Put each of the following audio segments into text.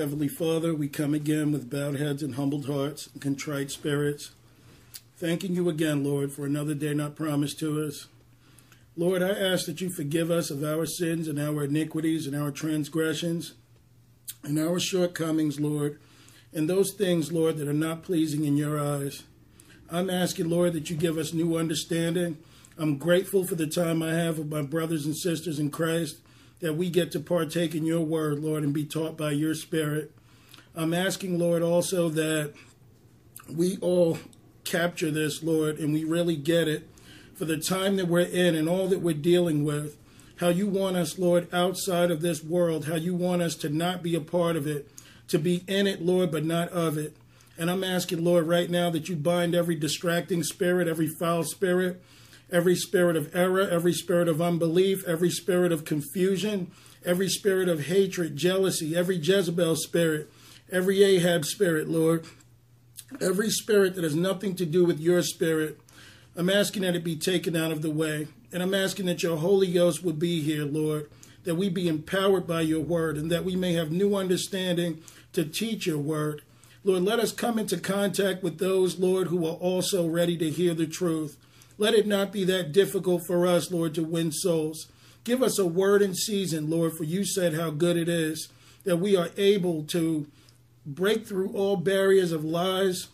Heavenly Father, we come again with bowed heads and humbled hearts and contrite spirits, thanking you again, Lord, for another day not promised to us. Lord, I ask that you forgive us of our sins and our iniquities and our transgressions and our shortcomings, Lord, and those things, Lord, that are not pleasing in your eyes. I'm asking, Lord, that you give us new understanding. I'm grateful for the time I have with my brothers and sisters in Christ, that we get to partake in your word, Lord, and be taught by your spirit. I'm asking, Lord, also that we all capture this, Lord, and we really get it for the time that we're in and all that we're dealing with. How you want us, Lord, outside of this world, how you want us to not be a part of it, to be in it, Lord, but not of it. And I'm asking, Lord, right now that you bind every distracting spirit, every foul spirit, every spirit of error, every spirit of unbelief, every spirit of confusion, every spirit of hatred, jealousy, every Jezebel spirit, every Ahab spirit, Lord, every spirit that has nothing to do with your spirit. I'm asking that it be taken out of the way. And I'm asking that your Holy Ghost would be here, Lord, that we be empowered by your word and that we may have new understanding to teach your word. Lord, let us come into contact with those, Lord, who are also ready to hear the truth. Let it not be that difficult for us, Lord, to win souls. Give us a word in season, Lord, for you said how good it is that we are able to break through all barriers of lies,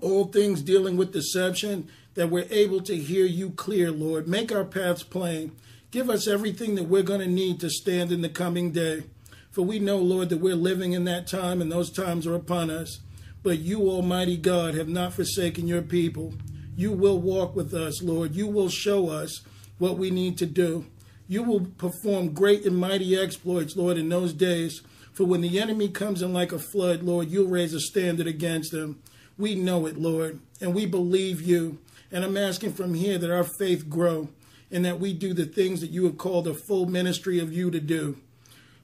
all things dealing with deception, that we're able to hear you clear, Lord. Make our paths plain. Give us everything that we're going to need to stand in the coming day. For we know, Lord, that we're living in that time and those times are upon us. But you, Almighty God, have not forsaken your people. You will walk with us, Lord. You will show us what we need to do. You will perform great and mighty exploits, Lord, in those days. For when the enemy comes in like a flood, Lord, you'll raise a standard against them. We know it, Lord, and we believe you. And I'm asking from here that our faith grow and that we do the things that you have called a full ministry of you to do.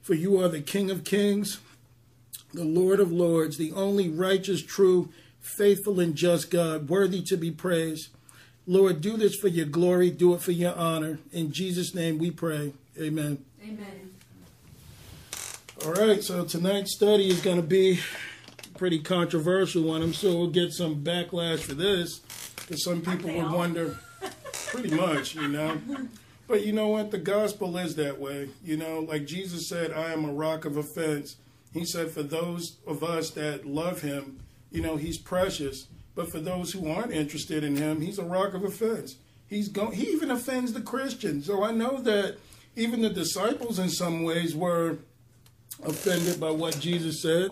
For you are the King of kings, the Lord of lords, the only righteous, true, faithful, and just God, worthy to be praised. Lord, do this for your glory, do it for your honor. In Jesus' name we pray. Amen. Amen. All right, so tonight's study is going to be a pretty controversial one. I'm sure we'll get some backlash for this because some people would wonder, pretty much, you know. But you know what? The gospel is that way. You know, like Jesus said, I am a rock of offense. He said, for those of us that love him, you know, he's precious. But for those who aren't interested in him, he's a rock of offense. He's go- he even offends the Christians. So I know that even the disciples in some ways were offended by what Jesus said.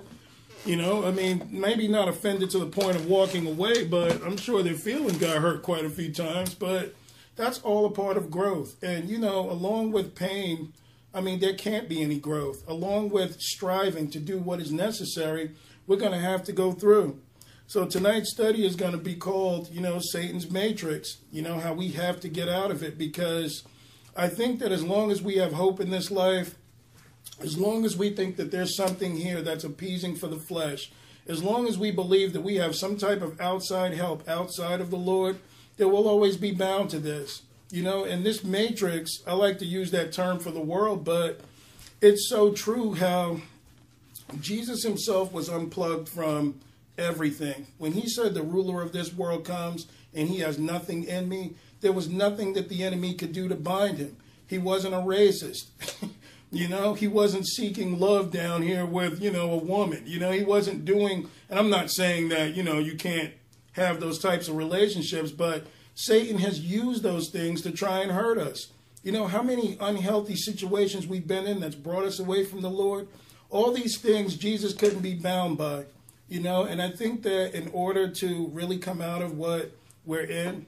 You know, I mean, maybe not offended to the point of walking away, but I'm sure their feelings got hurt quite a few times. But that's all a part of growth. And, you know, along with pain, I mean, there can't be any growth. Along with striving to do what is necessary, we're going to have to go through. So tonight's study is going to be called, you know, Satan's Matrix, you know, how we have to get out of it because I think that as long as we have hope in this life, as long as we think that there's something here that's appeasing for the flesh, as long as we believe that we have some type of outside help outside of the Lord, that we'll always be bound to this. You know, and this matrix, I like to use that term for the world, but it's so true how Jesus himself was unplugged from everything. When he said the ruler of this world comes and he has nothing in me, there was nothing that the enemy could do to bind him. He wasn't a racist. you know, he wasn't seeking love down here with, you know, a woman. You know, he wasn't doing, and I'm not saying that, you know, you can't have those types of relationships, but Satan has used those things to try and hurt us. You know, how many unhealthy situations we've been in that's brought us away from the Lord? All these things Jesus couldn't be bound by, you know, and I think that in order to really come out of what we're in,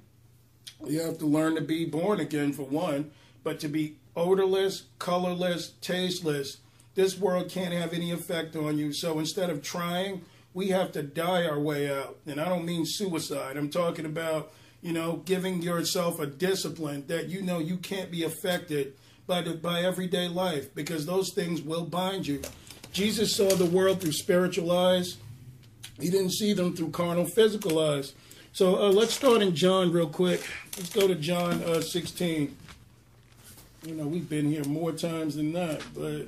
you have to learn to be born again for one, but to be odorless, colorless, tasteless, This world can't have any effect on you. So instead of trying, we have to die our way out. And I don't mean suicide. I'm talking about, you know, giving yourself a discipline that you know you can't be affected by the, by everyday life because those things will bind you. Jesus saw the world through spiritual eyes. He didn't see them through carnal, physical eyes. So uh, let's start in John real quick. Let's go to John uh, 16. You know, we've been here more times than not, but.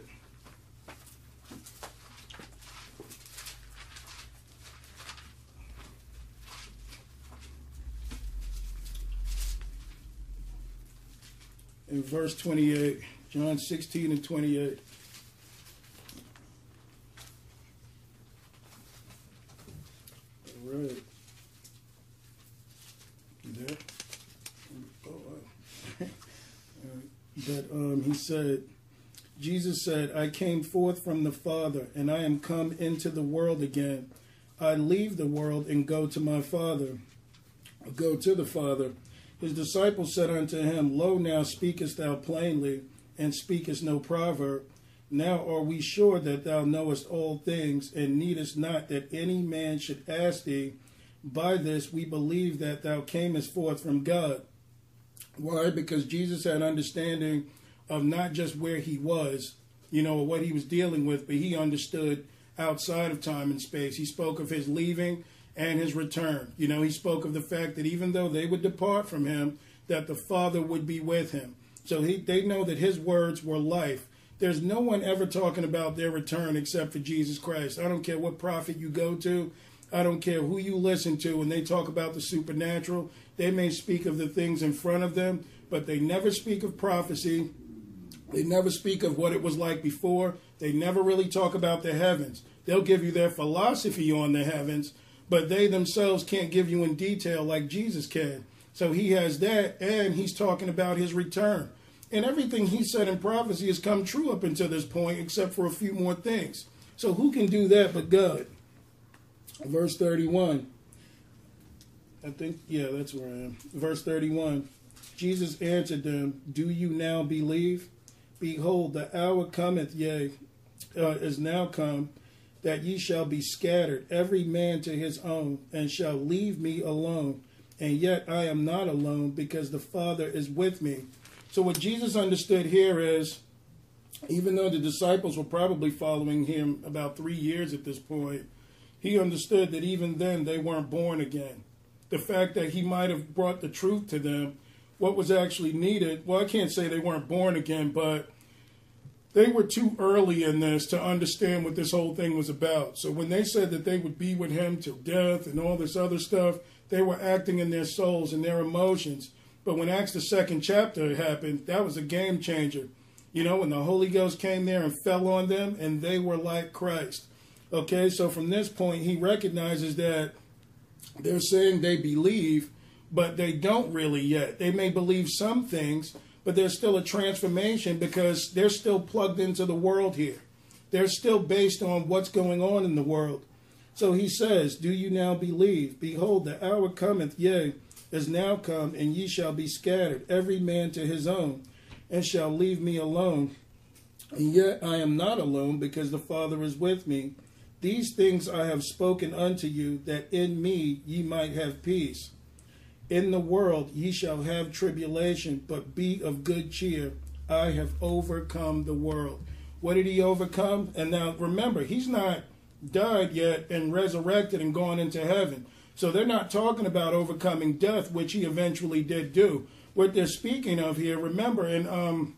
In verse 28, John 16 and 28. You there? Oh, wow. But um, he said, Jesus said, I came forth from the Father, and I am come into the world again. I leave the world and go to my Father. Go to the Father. His disciples said unto him, Lo, now speakest thou plainly, and speakest no proverb. Now are we sure that thou knowest all things, and needest not that any man should ask thee. By this we believe that thou camest forth from God. Why? Because Jesus had understanding of not just where he was, you know, what he was dealing with, but he understood outside of time and space. He spoke of his leaving and his return. You know, he spoke of the fact that even though they would depart from him, that the Father would be with him. So he, they know that his words were life. There's no one ever talking about their return except for Jesus Christ. I don't care what prophet you go to. I don't care who you listen to when they talk about the supernatural. They may speak of the things in front of them, but they never speak of prophecy. They never speak of what it was like before. They never really talk about the heavens. They'll give you their philosophy on the heavens, but they themselves can't give you in detail like Jesus can. So he has that, and he's talking about his return. And everything he said in prophecy has come true up until this point, except for a few more things. So who can do that but God? Verse 31. I think, yeah, that's where I am. Verse 31. Jesus answered them, Do you now believe? Behold, the hour cometh, yea, uh, is now come, that ye shall be scattered, every man to his own, and shall leave me alone. And yet I am not alone, because the Father is with me. So, what Jesus understood here is, even though the disciples were probably following him about three years at this point, he understood that even then they weren't born again. The fact that he might have brought the truth to them, what was actually needed, well, I can't say they weren't born again, but they were too early in this to understand what this whole thing was about. So when they said that they would be with him till death and all this other stuff, they were acting in their souls and their emotions. But when Acts the second chapter happened, that was a game changer. You know, when the Holy Ghost came there and fell on them, and they were like Christ. Okay, so from this point, he recognizes that they're saying they believe, but they don't really yet. They may believe some things, but there's still a transformation because they're still plugged into the world here. They're still based on what's going on in the world. So he says, Do you now believe? Behold, the hour cometh, yea, is now come, and ye shall be scattered, every man to his own, and shall leave me alone. And yet I am not alone, because the Father is with me. These things I have spoken unto you, that in me ye might have peace. In the world ye shall have tribulation, but be of good cheer. I have overcome the world. What did he overcome? And now remember, he's not died yet and resurrected and gone into heaven. So they're not talking about overcoming death, which he eventually did do. What they're speaking of here, remember in um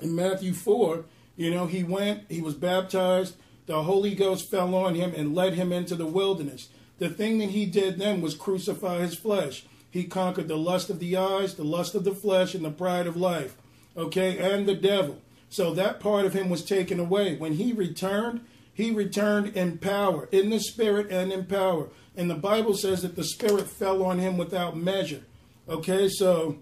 in Matthew four, you know, he went, he was baptized, the Holy Ghost fell on him and led him into the wilderness. The thing that he did then was crucify his flesh. He conquered the lust of the eyes, the lust of the flesh, and the pride of life. Okay, and the devil. So that part of him was taken away. When he returned, he returned in power, in the spirit and in power. And the Bible says that the spirit fell on him without measure. Okay, so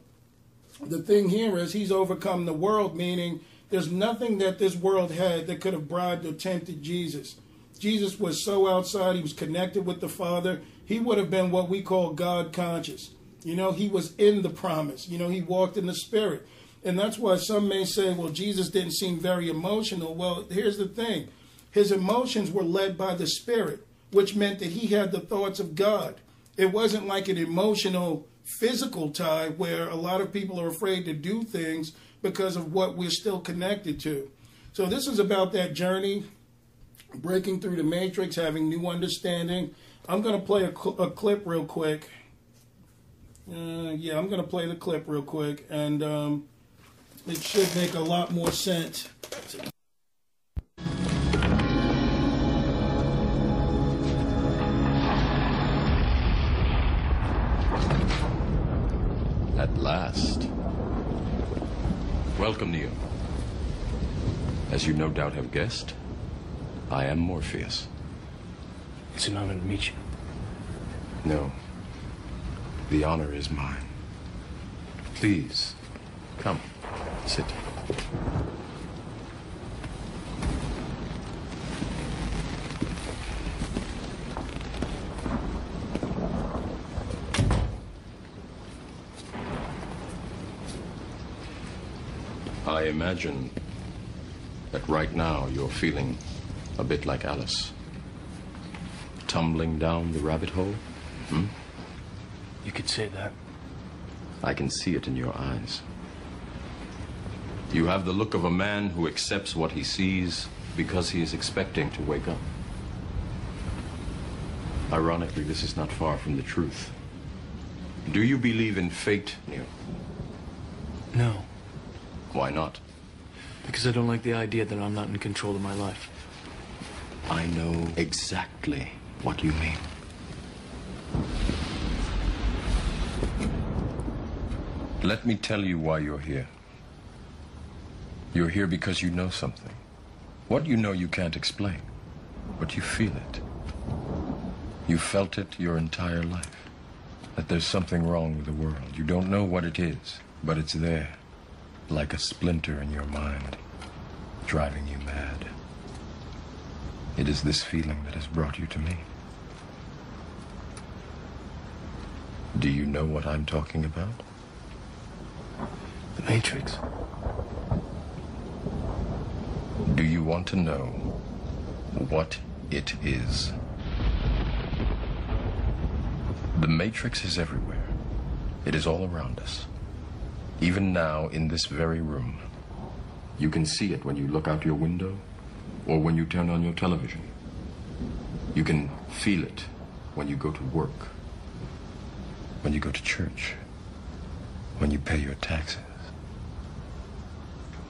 the thing here is he's overcome the world, meaning there's nothing that this world had that could have bribed or tempted Jesus. Jesus was so outside, he was connected with the Father. He would have been what we call God conscious. You know, he was in the promise. You know, he walked in the Spirit. And that's why some may say, well, Jesus didn't seem very emotional. Well, here's the thing his emotions were led by the Spirit, which meant that he had the thoughts of God. It wasn't like an emotional, physical tie where a lot of people are afraid to do things because of what we're still connected to. So, this is about that journey, breaking through the matrix, having new understanding. I'm going to play a, cl- a clip real quick. Uh, yeah, I'm going to play the clip real quick, and um, it should make a lot more sense. Last. Welcome, Neo. As you no doubt have guessed, I am Morpheus. It's an honor to meet you. No. The honor is mine. Please, come, sit. I imagine that right now you're feeling a bit like Alice. Tumbling down the rabbit hole? Hmm? You could say that. I can see it in your eyes. You have the look of a man who accepts what he sees because he is expecting to wake up. Ironically, this is not far from the truth. Do you believe in fate, Neo? No, Why not? because I don't like the idea that I'm not in control of my life. I know exactly what you mean. Let me tell you why you're here. You're here because you know something. What you know you can't explain, but you feel it. You felt it your entire life. That there's something wrong with the world. You don't know what it is, but it's there, like a splinter in your mind, driving you mad. It is this feeling that has brought you to me. Do you know what I'm talking about? The Matrix. Do you want to know what it is? The Matrix is everywhere. It is all around us. Even now, in this very room. You can see it when you look out your window or when you turn on your television. You can feel it when you go to work, when you go to church, when you pay your taxes.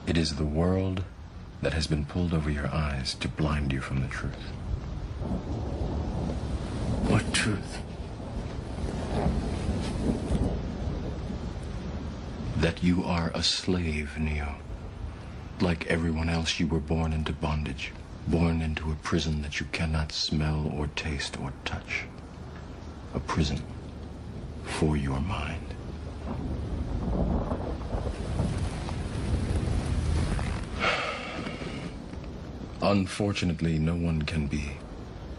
It is the world that has been pulled over your eyes to blind you from the truth. What truth? That you are a slave, Neo. Like everyone else, you were born into bondage, born into a prison that you cannot smell or taste or touch. A prison for your mind. Unfortunately, no one can be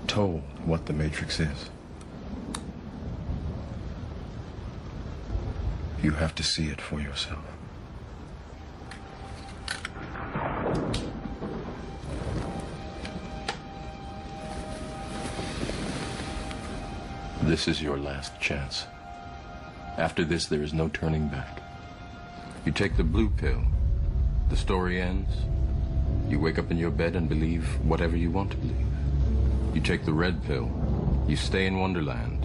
told what the Matrix is. You have to see it for yourself. This is your last chance. After this, there is no turning back. You take the blue pill, the story ends. You wake up in your bed and believe whatever you want to believe. You take the red pill, you stay in Wonderland,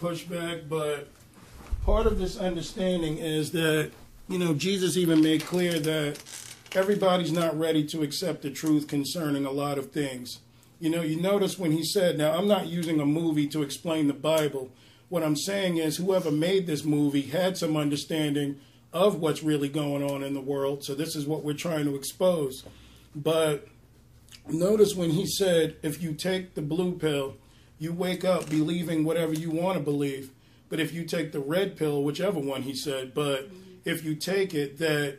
Pushback, but part of this understanding is that you know, Jesus even made clear that everybody's not ready to accept the truth concerning a lot of things. You know, you notice when he said, now I'm not using a movie to explain the Bible. What I'm saying is, whoever made this movie had some understanding of what's really going on in the world. So this is what we're trying to expose. But notice when he said, if you take the blue pill, you wake up believing whatever you want to believe. But if you take the red pill, whichever one he said, but if you take it, that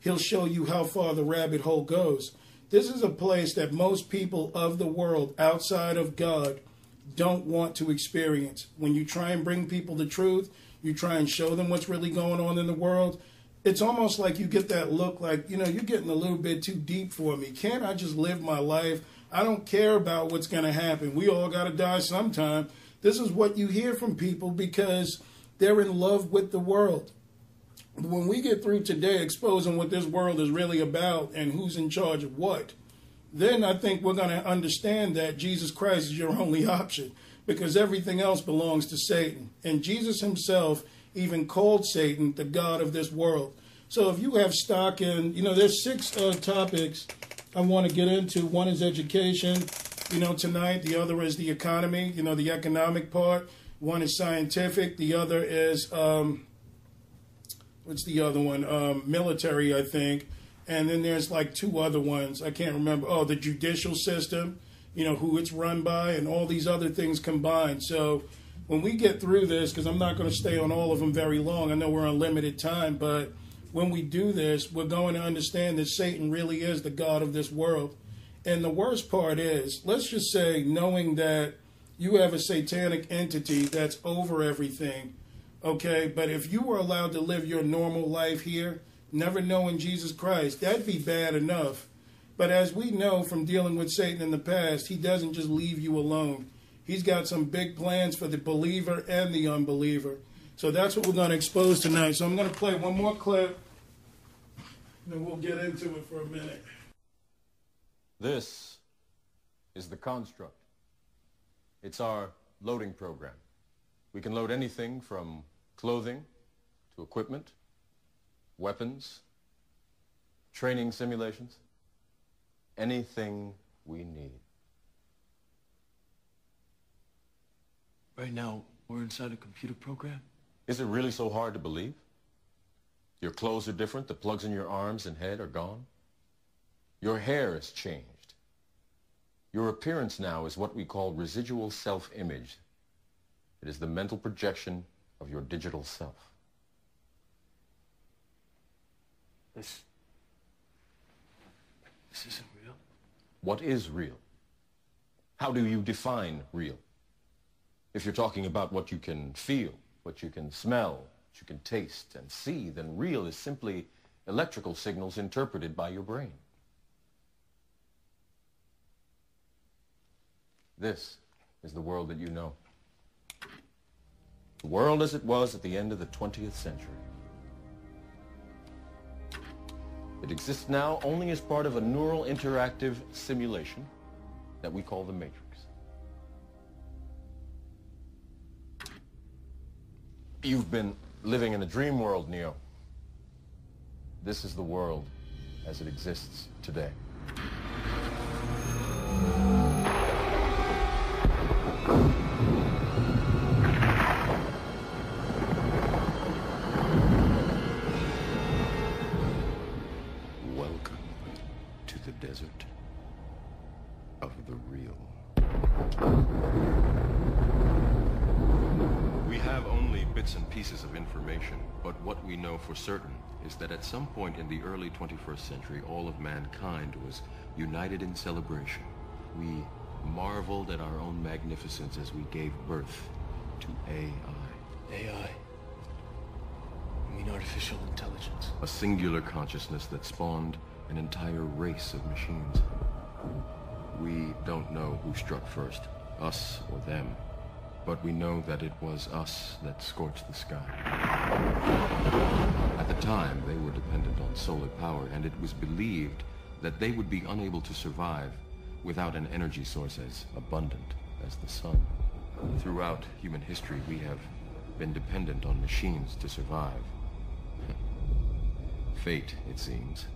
he'll show you how far the rabbit hole goes. This is a place that most people of the world outside of God don't want to experience. When you try and bring people the truth, you try and show them what's really going on in the world. It's almost like you get that look like, you know, you're getting a little bit too deep for me. Can't I just live my life? I don't care about what's going to happen. We all got to die sometime. This is what you hear from people because they're in love with the world. When we get through today exposing what this world is really about and who's in charge of what, then I think we're going to understand that Jesus Christ is your only option because everything else belongs to Satan. And Jesus himself even called Satan the God of this world. So if you have stock in, you know, there's six uh, topics I want to get into. One is education, you know, tonight. The other is the economy, you know, the economic part. One is scientific. The other is, um, what's the other one? Um, military, I think. And then there's like two other ones. I can't remember. Oh, the judicial system you know, who it's run by, and all these other things combined. So when we get through this, because I'm not going to stay on all of them very long, I know we're on limited time, but when we do this, we're going to understand that Satan really is the God of this world. And the worst part is, let's just say, knowing that you have a satanic entity that's over everything, okay? But if you were allowed to live your normal life here, never knowing Jesus Christ, that'd be bad enough. But as we know from dealing with Satan in the past, he doesn't just leave you alone. He's got some big plans for the believer and the unbeliever. So that's what we're going to expose tonight. So I'm going to play one more clip, and then we'll get into it for a minute. This is the construct. It's our loading program. We can load anything from clothing to equipment, weapons, training simulations anything we need. Right now, we're inside a computer program? Is it really so hard to believe? Your clothes are different, the plugs in your arms and head are gone. Your hair has changed. Your appearance now is what we call residual self-image. It is the mental projection of your digital self. This... This isn't real. what is real? How do you define real? If you're talking about what you can feel, what you can smell, what you can taste and see, then real is simply electrical signals interpreted by your brain. This is the world that you know. The world as it was at the end of the 20th century. It exists now only as part of a neural interactive simulation that we call the Matrix. You've been living in a dream world, Neo. This is the world as it exists today. For certain is that at some point in the early 21st century, all of mankind was united in celebration. We marveled at our own magnificence as we gave birth to AI. AI? You mean artificial intelligence? A singular consciousness that spawned an entire race of machines. We don't know who struck first, us or them but we know that it was us that scorched the sky. At the time, they were dependent on solar power, and it was believed that they would be unable to survive without an energy source as abundant as the sun. Throughout human history, we have been dependent on machines to survive. Fate, it seems,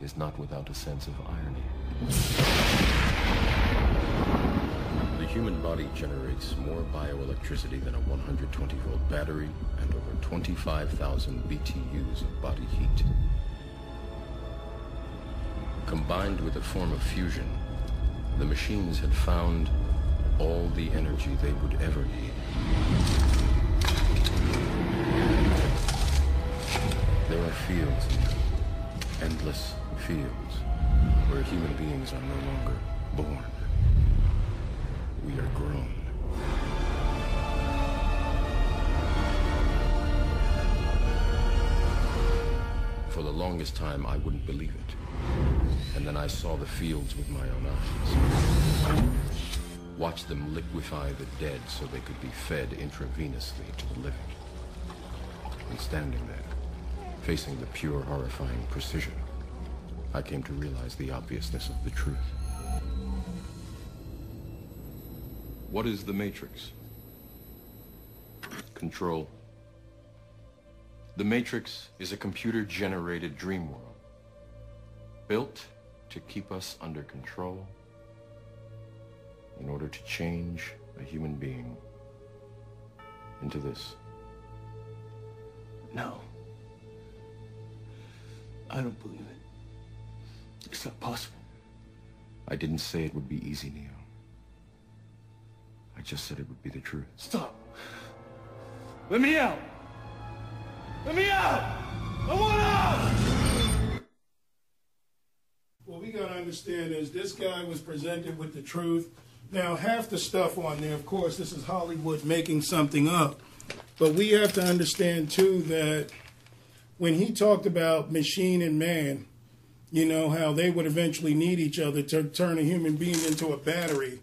is not without a sense of irony. Human body generates more bioelectricity than a 120 volt battery and over 25,000 BTUs of body heat. Combined with a form of fusion, the machines had found all the energy they would ever need. There are fields endless fields, where human beings are no longer born. We are grown. For the longest time, I wouldn't believe it. And then I saw the fields with my own eyes. Watched them liquefy the dead so they could be fed intravenously to the living. And standing there, facing the pure, horrifying precision, I came to realize the obviousness of the truth. What is the Matrix? Control. The Matrix is a computer-generated dream world built to keep us under control in order to change a human being into this. No. I don't believe it. It's not possible. I didn't say it would be easy, Neo. I just said it would be the truth. Stop. Let me out. Let me out. I want out. What we got to understand is this guy was presented with the truth. Now, half the stuff on there, of course, this is Hollywood making something up. But we have to understand, too, that when he talked about machine and man, you know, how they would eventually need each other to turn a human being into a battery.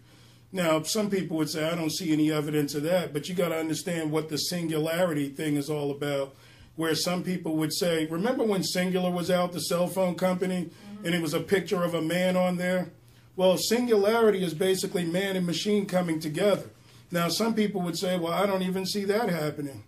Now, some people would say, I don't see any evidence of that, but you got to understand what the singularity thing is all about. Where some people would say, remember when Cingular was out, the cell phone company, mm-hmm. and it was a picture of a man on there? Well, singularity is basically man and machine coming together. Now, some people would say, well, I don't even see that happening.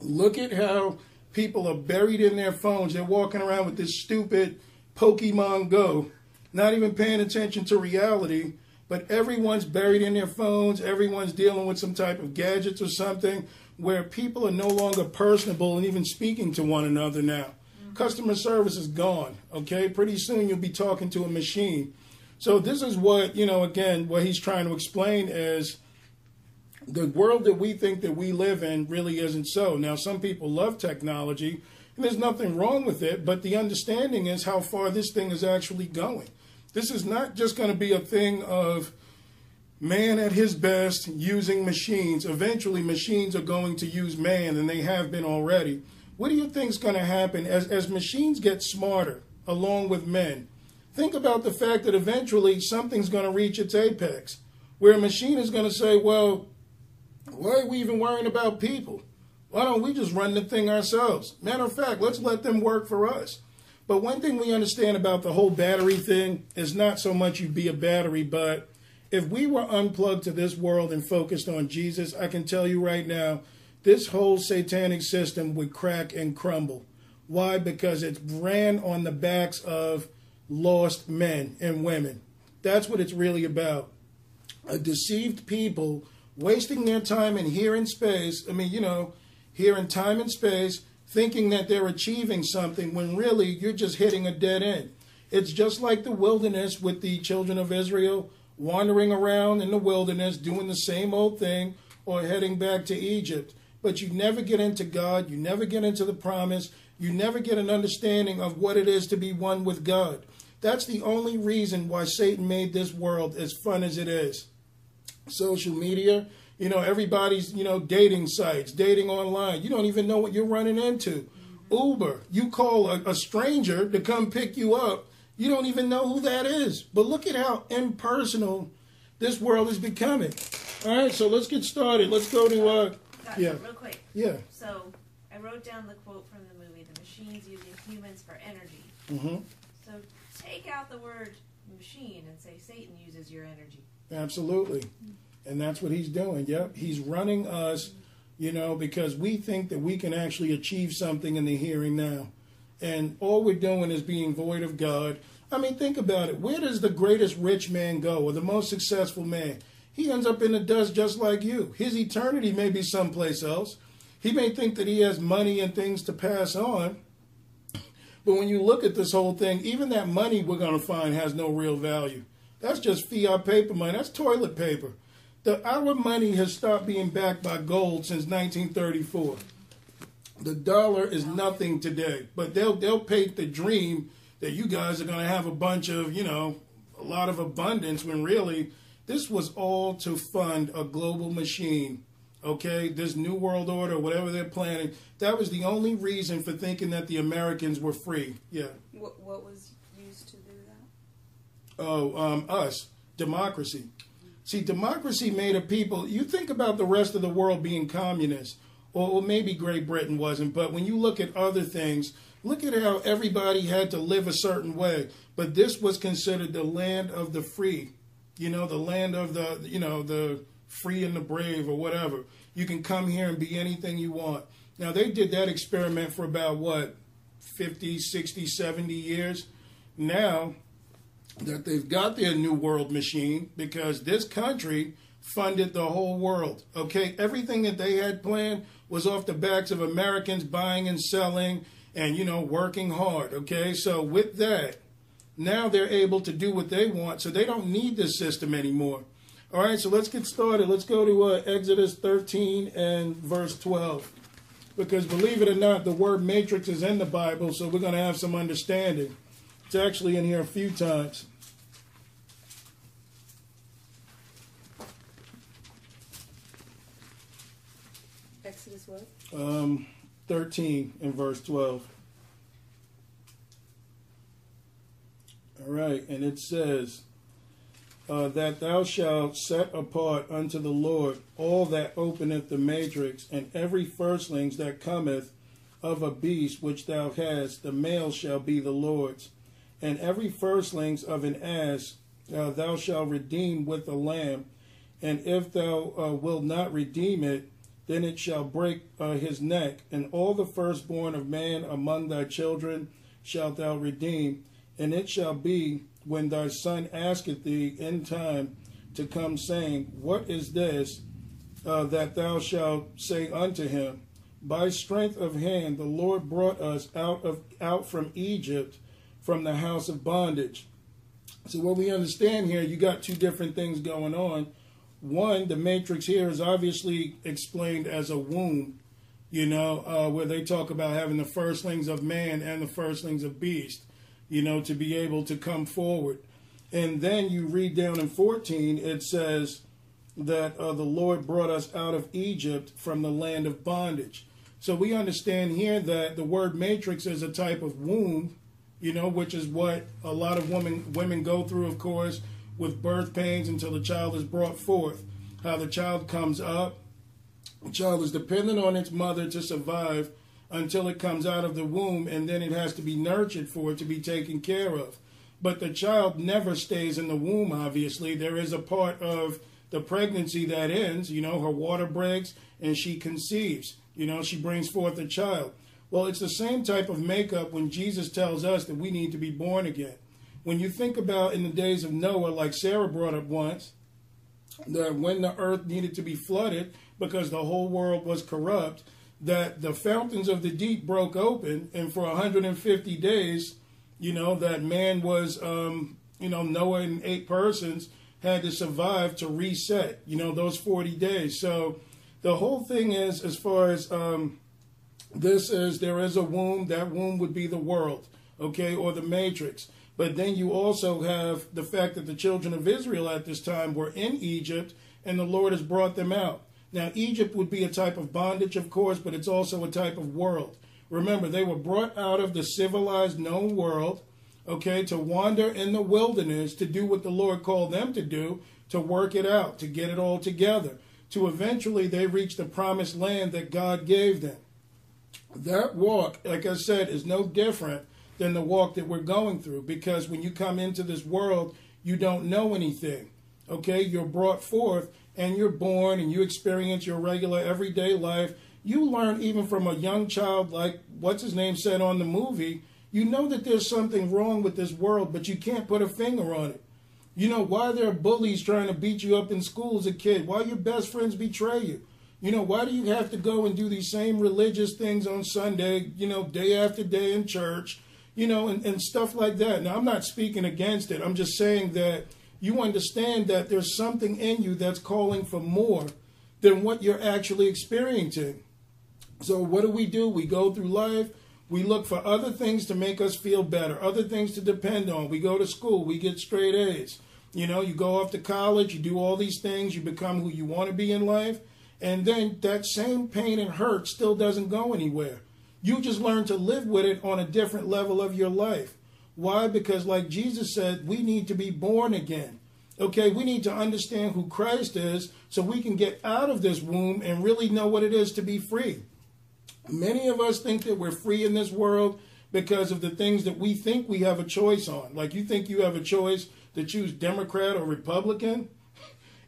Look at how people are buried in their phones. They're walking around with this stupid Pokemon Go, not even paying attention to reality, but everyone's buried in their phones. Everyone's dealing with some type of gadgets or something where people are no longer personable and even speaking to one another now. Mm-hmm. Customer service is gone, okay? Pretty soon you'll be talking to a machine. So this is what, you know, again, what he's trying to explain is the world that we think that we live in really isn't so. Now, some people love technology, and there's nothing wrong with it, but the understanding is how far this thing is actually going. This is not just going to be a thing of man at his best using machines. Eventually, machines are going to use man, and they have been already. What do you think is going to happen as, as machines get smarter along with men? Think about the fact that eventually something's going to reach its apex, where a machine is going to say, well, why are we even worrying about people? Why don't we just run the thing ourselves? Matter of fact, let's let them work for us. But one thing we understand about the whole battery thing is not so much you be a battery, but if we were unplugged to this world and focused on Jesus, I can tell you right now, this whole satanic system would crack and crumble. Why? Because it ran on the backs of lost men and women. That's what it's really about. A deceived people wasting their time in here in space. I mean, you know, here in time and space, thinking that they're achieving something when really you're just hitting a dead end. It's just like the wilderness with the children of Israel wandering around in the wilderness doing the same old thing or heading back to Egypt. But you never get into God, you never get into the promise, you never get an understanding of what it is to be one with God. That's the only reason why Satan made this world as fun as it is. Social media, you know, everybody's, you know, dating sites, dating online. You don't even know what you're running into. Uber, you call a, a stranger to come pick you up. You don't even know who that is. But look at how impersonal this world is becoming. All right, so let's get started. Let's go to uh Gotcha, yeah. real quick. Yeah. So I wrote down the quote from the movie, "The machines using humans for energy." Mhm. So take out the word machine and say Satan uses your energy. Absolutely. And that's what he's doing. Yep. He's running us, you know, because we think that we can actually achieve something in the and now. and all we're doing is being void of God. I mean, think about it. Where does the greatest rich man go, or the most successful man? He ends up in the dust just like you. His eternity may be someplace else. He may think that he has money and things to pass on. But when you look at this whole thing, even that money we're going to find has no real value. That's just fiat paper money. That's toilet paper. The, our money has stopped being backed by gold since 1934. The dollar is nothing today, but they'll they'll paint the dream that you guys are going to have a bunch of, you know, a lot of abundance when really this was all to fund a global machine. Okay, this new world order, whatever they're planning, that was the only reason for thinking that the Americans were free. Yeah. What, what was used to do that? Oh, um, us, democracy. See, democracy made a people. You think about the rest of the world being communist, or, maybe Great Britain wasn't, but when you look at other things, look at how everybody had to live a certain way. But this was considered the land of the free, you know, the land of the, you know, the free and the brave or whatever. You can come here and be anything you want. Now, they did that experiment for about what, 50, 60, 70 years. Now, that they've got their new world machine because this country funded the whole world. Okay, everything that they had planned was off the backs of Americans buying and selling and you know working hard. Okay, so with that, now they're able to do what they want, so they don't need this system anymore. All right, so let's get started. Let's go to uh, Exodus 13 and verse 12. Because believe it or not, the word matrix is in the Bible, so we're going to have some understanding. It's actually in here a few times. Exodus what? Um, 13 and verse 12. All right, and it says, uh, That thou shalt set apart unto the Lord all that openeth the matrix, and every firstlings that cometh of a beast which thou hast, the male shall be the Lord's. And every firstlings of an ass uh, thou shalt redeem with a lamb, and if thou uh, wilt not redeem it, then it shall break uh, his neck, and all the firstborn of man among thy children shalt thou redeem. And it shall be when thy son asketh thee in time to come, saying, What is this? Uh, that thou shalt say unto him, By strength of hand the Lord brought us out of out from Egypt, from the house of bondage. So what we understand here, you got two different things going on. One, the matrix here is obviously explained as a womb, you know, uh, where they talk about having the firstlings of man and the firstlings of beast, you know, to be able to come forward. And then you read down in 14, it says that uh, the Lord brought us out of Egypt from the land of bondage. So we understand here that the word matrix is a type of womb, you know, which is what a lot of women women go through, of course, with birth pains until the child is brought forth. How the child comes up, the child is dependent on its mother to survive until it comes out of the womb, and then it has to be nurtured for it to be taken care of. But the child never stays in the womb, obviously. There is a part of the pregnancy that ends, you know, her water breaks and she conceives. You know, she brings forth a child. Well, it's the same type of makeup when Jesus tells us that we need to be born again. When you think about in the days of Noah, like Sarah brought up once, that when the earth needed to be flooded because the whole world was corrupt, that the fountains of the deep broke open, and for 150 days, you know, that man was, um, you know, Noah and eight persons had to survive to reset, you know, those 40 days. So the whole thing is, as far as um, this is, there is a womb, that womb would be the world, okay, or the matrix. But then you also have the fact that the children of Israel at this time were in Egypt and the Lord has brought them out. Now, Egypt would be a type of bondage, of course, but it's also a type of world. Remember, they were brought out of the civilized, known world, okay, to wander in the wilderness to do what the Lord called them to do, to work it out, to get it all together, to eventually they reach the promised land that God gave them. That walk, like I said, is no different than the walk that we're going through because when you come into this world, you don't know anything. Okay, you're brought forth and you're born and you experience your regular everyday life. you learn even from a young child, like what's his name said on the movie, you know that there's something wrong with this world, but you can't put a finger on it. You know, why there are bullies trying to beat you up in school as a kid? Why your best friends betray you? You know, why do you have to go and do these same religious things on Sunday, you know, day after day in church, you know, and, and stuff like that? Now, I'm not speaking against it. I'm just saying that you understand that there's something in you that's calling for more than what you're actually experiencing. So, what do we do? We go through life. We look for other things to make us feel better, other things to depend on. We go to school, we get straight A's. You know, you go off to college, you do all these things, you become who you want to be in life, and then that same pain and hurt still doesn't go anywhere. You just learn to live with it on a different level of your life. Why? Because, like Jesus said, we need to be born again. Okay, we need to understand who Christ is so we can get out of this womb and really know what it is to be free. Many of us think that we're free in this world because of the things that we think we have a choice on. Like you think you have a choice to choose Democrat or Republican.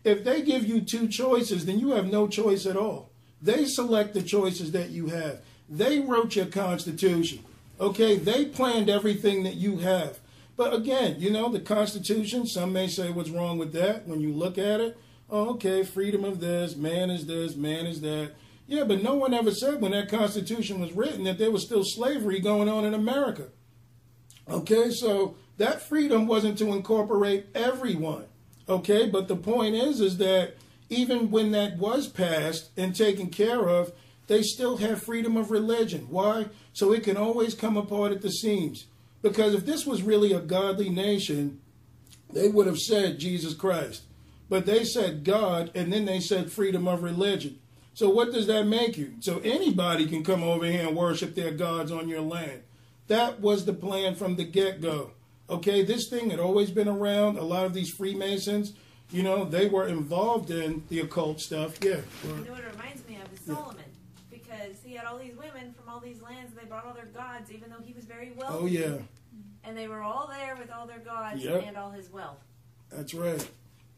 If they give you two choices, then you have no choice at all. They select the choices that you have. They wrote your Constitution. Okay, they planned everything that you have. But again, you know, the Constitution, some may say what's wrong with that when you look at it. Oh, okay, freedom of this, man is this, man is that. Yeah, but no one ever said when that Constitution was written that there was still slavery going on in America. Okay, so that freedom wasn't to incorporate everyone. Okay, but the point is, is that even when that was passed and taken care of, they still have freedom of religion. Why? So it can always come apart at the seams. Because if this was really a godly nation, they would have said Jesus Christ. But they said God, and then they said freedom of religion. So what does that make you? So anybody can come over here and worship their gods on your land. That was the plan from the get-go. Okay, this thing had always been around. A lot of these Freemasons, you know, they were involved in the occult stuff. Yeah. You know what it reminds me of is Solomon. Because he had all these women from all these lands, and they brought all their gods, even though he was very wealthy. Oh yeah. And they were all there with all their gods Yep. and all his wealth. That's right.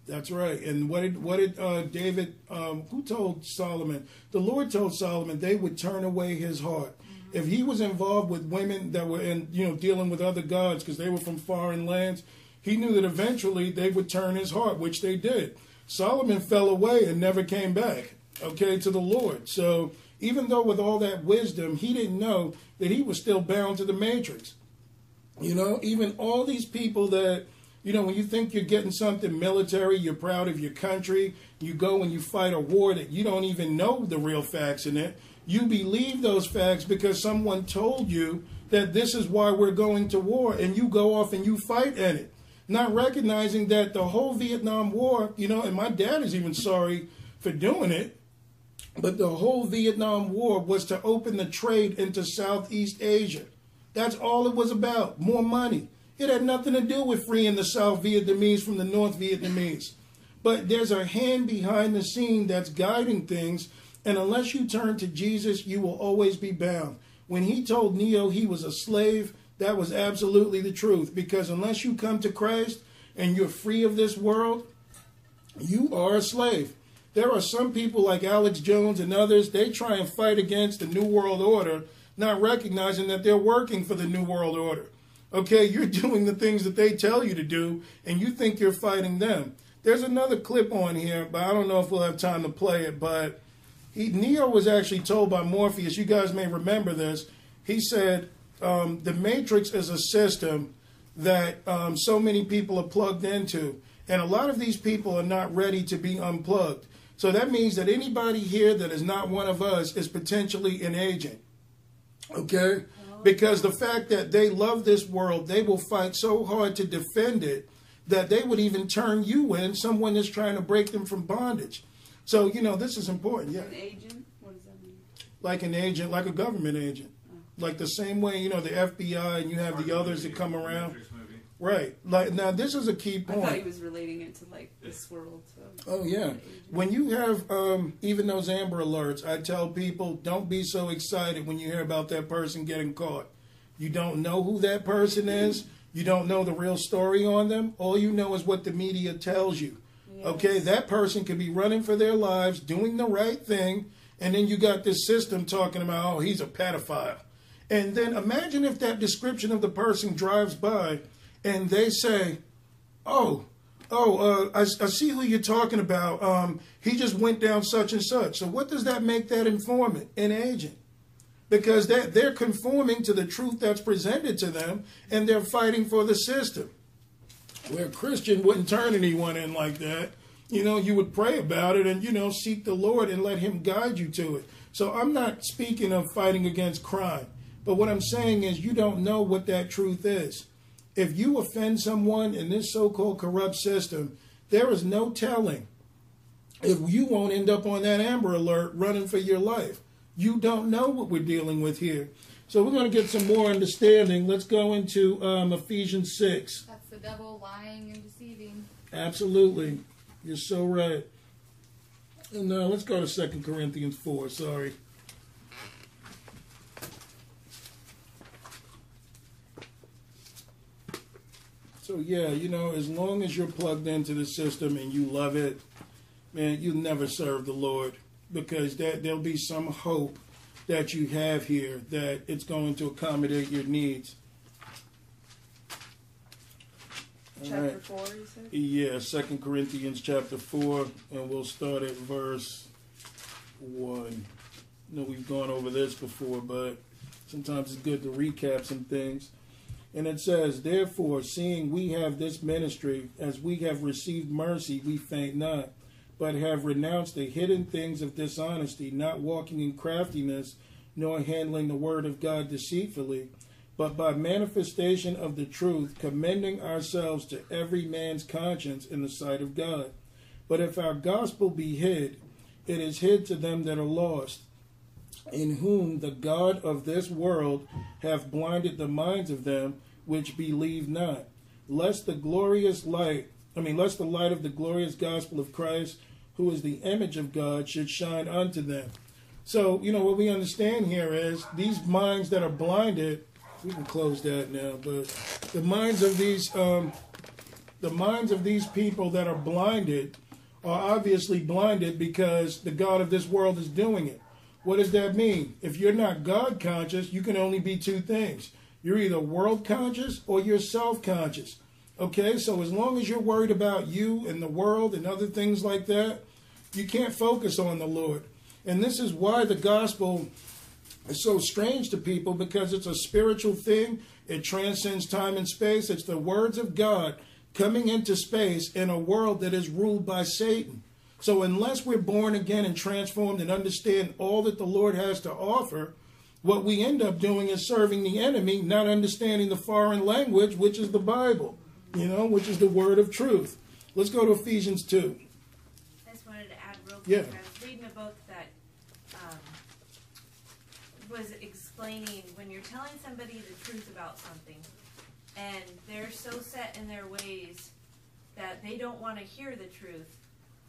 That's right. And what did what did uh, David? Um, who told Solomon? The Lord told Solomon they would turn away his heart if he was involved with women that were in you know dealing with other gods because they were from foreign lands. He knew that eventually they would turn his heart, which they did. Solomon fell away and never came back. Okay, to the Lord. So even though with all that wisdom, he didn't know that he was still bound to the matrix. You know, even all these people that, you know, when you think you're getting something military, you're proud of your country, you go and you fight a war that you don't even know the real facts in it. You believe those facts because someone told you that this is why we're going to war, and you go off and you fight in it. Not recognizing that the whole Vietnam War, you know, and my dad is even sorry for doing it, but the whole Vietnam War was to open the trade into Southeast Asia. That's all it was about more money. It had nothing to do with freeing the South Vietnamese from the North Vietnamese. But there's a hand behind the scene that's guiding things, and unless you turn to Jesus, you will always be bound. When he told Neo he was a slave, that was absolutely the truth, because unless you come to Christ and you're free of this world, you are a slave. There are some people like Alex Jones and others, they try and fight against the New World Order, not recognizing that they're working for the New World Order. Okay, you're doing the things that they tell you to do, and you think you're fighting them. There's another clip on here, but I don't know if we'll have time to play it. But he, Neo was actually told by Morpheus, you guys may remember this. He said, um, The Matrix is a system that um, so many people are plugged into. And a lot of these people are not ready to be unplugged. So that means that anybody here that is not one of us is potentially an agent. Okay? Because the fact that they love this world, they will fight so hard to defend it that they would even turn you in, someone that's trying to break them from bondage. So, you know, this is important. Yeah. An agent? What does that mean? Like an agent, like a government agent. Like the same way, you know, the FBI and you have the others that come around. Right. Like now this is a key point. I thought he was relating it to like this world. So. Oh yeah. When you have um, even those Amber Alerts, I tell people don't be so excited when you hear about that person getting caught. You don't know who that person is. You don't know the real story on them. All you know is what the media tells you. Okay, that person could be running for their lives, doing the right thing, And then you got this system talking about, oh, he's a pedophile. And then imagine if that description of the person drives by and they say, oh, oh, uh, I, I, see who you're talking about. Um, he just went down such and such. So what does that make that informant, an agent? Because they're, they're conforming to the truth that's presented to them and they're fighting for the system. Where a Christian wouldn't turn anyone in like that. You know, you would pray about it and, you know, seek the Lord and let Him guide you to it. So I'm not speaking of fighting against crime. But what I'm saying is, you don't know what that truth is. If you offend someone in this so called corrupt system, there is no telling if you won't end up on that Amber Alert running for your life. You don't know what we're dealing with here. So we're going to get some more understanding. Let's go into um, Ephesians 6. The devil lying and deceiving. Absolutely. You're so right. And uh, let's go to Second Corinthians 4. Sorry. So yeah, you know, as long as you're plugged into the system and you love it, man, you'll never serve the Lord because that there'll be some hope that you have here that it's going to accommodate your needs. Chapter right. four, you said? Yeah, Second Corinthians chapter four, and we'll start at verse one. I know we've gone over this before, but sometimes it's good to recap some things. And it says, Therefore, seeing we have this ministry, as we have received mercy, we faint not, but have renounced the hidden things of dishonesty, not walking in craftiness, nor handling the word of God deceitfully, but by manifestation of the truth, commending ourselves to every man's conscience in the sight of God. But if our gospel be hid, it is hid to them that are lost in whom the God of this world hath blinded the minds of them which believe not, lest the glorious light, I mean, lest the light of the glorious gospel of Christ, who is the image of God, should shine unto them. So, you know, what we understand here is these minds that are blinded, we can close that now, but the minds of these, um, the minds of these people that are blinded are obviously blinded because the God of this world is doing it. What does that mean? If you're not God conscious, you can only be two things. You're either world conscious or you're self conscious. Okay, so as long as you're worried about you and the world and other things like that, you can't focus on the Lord. And this is why the gospel is so strange to people because it's a spiritual thing. It transcends time and space. It's the words of God coming into space in a world that is ruled by Satan. So, unless we're born again and transformed and understand all that the Lord has to offer, what we end up doing is serving the enemy, not understanding the foreign language, which is the Bible, you know, which is the word of truth. Let's go to Ephesians 2. I just wanted to add real quick. Yeah. I was reading a book that um, was explaining when you're telling somebody the truth about something, and they're so set in their ways that they don't want to hear the truth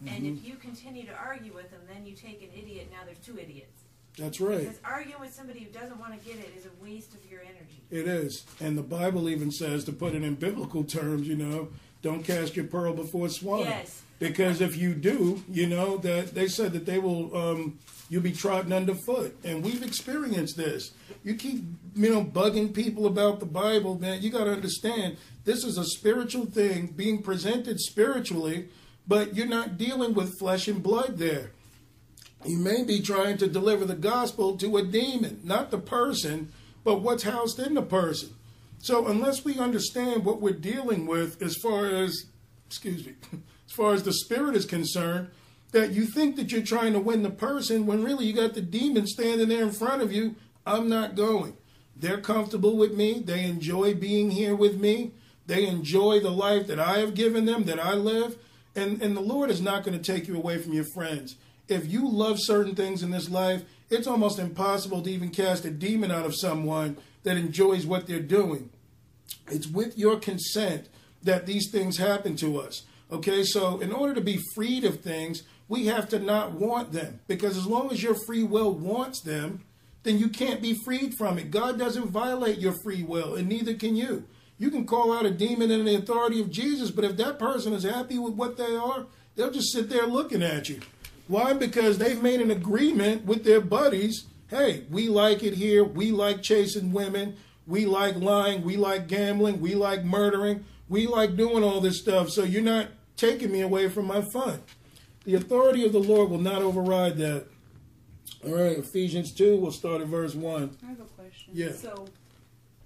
and if you continue to argue with them, then you take an idiot. Now there's two idiots. That's right. Because arguing with somebody who doesn't want to get it is a waste of your energy. It is. And the Bible even says, to put it in biblical terms, you know, don't cast your pearl before swine. Yes. Because if you do, you know, that they said that they will, um, you'll be trodden underfoot. And we've experienced this. You keep, you know, bugging people about the Bible, man. You got to understand this is a spiritual thing being presented spiritually but you're not dealing with flesh and blood there. You may be trying to deliver the gospel to a demon, not the person, but what's housed in the person. So unless we understand what we're dealing with as far as, excuse me, as far as the spirit is concerned, that you think that you're trying to win the person when really you got the demon standing there in front of you, I'm not going. They're comfortable with me. They enjoy being here with me. They enjoy the life that I have given them, that I live. And, and the Lord is not going to take you away from your friends. If you love certain things in this life, it's almost impossible to even cast a demon out of someone that enjoys what they're doing. It's with your consent that these things happen to us. Okay, so in order to be freed of things, we have to not want them. Because as long as your free will wants them, then you can't be freed from it. God doesn't violate your free will, and neither can you. You can call out a demon in the authority of Jesus, but if that person is happy with what they are, they'll just sit there looking at you. Why? Because they've made an agreement with their buddies. Hey, we like it here. We like chasing women. We like lying. We like gambling. We like murdering. We like doing all this stuff. So you're not taking me away from my fun. The authority of the Lord will not override that. All right, Ephesians 2, we'll start at verse 1. I have a question. Yeah. So,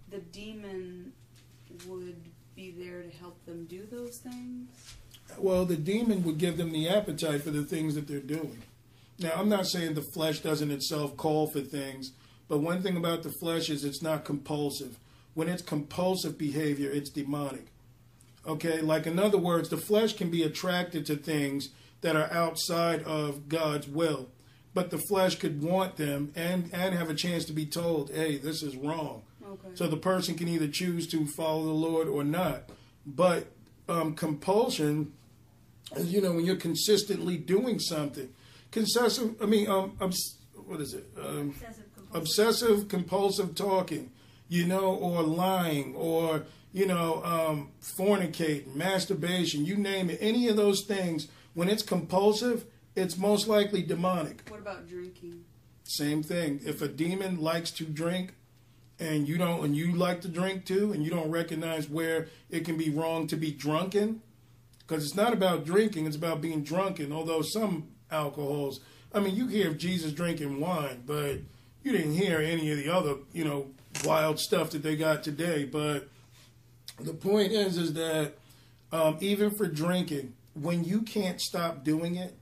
the demon would be there to help them do those things? Well, the demon would give them the appetite for the things that they're doing. Now, I'm not saying the flesh doesn't itself call for things, but one thing about the flesh is it's not compulsive. When it's compulsive behavior, it's demonic. Okay, like in other words, the flesh can be attracted to things that are outside of God's will, but the flesh could want them and and have a chance to be told, "Hey, this is wrong." Okay. So the person can either choose to follow the Lord or not. But um, compulsion you know, when you're consistently doing something, concessive. I mean, um, obs- what is it? Um, obsessive compulsive talking, you know, or lying, or you know, um, fornicating, masturbation, you name it. Any of those things, when it's compulsive, it's most likely demonic. What about drinking? Same thing. If a demon likes to drink, and you don't, and you like to drink too, and you don't recognize where it can be wrong to be drunken, because it's not about drinking; it's about being drunken. Although some alcohols, I mean, you hear of Jesus drinking wine, but you didn't hear any of the other, you know, wild stuff that they got today. But the point is, is that um, even for drinking, when you can't stop doing it,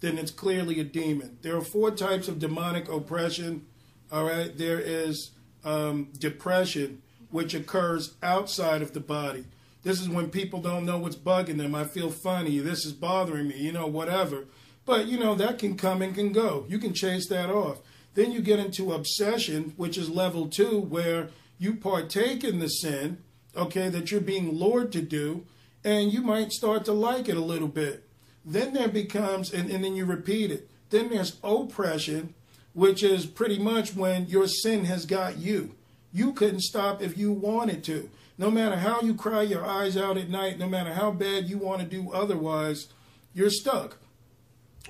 then it's clearly a demon. There are four types of demonic oppression. All right, there is um, depression, which occurs outside of the body. This is when people don't know what's bugging them. I feel funny. This is bothering me. You know, whatever. But you know that can come and can go. You can chase that off. Then you get into obsession, which is level two, where you partake in the sin, okay, that you're being lured to do, and you might start to like it a little bit. Then there becomes, and, and then you repeat it. Then there's oppression, which is pretty much when your sin has got you. You couldn't stop if you wanted to. No matter how you cry your eyes out at night, no matter how bad you want to do otherwise, you're stuck.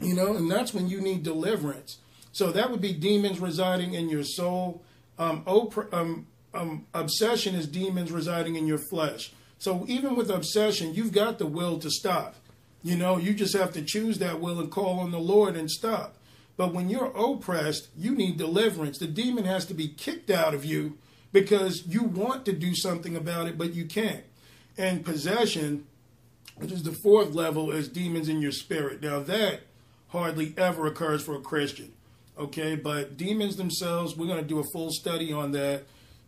You know, and that's when you need deliverance. So that would be demons residing in your soul. Um, op- um, um, obsession is demons residing in your flesh. So even with obsession, you've got the will to stop. You know, you just have to choose that will and call on the Lord and stop. But when you're oppressed, you need deliverance. The demon has to be kicked out of you because you want to do something about it, but you can't. And possession, which is the fourth level, is demons in your spirit. Now, that hardly ever occurs for a Christian. Okay, but demons themselves, we're going to do a full study on that.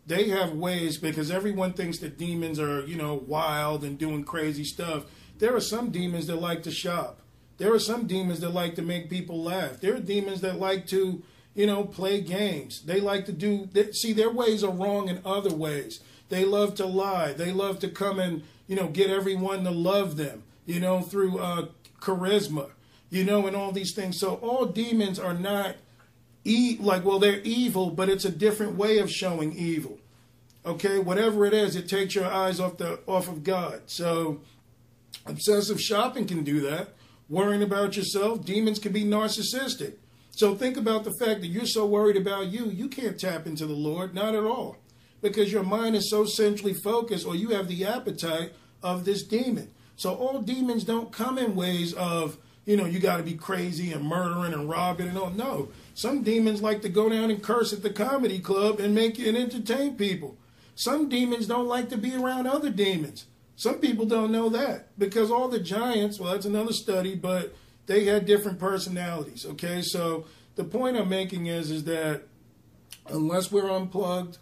They have ways because everyone thinks that demons are, you know, wild and doing crazy stuff. There are some demons that like to shop. There are some demons that like to make people laugh. There are demons that like to, you know, play games. They like to do, they, see, their ways are wrong in other ways. They love to lie. They love to come and, you know, get everyone to love them, you know, through uh, charisma, you know, and all these things. So all demons are not e- like, well, they're evil, but it's a different way of showing evil. Okay, whatever it is, it takes your eyes off the off of God. So obsessive shopping can do that. Worrying about yourself, demons can be narcissistic. So think about the fact that you're so worried about you, you can't tap into the Lord, not at all. Because your mind is so centrally focused, or you have the appetite of this demon. So all demons don't come in ways of, you know, you got to be crazy and murdering and robbing and all. No, some demons like to go down and curse at the comedy club and make and entertain people. Some demons don't like to be around other demons. Some people don't know that because all the giants, well, that's another study, but they had different personalities. Okay, so the point I'm making is is that unless we're unplugged,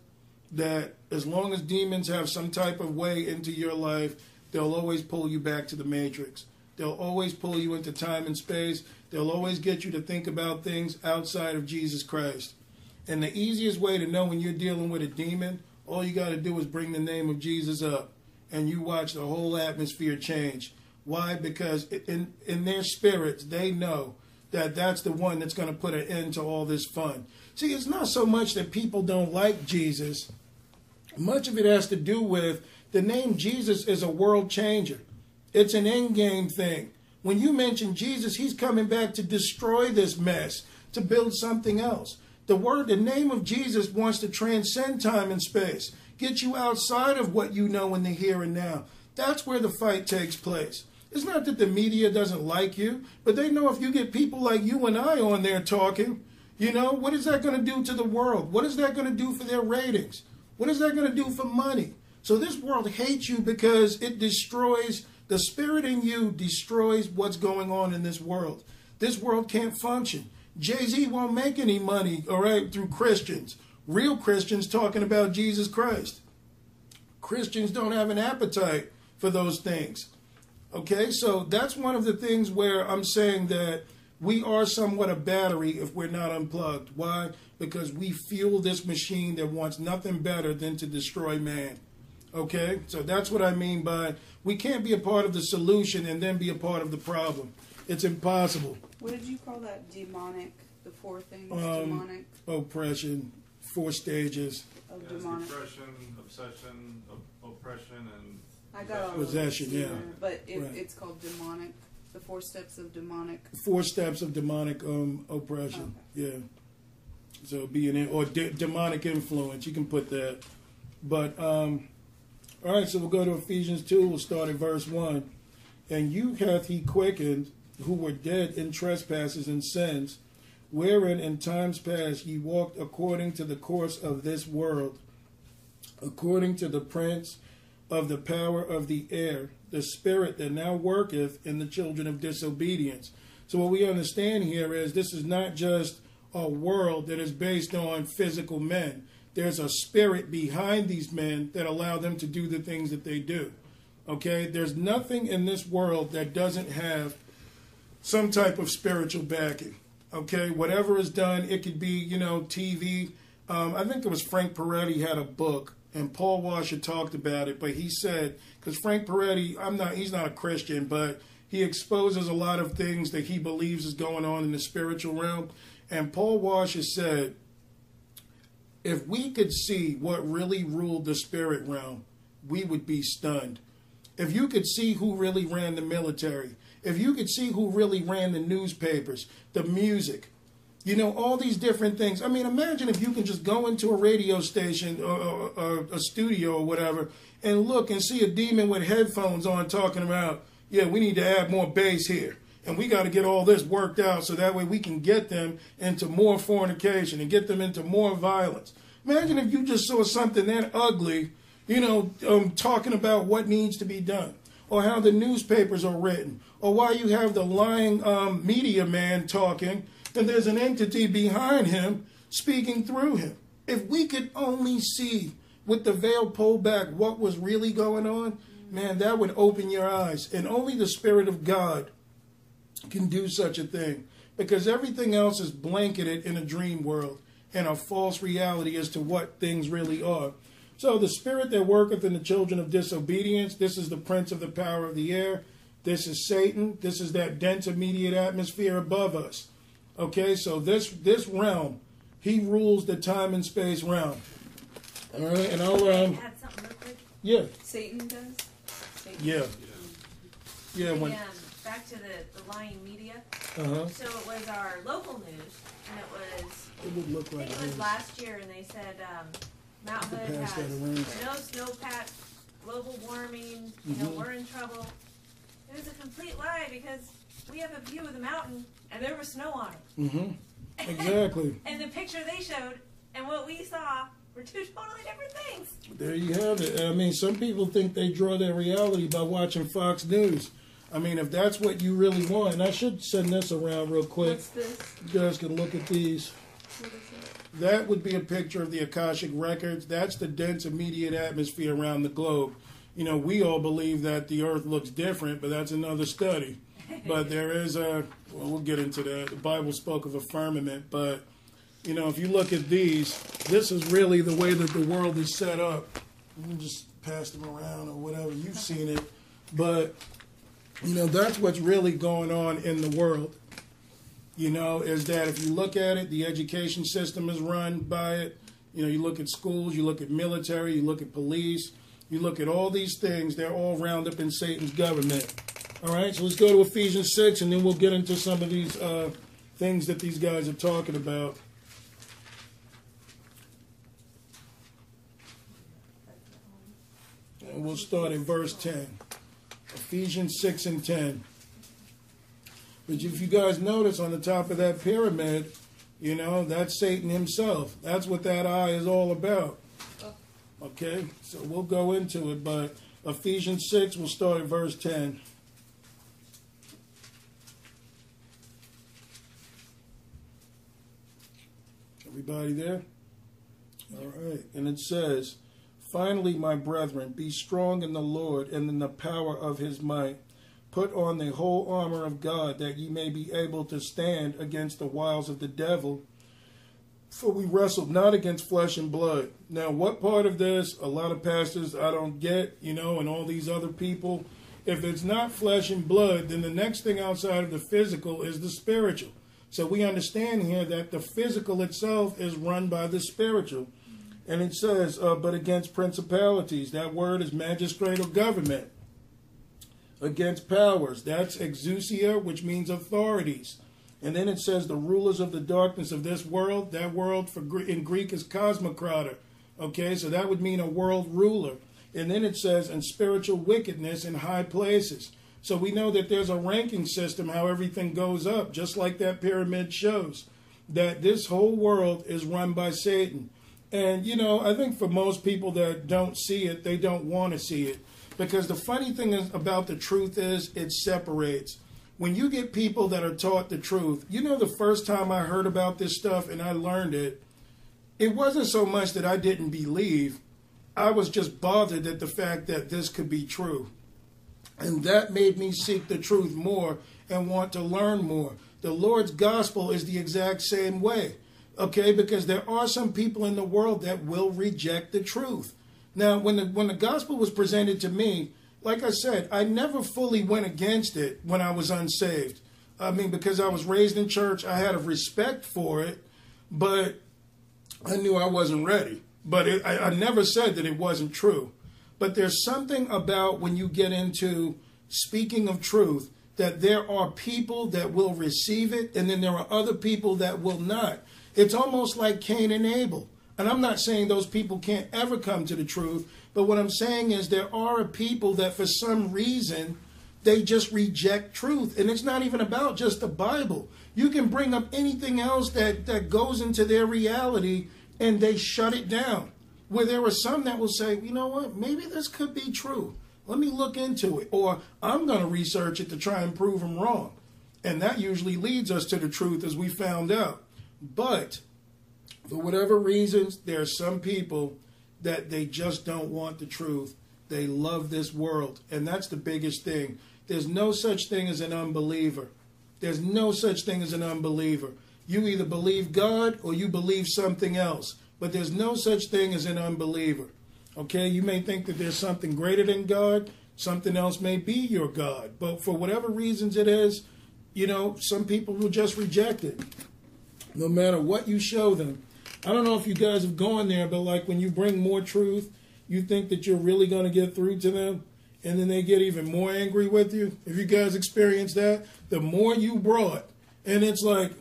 that as long as demons have some type of way into your life, they'll always pull you back to the matrix. They'll always pull you into time and space. They'll always get you to think about things outside of Jesus Christ. And the easiest way to know when you're dealing with a demon, all you got to do is bring the name of Jesus up, and you watch the whole atmosphere change. Why? Because in in their spirits, they know that that's the one that's going to put an end to all this fun. See, it's not so much that people don't like Jesus. Much of it has to do with the name Jesus is a world changer. It's an end game thing. When you mention Jesus, he's coming back to destroy this mess, to build something else. The word, the name of Jesus wants to transcend time and space, get you outside of what you know in the here and now. That's where the fight takes place. It's not that the media doesn't like you, but they know if you get people like you and I on there talking, you know, what is that going to do to the world? What is that going to do for their ratings? What is that going to do for money? So this world hates you because it destroys the spirit in you destroys what's going on in this world. This world can't function. Jay-Z won't make any money, all right, through Christians. Real Christians talking about Jesus Christ. Christians don't have an appetite for those things. Okay, so that's one of the things where I'm saying that we are somewhat a battery if we're not unplugged. Why? Because we fuel this machine that wants nothing better than to destroy man. Okay, so that's what I mean by we can't be a part of the solution and then be a part of the problem. It's impossible. What did you call that? Demonic. The four things. Um, demonic. Oppression, four stages. Of Yes, demonic. depression, obsession, op- oppression, and I got all Possession, yeah. together, But it, Right. it's called demonic. The four steps of demonic. Four steps of demonic um, oppression. Yeah. So being in or de- demonic influence, you can put that. But um, all right, so we'll go to Ephesians two. We'll start at verse one. And you hath he quickened, who were dead in trespasses and sins, wherein in times past ye walked according to the course of this world, according to the prince of the power of the air, the spirit that now worketh in the children of disobedience. So, what we understand here is this is not just a world that is based on physical men. There's a spirit behind these men that allow them to do the things that they do. Okay? There's nothing in this world that doesn't have some type of spiritual backing. Okay? Whatever is done, it could be, you know, TV. Um, I think it was Frank Peretti had a book and Paul Washer talked about it, but he said because Frank Peretti, I'm not, he's not a Christian, but he exposes a lot of things that he believes is going on in the spiritual realm. And Paul Washer said, if we could see what really ruled the spirit realm, we would be stunned. If you could see who really ran the military, if you could see who really ran the newspapers, the music, you know, all these different things. I mean, imagine if you can just go into a radio station or, or, or a studio or whatever and look and see a demon with headphones on talking about, yeah, we need to add more bass here. And we got to get all this worked out so that way we can get them into more fornication and get them into more violence. Imagine if you just saw something that ugly, you know, um, talking about what needs to be done, or how the newspapers are written, or why you have the lying um, media man talking, and there's an entity behind him speaking through him. If we could only see with the veil pulled back what was really going on, man, that would open your eyes. And only the Spirit of God can do such a thing because everything else is blanketed in a dream world and a false reality as to what things really are. So the spirit that worketh in the children of disobedience, this is the prince of the power of the air. This is Satan. This is that dense immediate atmosphere above us. Okay, so this this realm, he rules the time and space realm. All right, and I'll um, Add something real quick. yeah, Satan does. Satan. yeah, yeah. When um, back to the, the lying media. Uh-huh. So it was our local news, and it was it would look I like think it was last year, and they said um, Mount Hood has that around. no snowpack, global warming. You know, Mhm. we're in trouble. It was a complete lie because we have a view of the mountain, and there was snow on it. Mm-hmm. Exactly. And the picture they showed and what we saw were two totally different things. There you have it. I mean, some people think they draw their reality by watching Fox News. I mean, if that's what you really want, and I should send this around real quick. What's this? You guys can look at these. What is it? That would be a picture of the Akashic Records. That's the dense immediate atmosphere around the globe. You know, we all believe that the Earth looks different, but that's another study. But there is a, well, we'll get into that. The Bible spoke of a firmament, but, you know, if you look at these, this is really the way that the world is set up. You just pass them around or whatever. You've seen it. But, you know, that's what's really going on in the world you know, is that if you look at it, the education system is run by it. You know, you look at schools, you look at military, you look at police, you look at all these things, they're all round up in Satan's government. All right, so let's go to Ephesians 6, and then we'll get into some of these uh, things that these guys are talking about. And we'll start in verse 10. Ephesians 6 and 10. But if you guys notice on the top of that pyramid, you know, that's Satan himself. That's what that eye is all about. Okay, so we'll go into it, but Ephesians 6, we'll start at verse 10. Everybody there? All right. And it says, Finally, my brethren, be strong in the Lord and in the power of his might. Put on the whole armor of God, that ye may be able to stand against the wiles of the devil. For we wrestle not against flesh and blood. Now, what part of this, a lot of pastors I don't get, you know, and all these other people, if it's not flesh and blood, then the next thing outside of the physical is the spiritual. So we understand here that the physical itself is run by the spiritual. And it says, uh, but against principalities, that word is magistrate or government. Against powers, that's exousia, which means authorities. And then it says the rulers of the darkness of this world. That world for in Greek is cosmocrator. Okay, so that would mean a world ruler. And then it says, and spiritual wickedness in high places. So we know that there's a ranking system how everything goes up, just like that pyramid shows. That this whole world is run by Satan. And, you know, I think for most people that don't see it, they don't want to see it. Because the funny thing is about the truth is it separates. When you get people that are taught the truth, you know, the first time I heard about this stuff and I learned it, it wasn't so much that I didn't believe, I was just bothered at the fact that this could be true. And that made me seek the truth more and want to learn more. The Lord's gospel is the exact same way, okay? Because there are some people in the world that will reject the truth. Now, when the when the gospel was presented to me, like I said, I never fully went against it when I was unsaved. I mean, because I was raised in church, I had a respect for it, but I knew I wasn't ready. But it, I, I never said that it wasn't true. But there's something about when you get into speaking of truth that there are people that will receive it, and then there are other people that will not. It's almost like Cain and Abel. And I'm not saying those people can't ever come to the truth, but what I'm saying is there are people that for some reason they just reject truth. And it's not even about just the Bible. You can bring up anything else that, that goes into their reality and they shut it down. Where there are some that will say, you know what, maybe this could be true. Let me look into it. Or I'm going to research it to try and prove them wrong. And that usually leads us to the truth as we found out. But for whatever reasons, there are some people that they just don't want the truth. They love this world. And that's the biggest thing. There's no such thing as an unbeliever. There's no such thing as an unbeliever. You either believe God or you believe something else. But there's no such thing as an unbeliever. Okay? You may think that there's something greater than God. Something else may be your God. But for whatever reasons it is, you know, some people will just reject it. No matter what you show them. I don't know if you guys have gone there, but like when you bring more truth, you think that you're really going to get through to them, and then they get even more angry with you. If you guys experience that, the more you brought, and it's like,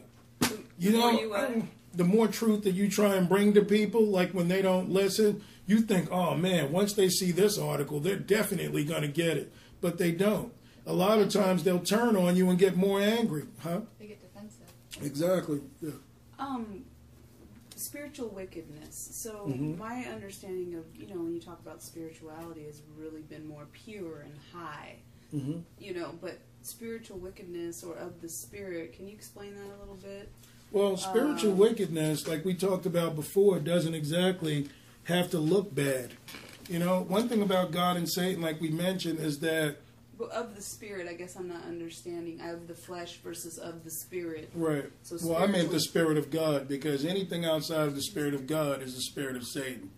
you know, you the more truth that you try and bring to people, like when they don't listen, you think, oh man, once they see this article, they're definitely going to get it. But they don't. A lot of times they'll turn on you and get more angry, huh? They get defensive. Exactly. Yeah. Um, spiritual wickedness. So Mhm. my understanding of you know when you talk about spirituality has really been more pure and high. Mhm. You know, but spiritual wickedness or of the spirit. Can you explain that a little bit? Well, spiritual Um, wickedness, like we talked about before, doesn't exactly have to look bad. You know, one thing about God and Satan, like we mentioned, is that of the spirit, I guess I'm not understanding. Of the flesh versus of the spirit. right. So well, I meant the spirit of God because anything outside of the spirit of God is the spirit of Satan.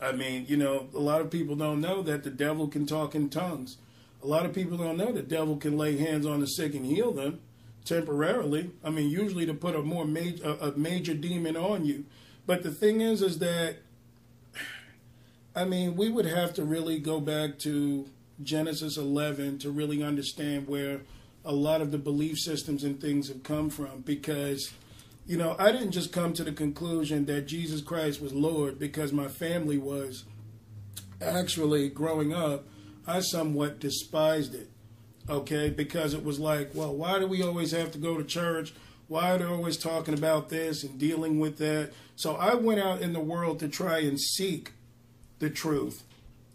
I mean, you know, a lot of people don't know that the devil can talk in tongues. A lot of people don't know the devil can lay hands on the sick and heal them temporarily. I mean, usually to put a more major a, a major demon on you. But the thing is, is that I mean, we would have to really go back to Genesis 11 to really understand where a lot of the belief systems and things have come from because you know, I didn't just come to the conclusion that Jesus Christ was Lord because my family was. Actually, growing up, I somewhat despised it, okay, because it was like, well, why do we always have to go to church? Why are they always talking about this and dealing with that? So I went out in the world to try and seek the truth.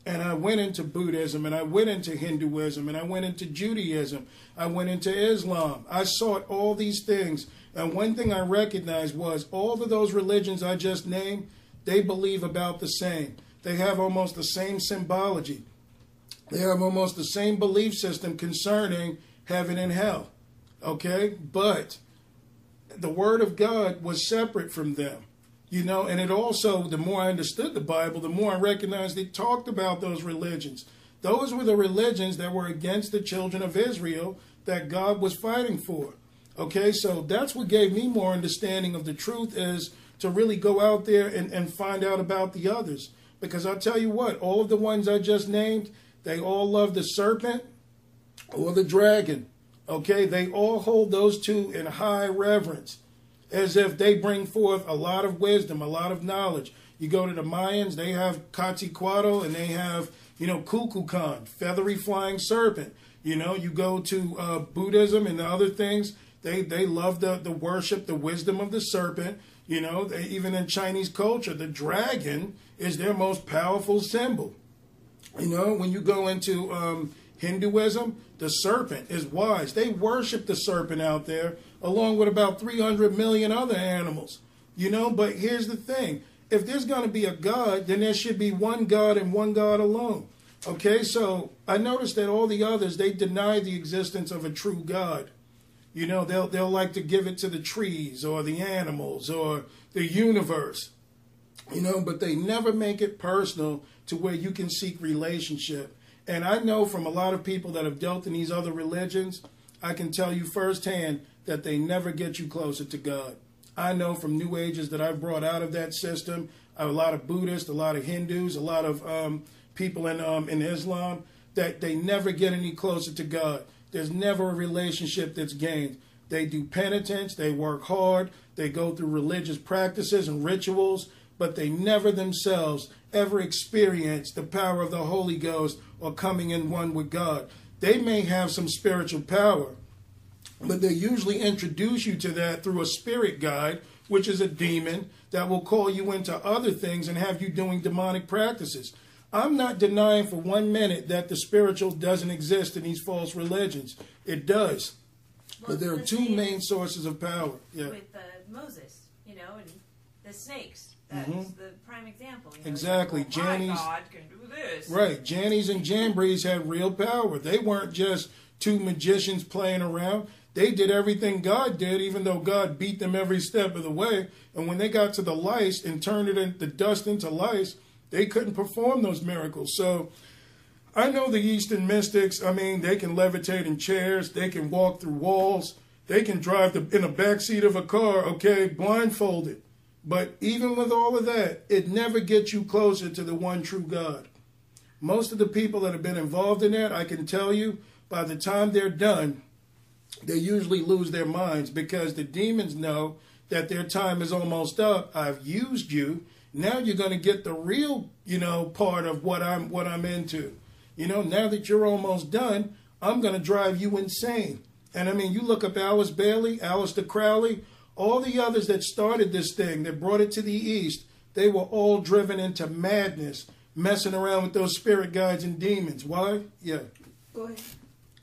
And I went into Buddhism and I went into Hinduism and I went into Judaism. I went into Islam. I sought all these things. And one thing I recognized was all of those religions I just named, they believe about the same. They have almost the same symbology. They have almost the same belief system concerning heaven and hell. Okay? But the Word of God was separate from them. You know, and it also, the more I understood the Bible, the more I recognized it talked about those religions. Those were the religions that were against the children of Israel that God was fighting for. Okay, so that's what gave me more understanding of the truth is to really go out there and, and find out about the others. Because I'll tell you what, all of the ones I just named, they all love the serpent or the dragon. Okay, they all hold those two in high reverence as if they bring forth a lot of wisdom, a lot of knowledge. You go to the Mayans, they have Quetzalcoatl and they have, you know, Kukulkan, feathery flying serpent. You know, you go to uh, Buddhism and the other things, they, they love the, the worship, the wisdom of the serpent. You know, they, even in Chinese culture, the dragon is their most powerful symbol. You know, when you go into um, Hinduism, the serpent is wise. They worship the serpent out there, along with about 300 million other animals. You know, but here's the thing if there's going to be a God, then there should be one God and one God alone. Okay, so I noticed that all the others, they deny the existence of a true God. You know, they'll, they'll like to give it to the trees or the animals or the universe. You know, but they never make it personal to where you can seek relationship. And I know from a lot of people that have dealt in these other religions, I can tell you firsthand that they never get you closer to God. I know from New Ages that I've brought out of that system, a lot of Buddhists, a lot of Hindus, a lot of um, people in, um, in Islam, that they never get any closer to God. There's never a relationship that's gained. They do penitence, they work hard, they go through religious practices and rituals, but they never themselves ever experience the power of the Holy Ghost or coming in one with God. They may have some spiritual power, but they usually introduce you to that through a spirit guide, which is a demon that will call you into other things and have you doing demonic practices. I'm not denying for one minute that the spiritual doesn't exist in these false religions. It does. Well, but there are two main sources of power. Yeah. With uh, Moses, you know, and the snakes. That's Mhm. the prime example. You know, Exactly. Like, well, my Jannes- God can do this. Right. Jannes and Jambres had real power. They weren't just two magicians playing around. They did everything God did, even though God beat them every step of the way. And when they got to the lice and turned it in, the dust into lice, they couldn't perform those miracles. So I know the Eastern mystics. I mean, they can levitate in chairs. They can walk through walls. They can drive the, in the back seat of a car, okay, blindfolded. But even with all of that, it never gets you closer to the one true God. Most of the people that have been involved in that, I can tell you, by the time they're done, they usually lose their minds because the demons know that their time is almost up. I've used you. Now you're going to get the real, you know, part of what I'm what I'm into. You know, now that you're almost done, I'm going to drive you insane. And I mean, you look up Alice Bailey, Aleister Crowley, all the others that started this thing, that brought it to the East, they were all driven into madness, messing around with those spirit guides and demons. Why? Yeah. Go ahead.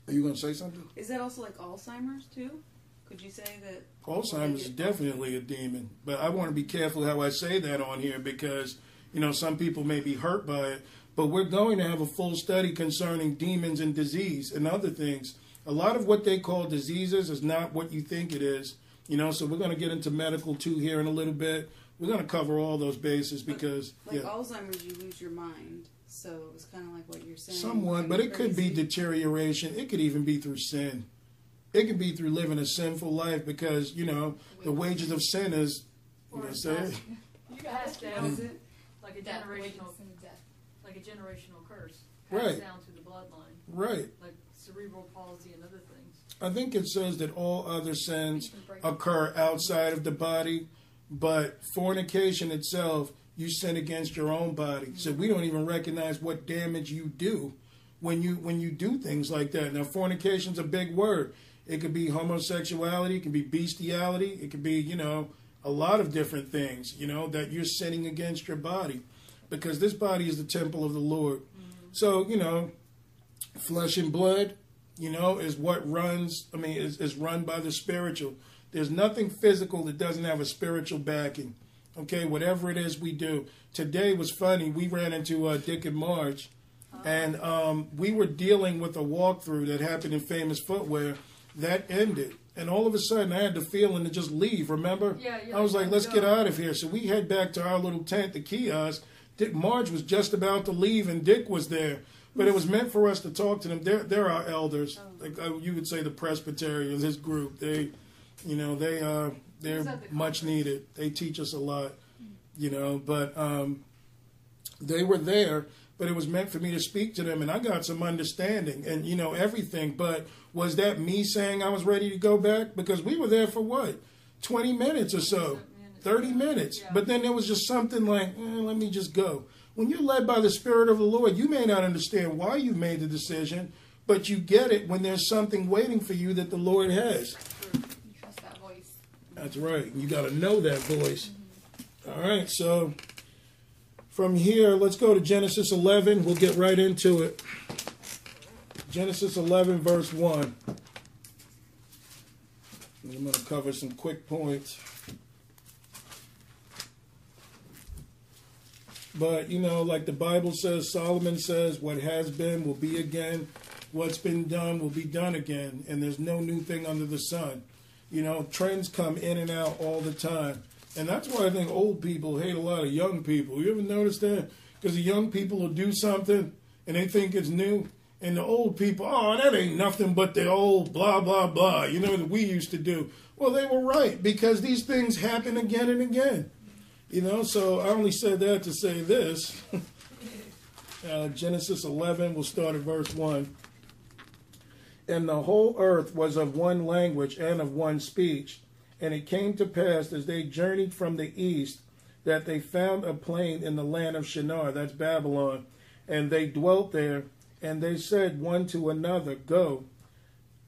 Are you going to say something? Is that also like Alzheimer's too? Could you say that? Alzheimer's is definitely a demon, but I want to be careful how I say that on here because you know some people may be hurt by it. But we're going to have a full study concerning demons and disease and other things. A lot of what they call diseases is not what you think it is. You know, so we're going to get into medical too here in a little bit. We're going to cover all those bases because Like yeah, Alzheimer's, you lose your mind. So it was kind of like what you're saying. somewhat, but it could be deterioration. It could even be through sin. It could be through living a sinful life because you know the wages of sin is. You know, say, You passed down Is it? like a generational, wages death. like a generational curse. Right. Passed down through the bloodline. Right. Like cerebral palsy and other things. I think it says that all other sins occur outside of the body, but fornication itself, you sin against your own body. So we don't even recognize what damage you do when you when you do things like that. Now, fornication's a big word. It could be homosexuality, it could be bestiality, it could be you know a lot of different things. You know that you're sinning against your body because this body is the temple of the Lord. Mm-hmm. So you know, flesh and blood, you know, is what runs. I mean, is, is run by the spiritual. There's nothing physical that doesn't have a spiritual backing. Okay, whatever it is we do. Today was funny. We ran into uh, Dick and Marge, and um, we were dealing with a walkthrough that happened in Famous Footwear that ended. And all of a sudden, I had the feeling to just leave. Remember? Yeah, yeah, I was like, "Let's go. get out of here." So we head back to our little tent, the kiosk. Dick Marge was just about to leave, and Dick was there. But it was meant for us to talk to them. They're they're our elders, like uh, you would say, the Presbyterians. This group, they, you know, they are they're much needed. They teach us a lot, you know. But um, they were there, but it was meant for me to speak to them, and I got some understanding and you know everything. But was that me saying I was ready to go back? Because we were there for what, twenty minutes or so, thirty minutes. But then there was just something like, eh, let me just go. When you're led by the Spirit of the Lord, you may not understand why you made the decision, but you get it when there's something waiting for you that the Lord has. You trust that voice. That's right. You got to know that voice. All right. So from here, let's go to Genesis 11. We'll get right into it. Genesis 11, verse 1. I'm going to cover some quick points. But, you know, like the Bible says, Solomon says, what has been will be again. What's been done will be done again. And there's no new thing under the sun. You know, trends come in and out all the time. And that's why I think old people hate a lot of young people. You ever notice that? Because the young people will do something and they think it's new. And the old people, oh, that ain't nothing but the old blah, blah, blah, you know, that we used to do. Well, they were right because these things happen again and again. You know, so I only said that to say this. uh, Genesis 11, we'll start at verse 1. And the whole earth was of one language and of one speech. And it came to pass as they journeyed from the east that they found a plain in the land of Shinar, that's Babylon, and they dwelt there. And they said one to another, Go,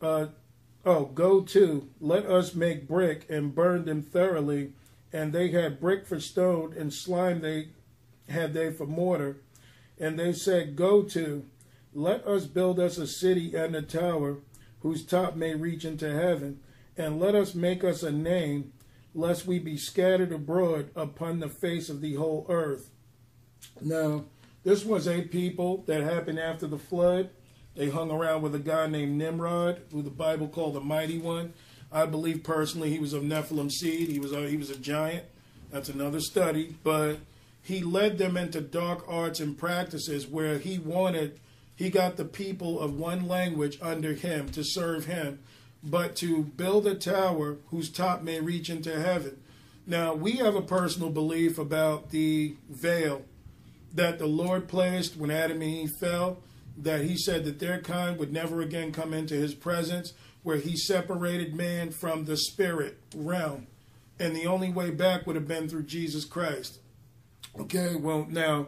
uh, oh, go to, let us make brick and burn them thoroughly. And they had brick for stone, and slime they had they for mortar. And they said, Go to, let us build us a city and a tower, whose top may reach into heaven, and let us make us a name, lest we be scattered abroad upon the face of the whole earth. Now, this was a people that happened after the flood. They hung around with a guy named Nimrod, who the Bible called the Mighty One. I believe personally he was of Nephilim seed. He was a, he was a giant. That's another study, but he led them into dark arts and practices where he wanted he got the people of one language under him to serve him, but to build a tower whose top may reach into heaven. Now, we have a personal belief about the veil that the Lord placed when Adam and Eve fell, that he said that their kind would never again come into his presence, where he separated man from the spirit realm. And the only way back would have been through Jesus Christ. Okay, well, now,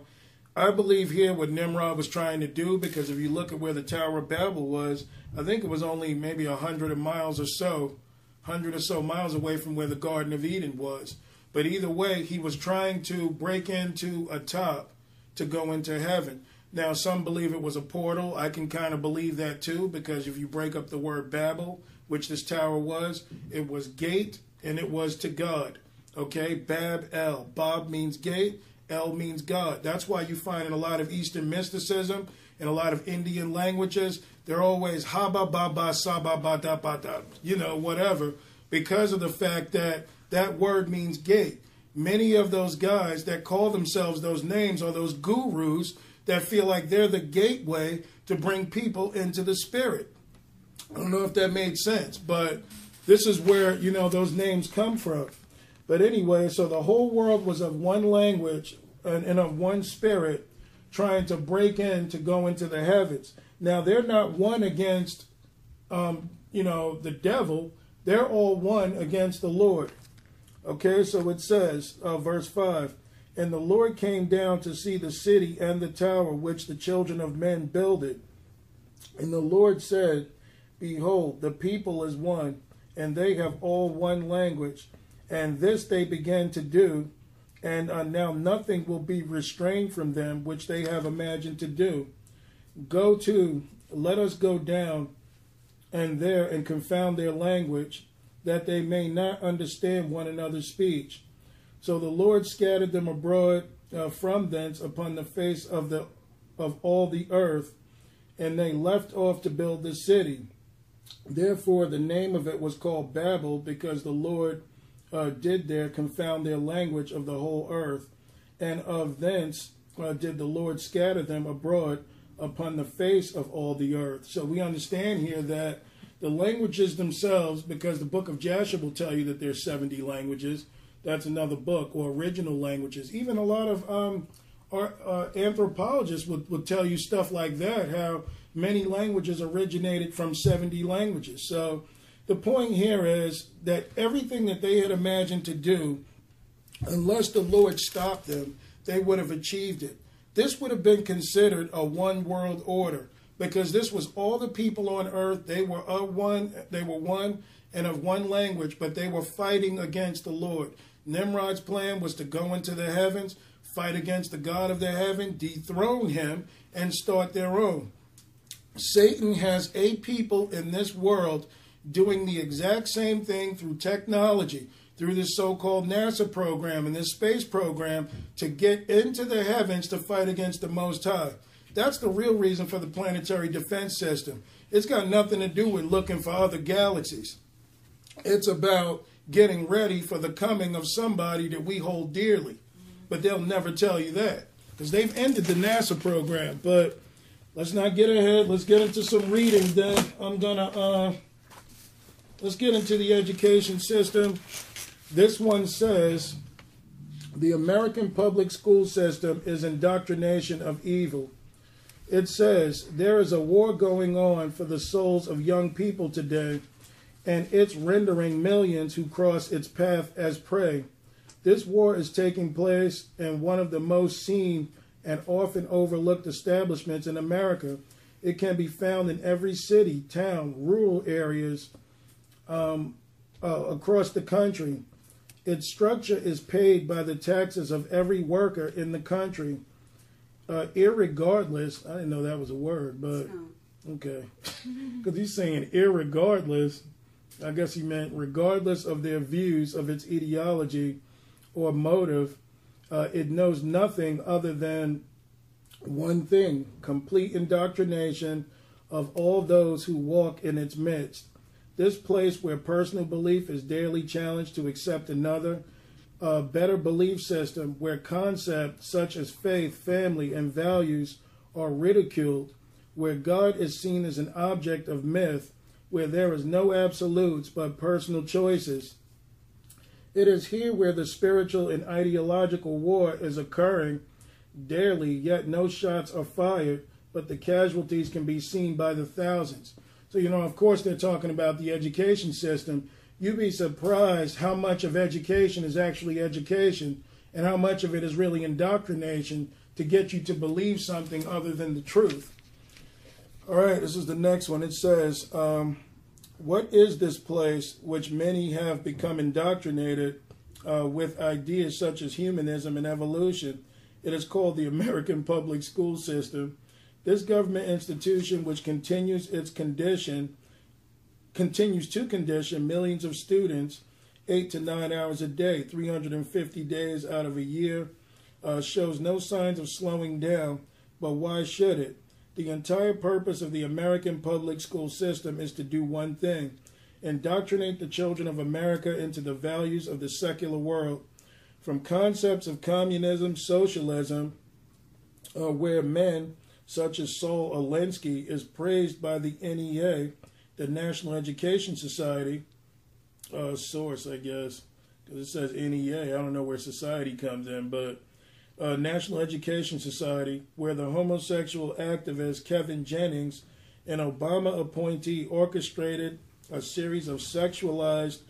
I believe here what Nimrod was trying to do, because if you look at where the Tower of Babel was, I think it was only maybe a hundred miles or so, hundred or so miles away from where the Garden of Eden was. But either way, he was trying to break into a top to go into heaven. Now, some believe it was a portal. I can kind of believe that too, because if you break up the word Babel, which this tower was, it was gate and it was to God. Okay, Bab El. Bob means gate, El means God. That's why you find in a lot of Eastern mysticism, in a lot of Indian languages, they're always ha ba ba ba sa ba ba da ba da, you know, whatever, because of the fact that that word means gate. Many of those guys that call themselves those names are those gurus that feel like they're the gateway to bring people into the spirit. I don't know if that made sense, but this is where, you know, those names come from. But anyway, so the whole world was of one language and, and of one spirit trying to break in to go into the heavens. Now they're not one against, um, you know, the devil. They're all one against the Lord. Okay, so it says, uh, verse 5 And the Lord came down to see the city and the tower which the children of men builded. And the Lord said, Behold, the people is one, and they have all one language. And this they began to do, and uh, now nothing will be restrained from them which they have imagined to do. Go to, let us go down, and there and confound their language that they may not understand one another's speech. So the Lord scattered them abroad uh, from thence upon the face of the of all the earth, and they left off to build the city. Therefore, the name of it was called Babel, because the Lord uh, did there confound their language of the whole earth, and of thence uh, did the Lord scatter them abroad upon the face of all the earth. So we understand here that the languages themselves, because the book of Jasher will tell you that there's 70 languages. That's another book, or original languages. Even a lot of um, our, uh, anthropologists would, would tell you stuff like that, how many languages originated from 70 languages. So the point here is that everything that they had imagined to do, unless the Lord stopped them, they would have achieved it. This would have been considered a one world order because this was all the people on earth. They were of one, they were one and of one language, but they were fighting against the Lord. Nimrod's plan was to go into the heavens, fight against the God of the heaven, dethrone him, and start their own. Satan has a people in this world doing the exact same thing through technology, through this so called NASA program and this space program to get into the heavens to fight against the Most High. That's the real reason for the planetary defense system. It's got nothing to do with looking for other galaxies. It's about getting ready for the coming of somebody that we hold dearly. But they'll never tell you that because they've ended the NASA program. But let's not get ahead. Let's get into some reading then. I'm going to, uh, let's get into the education system. This one says the American public school system is indoctrination of evil. It says there is a war going on for the souls of young people today, and it's rendering millions who cross its path as prey. This war is taking place in one of the most seen and often overlooked establishments in America. It can be found in every city, town, rural areas um, uh, across the country. Its structure is paid by the taxes of every worker in the country uh, irregardless, I didn't know that was a word, but okay, because he's saying irregardless. I guess he meant regardless of their views of its ideology or motive, uh, it knows nothing other than one thing: complete indoctrination of all those who walk in its midst. This place where personal belief is daily challenged to accept another a better belief system where concepts such as faith, family, and values are ridiculed, where God is seen as an object of myth, where there is no absolutes but personal choices. It is here where the spiritual and ideological war is occurring daily, yet no shots are fired, but the casualties can be seen by the thousands. So, you know, of course, they're talking about the education system you'd be surprised how much of education is actually education and how much of it is really indoctrination to get you to believe something other than the truth. All right, this is the next one. It says, um, What is this place which many have become indoctrinated uh, with ideas such as humanism and evolution? It is called the American Public School System. This government institution, which continues its condition continues to condition millions of students eight to nine hours a day, 350 days out of a year, uh, shows no signs of slowing down, but why should it? The entire purpose of the American public school system is to do one thing indoctrinate the children of America into the values of the secular world. From concepts of communism, socialism, uh, where men such as Saul Alinsky is praised by the NEA the National Education Society uh, source, I guess, because it says NEA. I don't know where society comes in, but uh, National Education Society, where the homosexual activist Kevin Jennings, an Obama appointee, orchestrated a series of sexualized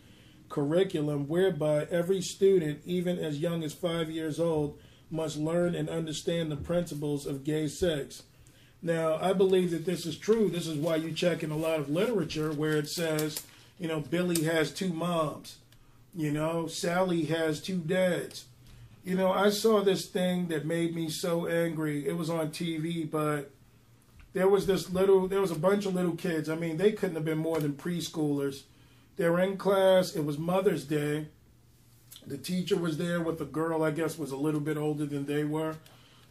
curriculum whereby every student, even as young as five years old, must learn and understand the principles of gay sex. Now, I believe that this is true. This is why you check in a lot of literature where it says, you know, Billy has two moms, you know, Sally has two dads. You know, I saw this thing that made me so angry. It was on TV, but there was this little, there was a bunch of little kids. I mean, they couldn't have been more than preschoolers. They were in class. It was Mother's Day. The teacher was there with a girl, I guess, was a little bit older than they were.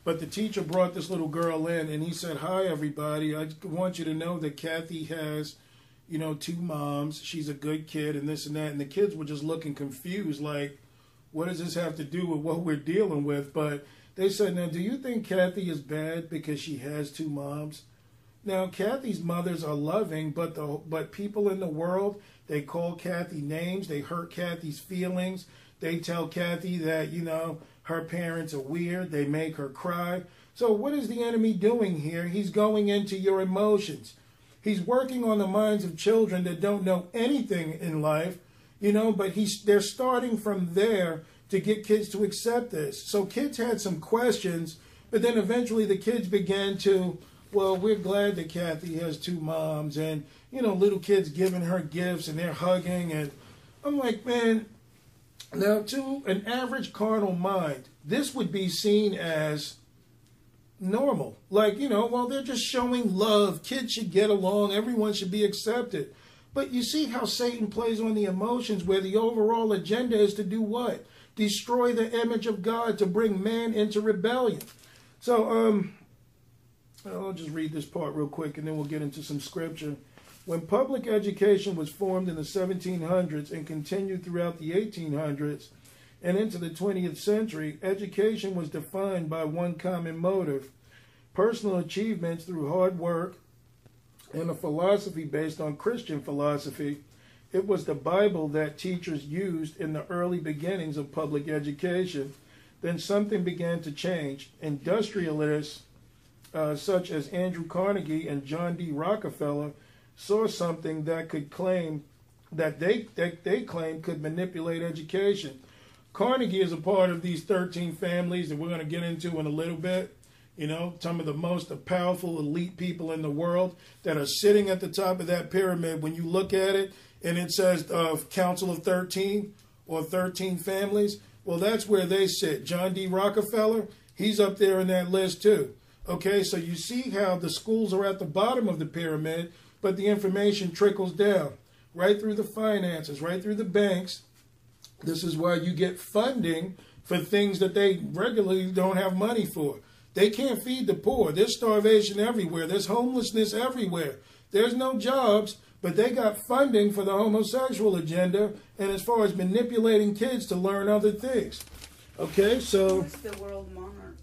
But the teacher brought this little girl in and he said, Hi, everybody. I want you to know that Kathy has, you know, two moms. She's a good kid and this and that. And the kids were just looking confused, like, what does this have to do with what we're dealing with? But they said, Now, do you think Kathy is bad because she has two moms? Now, Kathy's mothers are loving, but the but people in the world they call Kathy names, they hurt Kathy's feelings, they tell Kathy that you know her parents are weird, they make her cry. So, what is the enemy doing here? He's going into your emotions. He's working on the minds of children that don't know anything in life, you know, but he's they're starting from there to get kids to accept this. So kids had some questions, but then eventually the kids began to well, we're glad that Kathy has two moms and, you know, little kids giving her gifts and they're hugging. And I'm like, man, now to an average carnal mind, this would be seen as normal. Like, you know, well, they're just showing love. Kids should get along. Everyone should be accepted. But you see how Satan plays on the emotions where the overall agenda is to do what? Destroy the image of God to bring man into rebellion. So, um, I'll just read this part real quick and then we'll get into some scripture. When public education was formed in the 1700s and continued throughout the 1800s and into the 20th century, education was defined by one common motive personal achievements through hard work and a philosophy based on Christian philosophy. It was the Bible that teachers used in the early beginnings of public education. Then something began to change. Industrialists uh, such as Andrew Carnegie and John D. Rockefeller saw something that could claim that they that they claim could manipulate education. Carnegie is a part of these 13 families that we're going to get into in a little bit. You know, some of the most powerful elite people in the world that are sitting at the top of that pyramid. When you look at it and it says uh, Council of 13 or 13 families, well, that's where they sit. John D. Rockefeller, he's up there in that list too. Okay, so you see how the schools are at the bottom of the pyramid, but the information trickles down right through the finances, right through the banks. This is why you get funding for things that they regularly don't have money for. They can't feed the poor. There's starvation everywhere. There's homelessness everywhere. There's no jobs, but they got funding for the homosexual agenda and as far as manipulating kids to learn other things. Okay, so. What's the world monarch?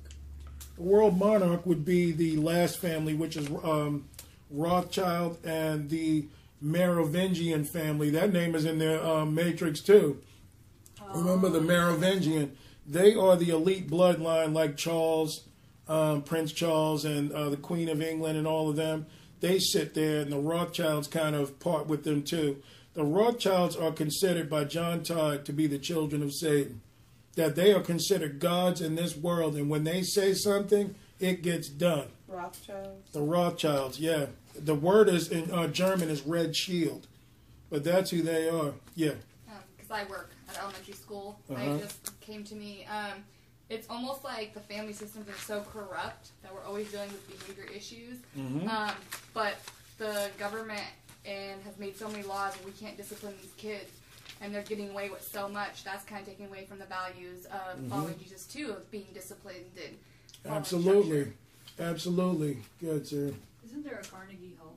The world monarch would be the last family, which is um, Rothschild and the Merovingian family. That name is in their um, Matrix too. Oh. Remember the Merovingian? They are the elite bloodline, like Charles, um, Prince Charles, and uh, the Queen of England, and all of them. They sit there, and the Rothschilds kind of part with them too. The Rothschilds are considered by John Todd to be the children of Satan that they are considered gods in this world, and when they say something, it gets done. Rothschilds. The Rothschilds, yeah. The word is in uh, German is red shield, but that's who they are. Yeah. Because um, I work at elementary school, Uh-huh. it just came to me. Um, it's almost like the family systems are so corrupt that we're always dealing with behavior issues. Mhm. Um, but the government and has made so many laws, and we can't discipline these kids and they're getting away with so much. That's kind of taking away from the values of Mhm. following Jesus too, of being disciplined and Absolutely. structure. Absolutely. Good, sir. Isn't there a Carnegie Hall?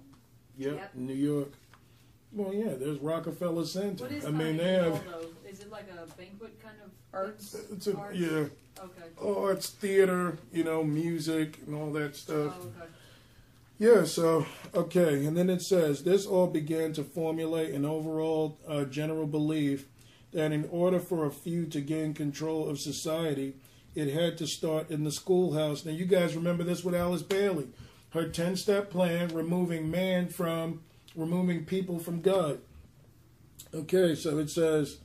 Yep, Yep. New York. Well, yeah, there's Rockefeller Center. What is I mean, they have. Hall, though? Is it like a banquet kind of arts? It's a, Arts? yeah. Okay. Arts, theater, you know, music, and all that stuff. Oh, okay. Yeah, so, okay, and then it says this all began to formulate an overall uh, general belief that in order for a few to gain control of society, it had to start in the schoolhouse. Now, you guys remember this with Alice Bailey, her 10 step plan, removing man from, removing people from God. Okay, so it says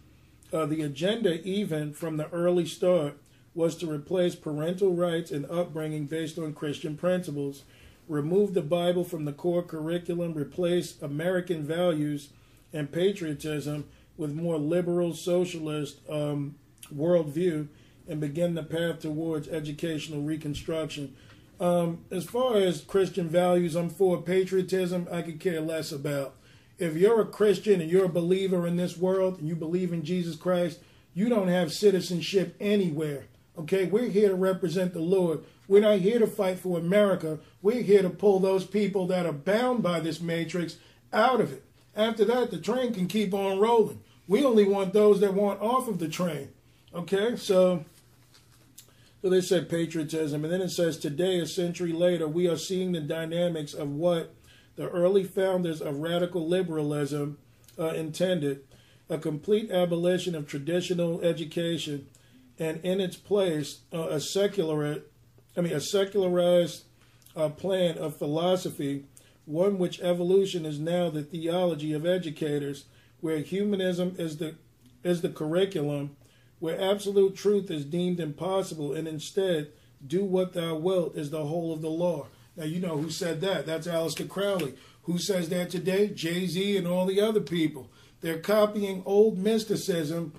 uh, the agenda, even from the early start, was to replace parental rights and upbringing based on Christian principles, remove the Bible from the core curriculum, replace American values and patriotism with more liberal socialist um, worldview, and begin the path towards educational reconstruction. Um, as far as Christian values, I'm for patriotism. I could care less about. If you're a Christian and you're a believer in this world and you believe in Jesus Christ, you don't have citizenship anywhere. Okay, we're here to represent the Lord. We're not here to fight for America. We're here to pull those people that are bound by this matrix out of it. After that, the train can keep on rolling. We only want those that want off of the train. Okay, so so they said patriotism, and then it says today, a century later, we are seeing the dynamics of what the early founders of radical liberalism uh, intended: a complete abolition of traditional education, and in its place, uh, a secular, I mean, a secularized uh, plan of philosophy, one which evolution is now the theology of educators, where humanism is the is the curriculum where absolute truth is deemed impossible, and instead, do what thou wilt is the whole of the law. Now, you know who said that. That's Aleister Crowley. Who says that today? Jay Z and all the other people. They're copying old mysticism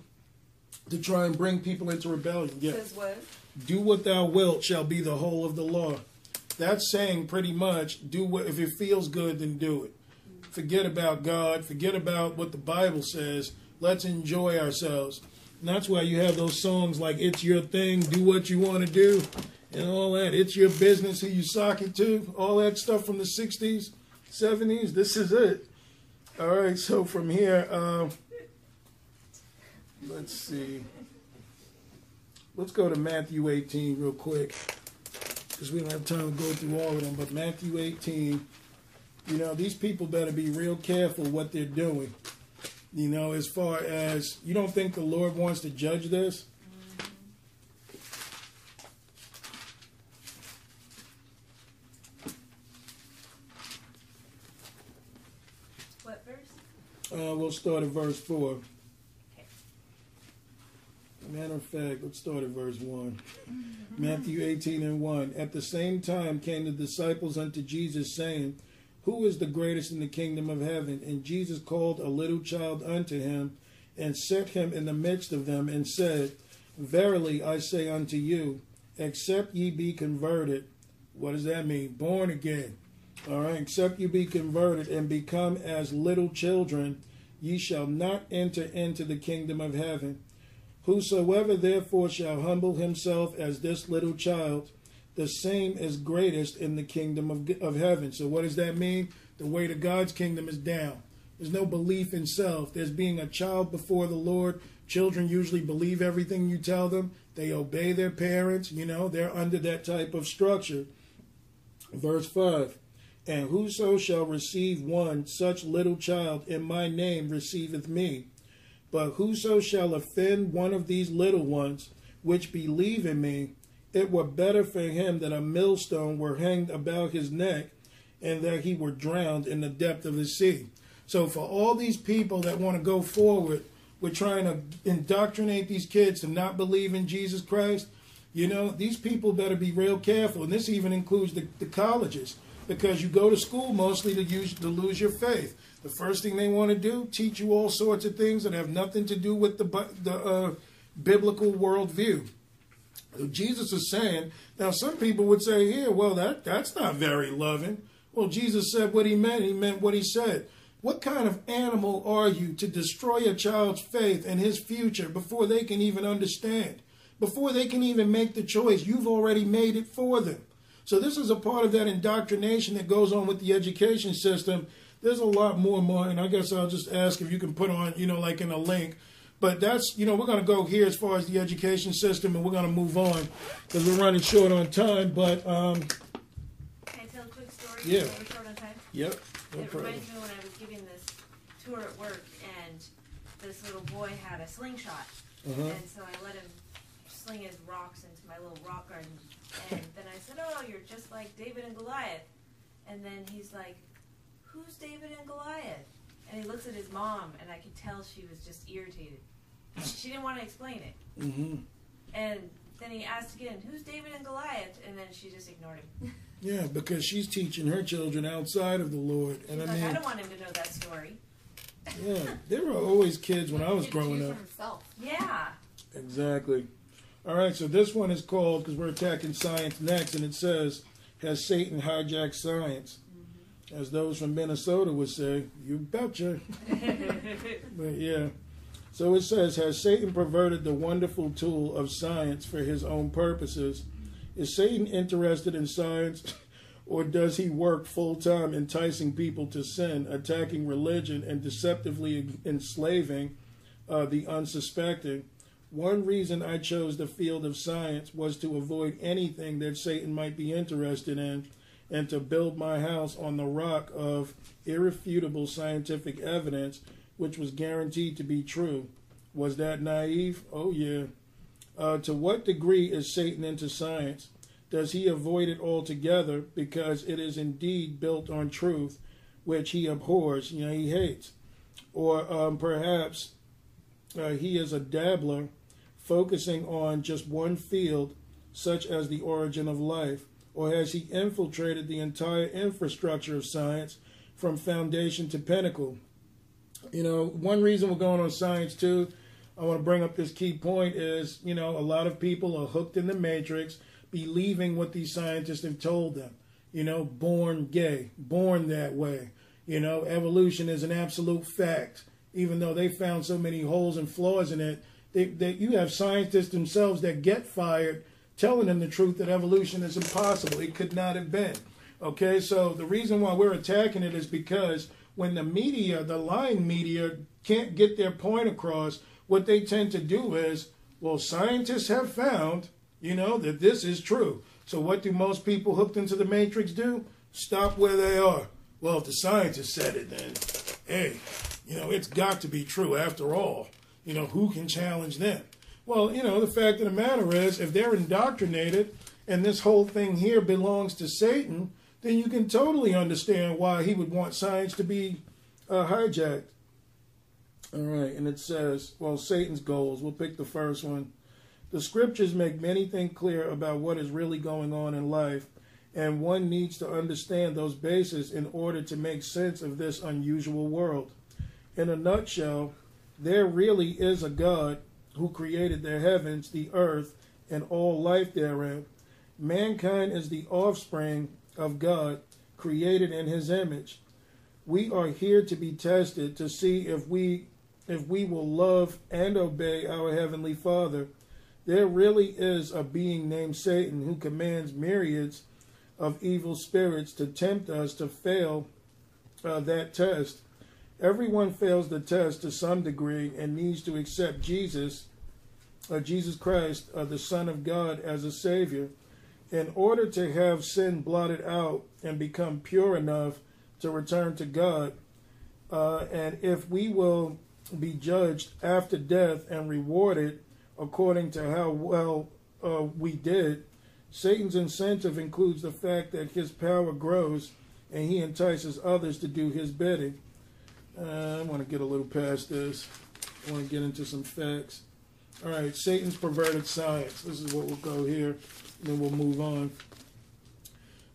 to try and bring people into rebellion. Yeah. Says what? Do what thou wilt shall be the whole of the law. That's saying pretty much do what if it feels good, then do it. Forget about God. Forget about what the Bible says. Let's enjoy ourselves. That's why you have those songs like It's Your Thing, Do What You Want to Do, and all that. It's Your Business, Who You Sock It To, all that stuff from the 60s, 70s. This is it. All right, so from here, um, let's see. Let's go to Matthew 18 real quick because we don't have time to go through all of them. But Matthew 18, you know, these people better be real careful what they're doing. You know, as far as you don't think the Lord wants to judge this? What verse? Uh, we'll start at verse 4. Matter of fact, let's start at verse one Matthew 18 and 1. At the same time came the disciples unto Jesus, saying, Who is the greatest in the kingdom of heaven? And Jesus called a little child unto him, and set him in the midst of them, and said, Verily I say unto you, except ye be converted. What does that mean? Born again. All right, except you be converted and become as little children, ye shall not enter into the kingdom of heaven. Whosoever therefore shall humble himself as this little child, the same is greatest in the kingdom of, of heaven. So, what does that mean? The way to God's kingdom is down. There's no belief in self. There's being a child before the Lord. Children usually believe everything you tell them, they obey their parents. You know, they're under that type of structure. Verse 5 And whoso shall receive one such little child in my name receiveth me. But whoso shall offend one of these little ones which believe in me, it were better for him that a millstone were hanged about his neck and that he were drowned in the depth of the sea. So, for all these people that want to go forward, we're trying to indoctrinate these kids to not believe in Jesus Christ. You know, these people better be real careful. And this even includes the, the colleges because you go to school mostly to, use, to lose your faith. The first thing they want to do, teach you all sorts of things that have nothing to do with the, the uh, biblical worldview. Jesus is saying, now some people would say here, well, that, that's not very loving. Well, Jesus said what he meant. He meant what he said. What kind of animal are you to destroy a child's faith and his future before they can even understand? Before they can even make the choice, you've already made it for them. So this is a part of that indoctrination that goes on with the education system there's a lot more, more, and I guess I'll just ask if you can put on, you know, like in a link. But that's, you know, we're going to go here as far as the education system, and we're going to move on because we're running short on time. But um, Can I tell a quick story? Yeah. We're short on time. Yep. No it problem. reminds me when I was giving this tour at work, and this little boy had a slingshot, Uh-huh. and so I let him sling his rocks into my little rock garden. And then I said, "Oh, you're just like David and Goliath." And then he's like, "Who's David and Goliath?" And he looks at his mom, and I could tell she was just irritated. She didn't want to explain it. hmm And then he asked again, "Who's David and Goliath?" And then she just ignored him. Yeah, because she's teaching her children outside of the Lord, and She's I like, mean, "I don't want him to know that story." yeah, there were always kids when I was growing up. himself. Yeah. Exactly. All right, so this one is called because we're attacking science next, and it says, "Has Satan hijacked science?" As those from Minnesota would say, "You betcha." but yeah, so it says, "Has Satan perverted the wonderful tool of science for his own purposes? Is Satan interested in science?" Or does he work full time enticing people to sin, attacking religion, and deceptively enslaving uh, the unsuspecting? One reason I chose the field of science was to avoid anything that Satan might be interested in and to build my house on the rock of irrefutable scientific evidence, which was guaranteed to be true. Was that naive? Oh, yeah. Uh, to what degree is Satan into science? Does he avoid it altogether because it is indeed built on truth, which he abhors, you know, he hates? Or um, perhaps uh, he is a dabbler focusing on just one field, such as the origin of life? Or has he infiltrated the entire infrastructure of science from foundation to pinnacle? You know, one reason we're going on science too, I want to bring up this key point is, you know, a lot of people are hooked in the matrix, believing what these scientists have told them. You know, born gay, born that way. You know, evolution is an absolute fact, even though they found so many holes and flaws in it. They, you have scientists themselves that get fired telling them the truth that evolution is impossible. It could not have been. Okay, so the reason why we're attacking it is because when the media, the lying media, can't get their point across, what they tend to do is, well, scientists have found, you know, that this is true. So what do most people hooked into the matrix do? Stop where they are. Well, if the scientists said it, then, hey, you know, it's got to be true after all. You know, who can challenge them? Well, you know, the fact of the matter is, if they're indoctrinated and this whole thing here belongs to Satan, then you can totally understand why he would want science to be uh, hijacked. All right, and it says, well, Satan's goals. We'll pick the first one. The scriptures make many things clear about what is really going on in life, and one needs to understand those bases in order to make sense of this unusual world. In a nutshell, there really is a God who created the heavens, the earth, and all life therein. Mankind is the offspring of God, created in his image. We are here to be tested to see if we if we will love and obey our heavenly Father. There really is a being named Satan who commands myriads of evil spirits to tempt us to fail uh, that test. Everyone fails the test to some degree and needs to accept Jesus, uh, Jesus Christ, uh, the Son of God, as a Savior. In order to have sin blotted out and become pure enough to return to God, uh, and if we will be judged after death and rewarded according to how well uh, we did, Satan's incentive includes the fact that his power grows and he entices others to do his bidding. Uh, I want to get a little past this. I want to get into some facts. All right, Satan's perverted science. This is what we'll go here, then we'll move on.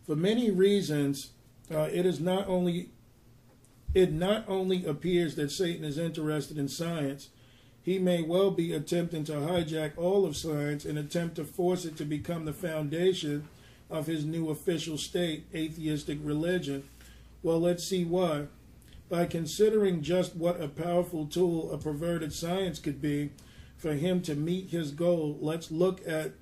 For many reasons, uh, it is not only it not only appears that Satan is interested in science, he may well be attempting to hijack all of science and attempt to force it to become the foundation of his new official state, atheistic religion. Well, let's see why. By considering just what a powerful tool a perverted science could be for him to meet his goal, let's look at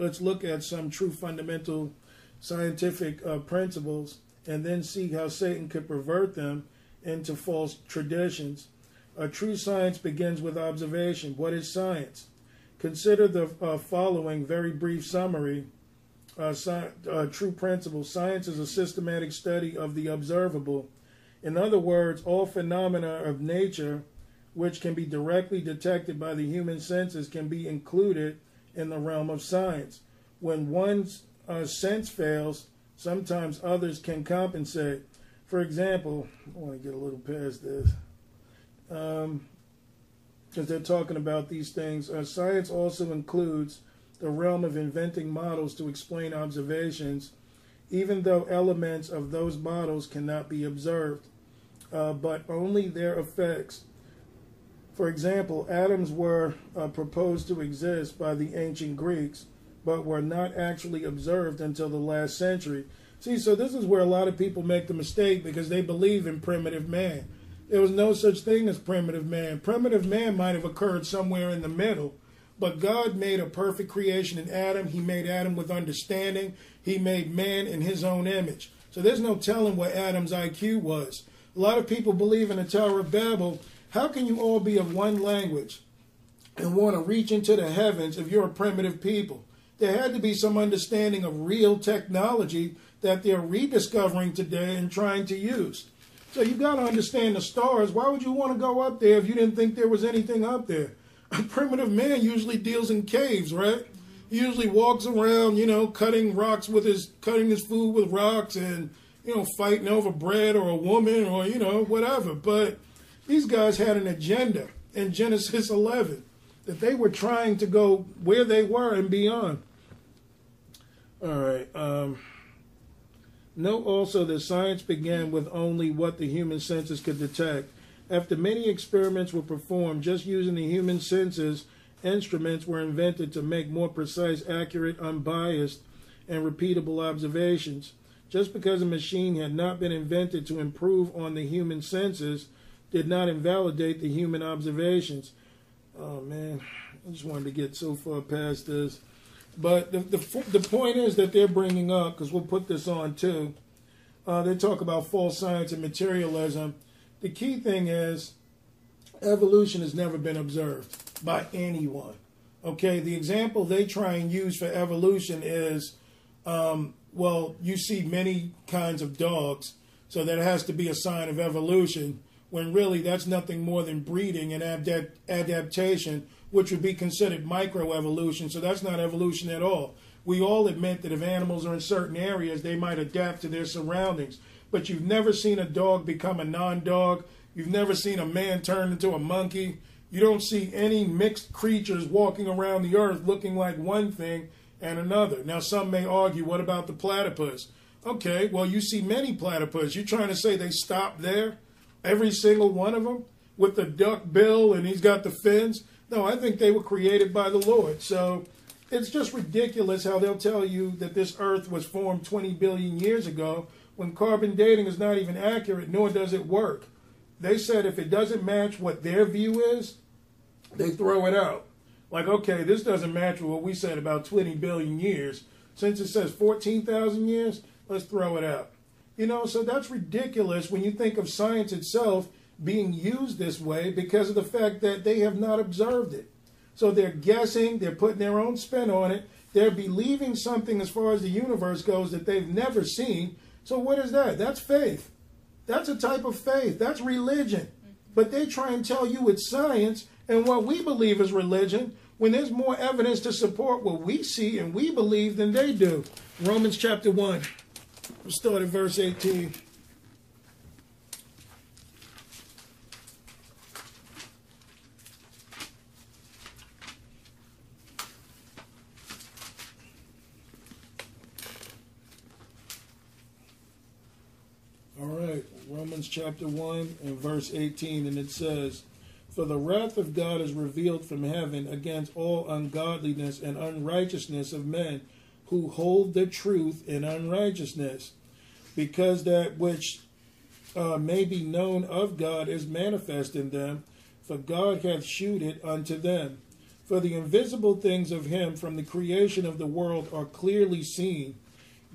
let's look at some true fundamental scientific uh, principles and then see how Satan could pervert them into false traditions. A true science begins with observation. What is science? Consider the uh, following very brief summary. Uh, sci- uh, true principle. Science is a systematic study of the observable. In other words, all phenomena of nature which can be directly detected by the human senses can be included in the realm of science. When one's uh, sense fails, sometimes others can compensate. For example, I want to get a little past this. Um, because they're talking about these things. Uh, science also includes the realm of inventing models to explain observations, even though elements of those models cannot be observed, uh, but only their effects. For example, atoms were uh, proposed to exist by the ancient Greeks, but were not actually observed until the last century. See, so this is where a lot of people make the mistake because they believe in primitive man. There was no such thing as primitive man. Primitive man might have occurred somewhere in the middle, but God made a perfect creation in Adam. He made Adam with understanding. He made man in his own image. So there's no telling what Adam's IQ was. A lot of people believe in the Tower of Babel. How can you all be of one language and want to reach into the heavens if you're a primitive people? There had to be some understanding of real technology that they're rediscovering today and trying to use. So you've got to understand the stars. Why would you want to go up there if you didn't think there was anything up there? A primitive man usually deals in caves, right? He usually walks around, you know, cutting rocks with his cutting his food with rocks and you know fighting over bread or a woman or you know whatever. But these guys had an agenda in Genesis 11 that they were trying to go where they were and beyond. All right. Um, Note also that science began with only what the human senses could detect. After many experiments were performed just using the human senses, instruments were invented to make more precise, accurate, unbiased, and repeatable observations. Just because a machine had not been invented to improve on the human senses did not invalidate the human observations. Oh man, I just wanted to get so far past this. But the, the, the point is that they're bringing up, because we'll put this on too, uh, they talk about false science and materialism. The key thing is evolution has never been observed by anyone. Okay, the example they try and use for evolution is um, well, you see many kinds of dogs, so that has to be a sign of evolution, when really that's nothing more than breeding and adapt- adaptation which would be considered microevolution. So that's not evolution at all. We all admit that if animals are in certain areas, they might adapt to their surroundings. But you've never seen a dog become a non dog. You've never seen a man turn into a monkey. You don't see any mixed creatures walking around the earth looking like one thing and another. Now, some may argue, what about the platypus? Okay, well, you see many platypus. You're trying to say they stop there? Every single one of them? With the duck bill and he's got the fins? No, I think they were created by the Lord. So it's just ridiculous how they'll tell you that this earth was formed 20 billion years ago when carbon dating is not even accurate, nor does it work. They said if it doesn't match what their view is, they throw it out. Like, okay, this doesn't match what we said about 20 billion years. Since it says 14,000 years, let's throw it out. You know, so that's ridiculous when you think of science itself being used this way because of the fact that they have not observed it. So they're guessing, they're putting their own spin on it, they're believing something as far as the universe goes that they've never seen. So what is that? That's faith. That's a type of faith. That's religion. But they try and tell you it's science and what we believe is religion when there's more evidence to support what we see and we believe than they do. Romans chapter 1. We'll start at verse 18. All right, Romans chapter 1 and verse 18, and it says, For the wrath of God is revealed from heaven against all ungodliness and unrighteousness of men who hold the truth in unrighteousness, because that which uh, may be known of God is manifest in them, for God hath shewed it unto them. For the invisible things of him from the creation of the world are clearly seen,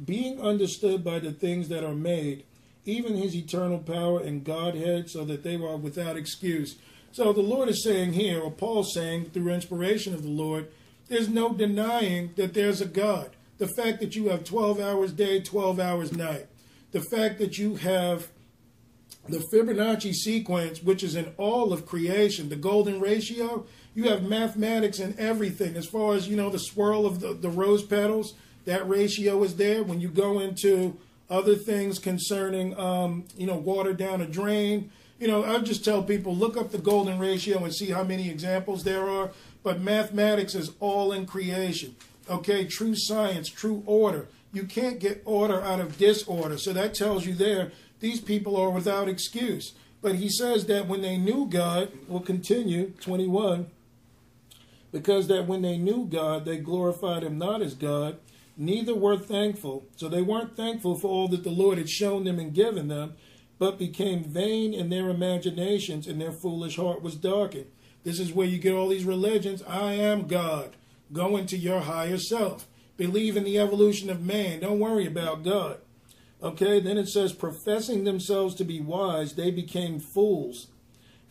being understood by the things that are made even his eternal power and Godhead, so that they are without excuse. So the Lord is saying here, or Paul's saying through inspiration of the Lord, there's no denying that there's a God. The fact that you have 12 hours day, 12 hours night. The fact that you have the Fibonacci sequence, which is in all of creation, the golden ratio, you have mathematics and everything. As far as, you know, the swirl of the, the rose petals, that ratio is there. When you go into other things concerning, um, you know, water down a drain, you know, I just tell people look up the golden ratio and see how many examples there are. But mathematics is all in creation. Okay, true science, true order. You can't get order out of disorder. So that tells you there these people are without excuse. But he says that when they knew God, will continue, 21, because that when they knew God, they glorified him not as God, neither were thankful. So they weren't thankful for all that the Lord had shown them and given them, but became vain in their imaginations, and their foolish heart was darkened. This is where you get all these religions. I am God. Go into your higher self. Believe in the evolution of man. Don't worry about God. Okay, then it says, professing themselves to be wise, they became fools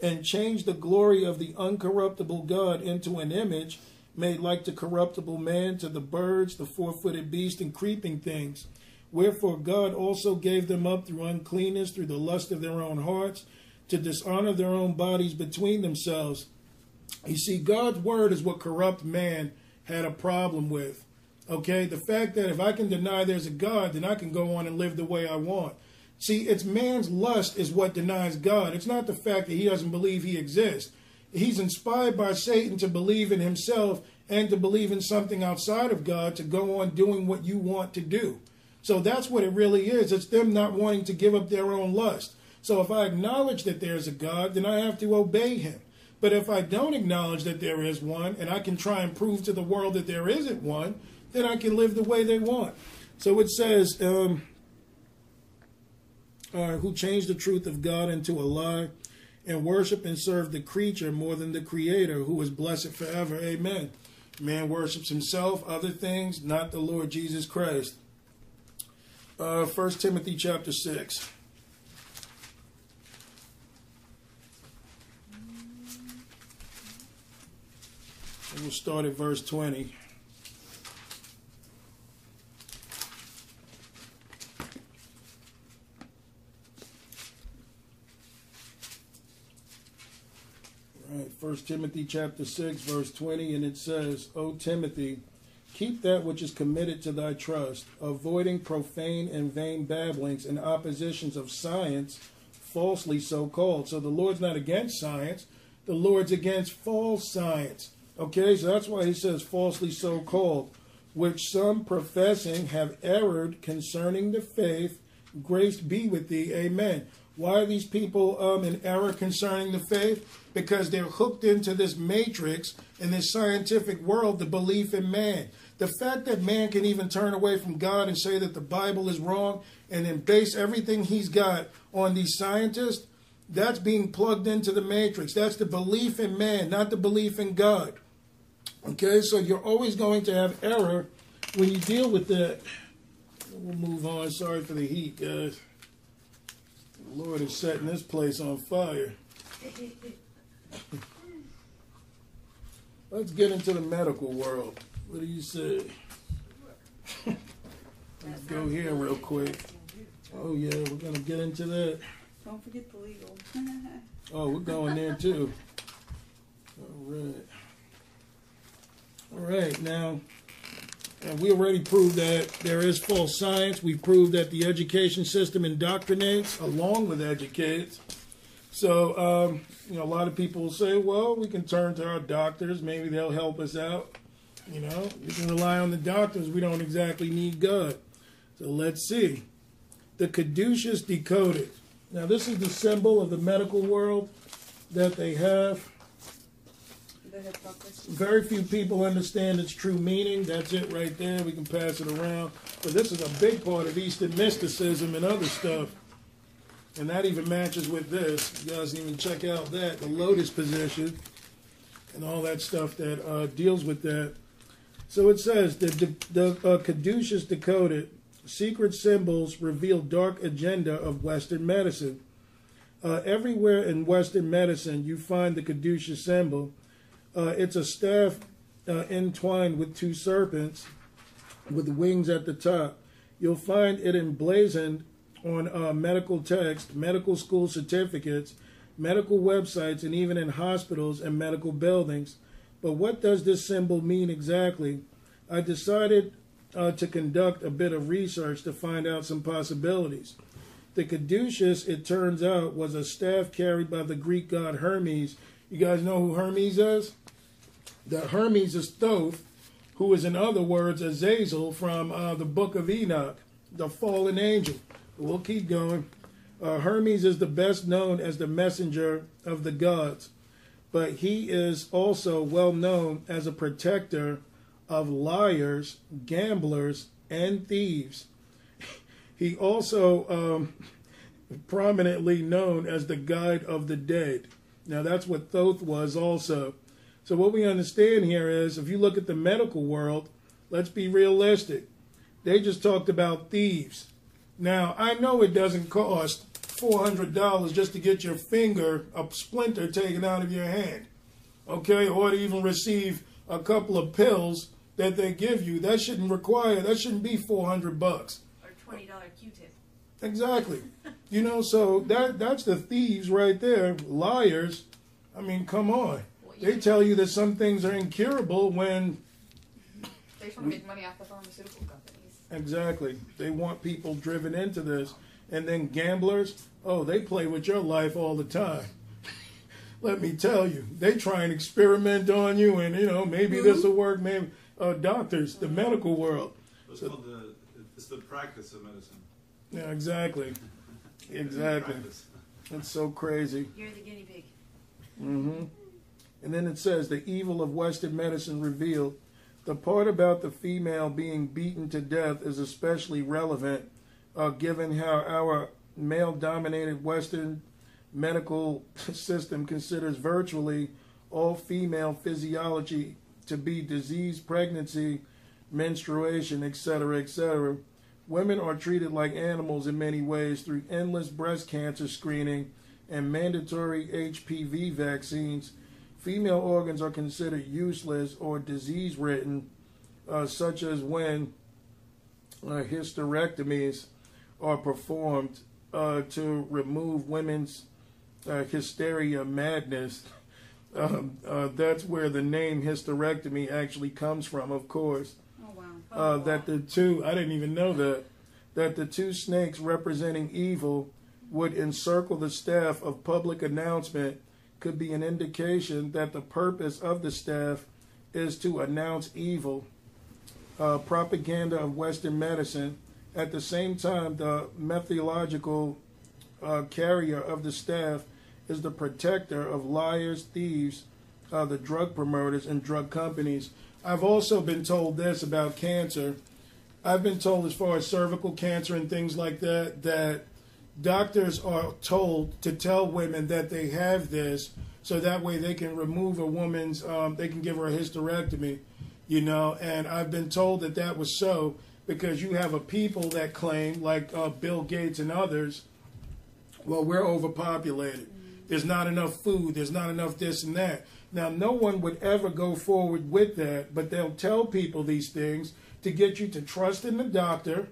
and changed the glory of the uncorruptible God into an image made like the corruptible man to the birds, the four footed beast, and creeping things. Wherefore God also gave them up through uncleanness, through the lust of their own hearts, to dishonor their own bodies between themselves. You see, God's word is what corrupt man had a problem with. Okay, the fact that if I can deny there's a God, then I can go on and live the way I want. See, it's man's lust is what denies God. It's not the fact that he doesn't believe he exists. He's inspired by Satan to believe in himself and to believe in something outside of God to go on doing what you want to do. So that's what it really is. It's them not wanting to give up their own lust. So if I acknowledge that there's a God, then I have to obey him. But if I don't acknowledge that there is one, and I can try and prove to the world that there isn't one, then I can live the way they want. So it says, um, uh, who changed the truth of God into a lie and worship and serve the creature more than the creator who is blessed forever. Amen. Man worships himself, other things, not the Lord Jesus Christ. Uh, 1 Timothy chapter 6. And we'll start at verse 20. Right, 1 Timothy chapter 6, verse 20, and it says, O Timothy, Keep that which is committed to thy trust, avoiding profane and vain babblings and oppositions of science, falsely so called. So the Lord's not against science, the Lord's against false science. Okay, so that's why he says falsely so called, which some professing have erred concerning the faith. Grace be with thee. Amen. Why are these people um, in error concerning the faith? Because they're hooked into this matrix in this scientific world, the belief in man. The fact that man can even turn away from God and say that the Bible is wrong and then base everything he's got on these scientists, that's being plugged into the matrix. That's the belief in man, not the belief in God. Okay, so you're always going to have error when you deal with that. We'll move on. Sorry for the heat, guys. The Lord is setting this place on fire. Let's get into the medical world. What do you say? Let's go here real quick. Oh yeah, we're gonna get into that. Don't forget the legal. Oh, we're going there too. All right. All right, now, and we already proved that there is false science. We proved that the education system indoctrinates along with educates. So, um, you know, a lot of people say, well, we can turn to our doctors. Maybe they'll help us out. You know, we can rely on the doctors. We don't exactly need God. So let's see. The caduceus decoded. Now, this is the symbol of the medical world that they have. Very few people understand its true meaning. That's it right there. We can pass it around. But this is a big part of Eastern mysticism and other stuff. And that even matches with this. You guys even check out that, the lotus position, and all that stuff that uh, deals with that. So it says the, the, the uh, Caduceus decoded secret symbols reveal dark agenda of Western medicine. Uh, everywhere in Western medicine, you find the Caduceus symbol. Uh, it's a staff uh, entwined with two serpents with wings at the top. You'll find it emblazoned on uh, medical text, medical school certificates, medical websites, and even in hospitals and medical buildings. But what does this symbol mean exactly? I decided uh, to conduct a bit of research to find out some possibilities. The caduceus, it turns out, was a staff carried by the Greek god Hermes. You guys know who Hermes is? The Hermes is Thoth, who is in other words Azazel from uh, the book of Enoch, the fallen angel. We'll keep going. Uh, Hermes is the best known as the messenger of the gods, but he is also well known as a protector of liars, gamblers, and thieves. He also um, prominently known as the guide of the dead. Now that's what Thoth was also. So what we understand here is if you look at the medical world, let's be realistic. They just talked about thieves. Now I know it doesn't cost $400 just to get your finger, a splinter taken out of your hand. Okay, or to even receive a couple of pills that they give you. That shouldn't require, that shouldn't be 400 bucks. Or twenty dollar Q-tip. Exactly. You know, so that that's the thieves right there, liars. I mean, come on. They tell you that some things are incurable when They just want to make money off the pharmaceutical companies. exactly they want people driven into this. And then gamblers, oh, they play with your life all the time. Let me tell you, they try and experiment on you, and you know maybe this will work. Maybe uh, doctors, the medical world. It's called the, it's the practice of medicine. Yeah, exactly, exactly. That's so crazy. You're the guinea pig. Mm hmm And then it says the evil of Western medicine revealed. The part about the female being beaten to death is especially relevant, uh, given how our male-dominated Western medical system considers virtually all female physiology to be disease, pregnancy, menstruation, etc., etc. Women are treated like animals in many ways through endless breast cancer screening and mandatory HPV vaccines. Female organs are considered useless or disease ridden, uh, such as when uh, hysterectomies are performed uh, to remove women's uh, hysteria madness. Um, uh, that's where the name hysterectomy actually comes from, of course. Oh wow. Uh, that the two, I didn't even know that, that the two snakes representing evil would encircle the staff of public announcement could be an indication that the purpose of the staff is to announce evil. Uh, propaganda of Western medicine. At the same time, the methodological uh, carrier of the staff is the protector of liars, thieves, uh, the drug promoters, and drug companies. I've also been told this about cancer. I've been told, as far as cervical cancer and things like that, that doctors are told to tell women that they have this so that way they can remove a woman's, um, they can give her a hysterectomy, you know. And I've been told that that was so because you have a people that claim, like uh, Bill Gates and others, well, we're overpopulated. There's not enough food. There's not enough this and that. Now, no one would ever go forward with that, but they'll tell people these things to get you to trust in the doctor,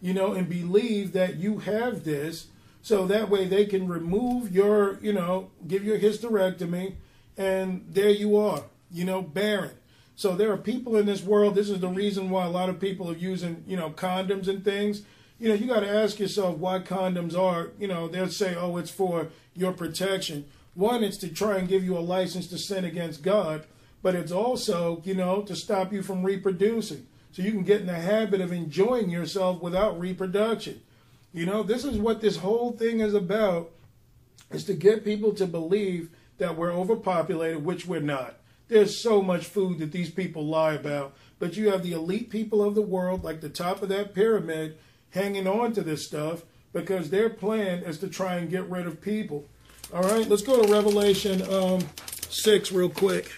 you know, and believe that you have this, so that way they can remove your, you know, give you a hysterectomy, and there you are, you know, barren. So there are people in this world. This is the reason why a lot of people are using, you know, condoms and things. You know, you got to ask yourself why condoms are. You know, they'll say, "Oh, it's for your protection." One, it's to try and give you a license to sin against God, but it's also, you know, to stop you from reproducing, so you can get in the habit of enjoying yourself without reproduction. You know, this is what this whole thing is about: is to get people to believe that we're overpopulated, which we're not. There's so much food that these people lie about. But you have the elite people of the world, like the top of that pyramid, hanging on to this stuff because their plan is to try and get rid of people. All right, let's go to Revelation um, 6 real quick.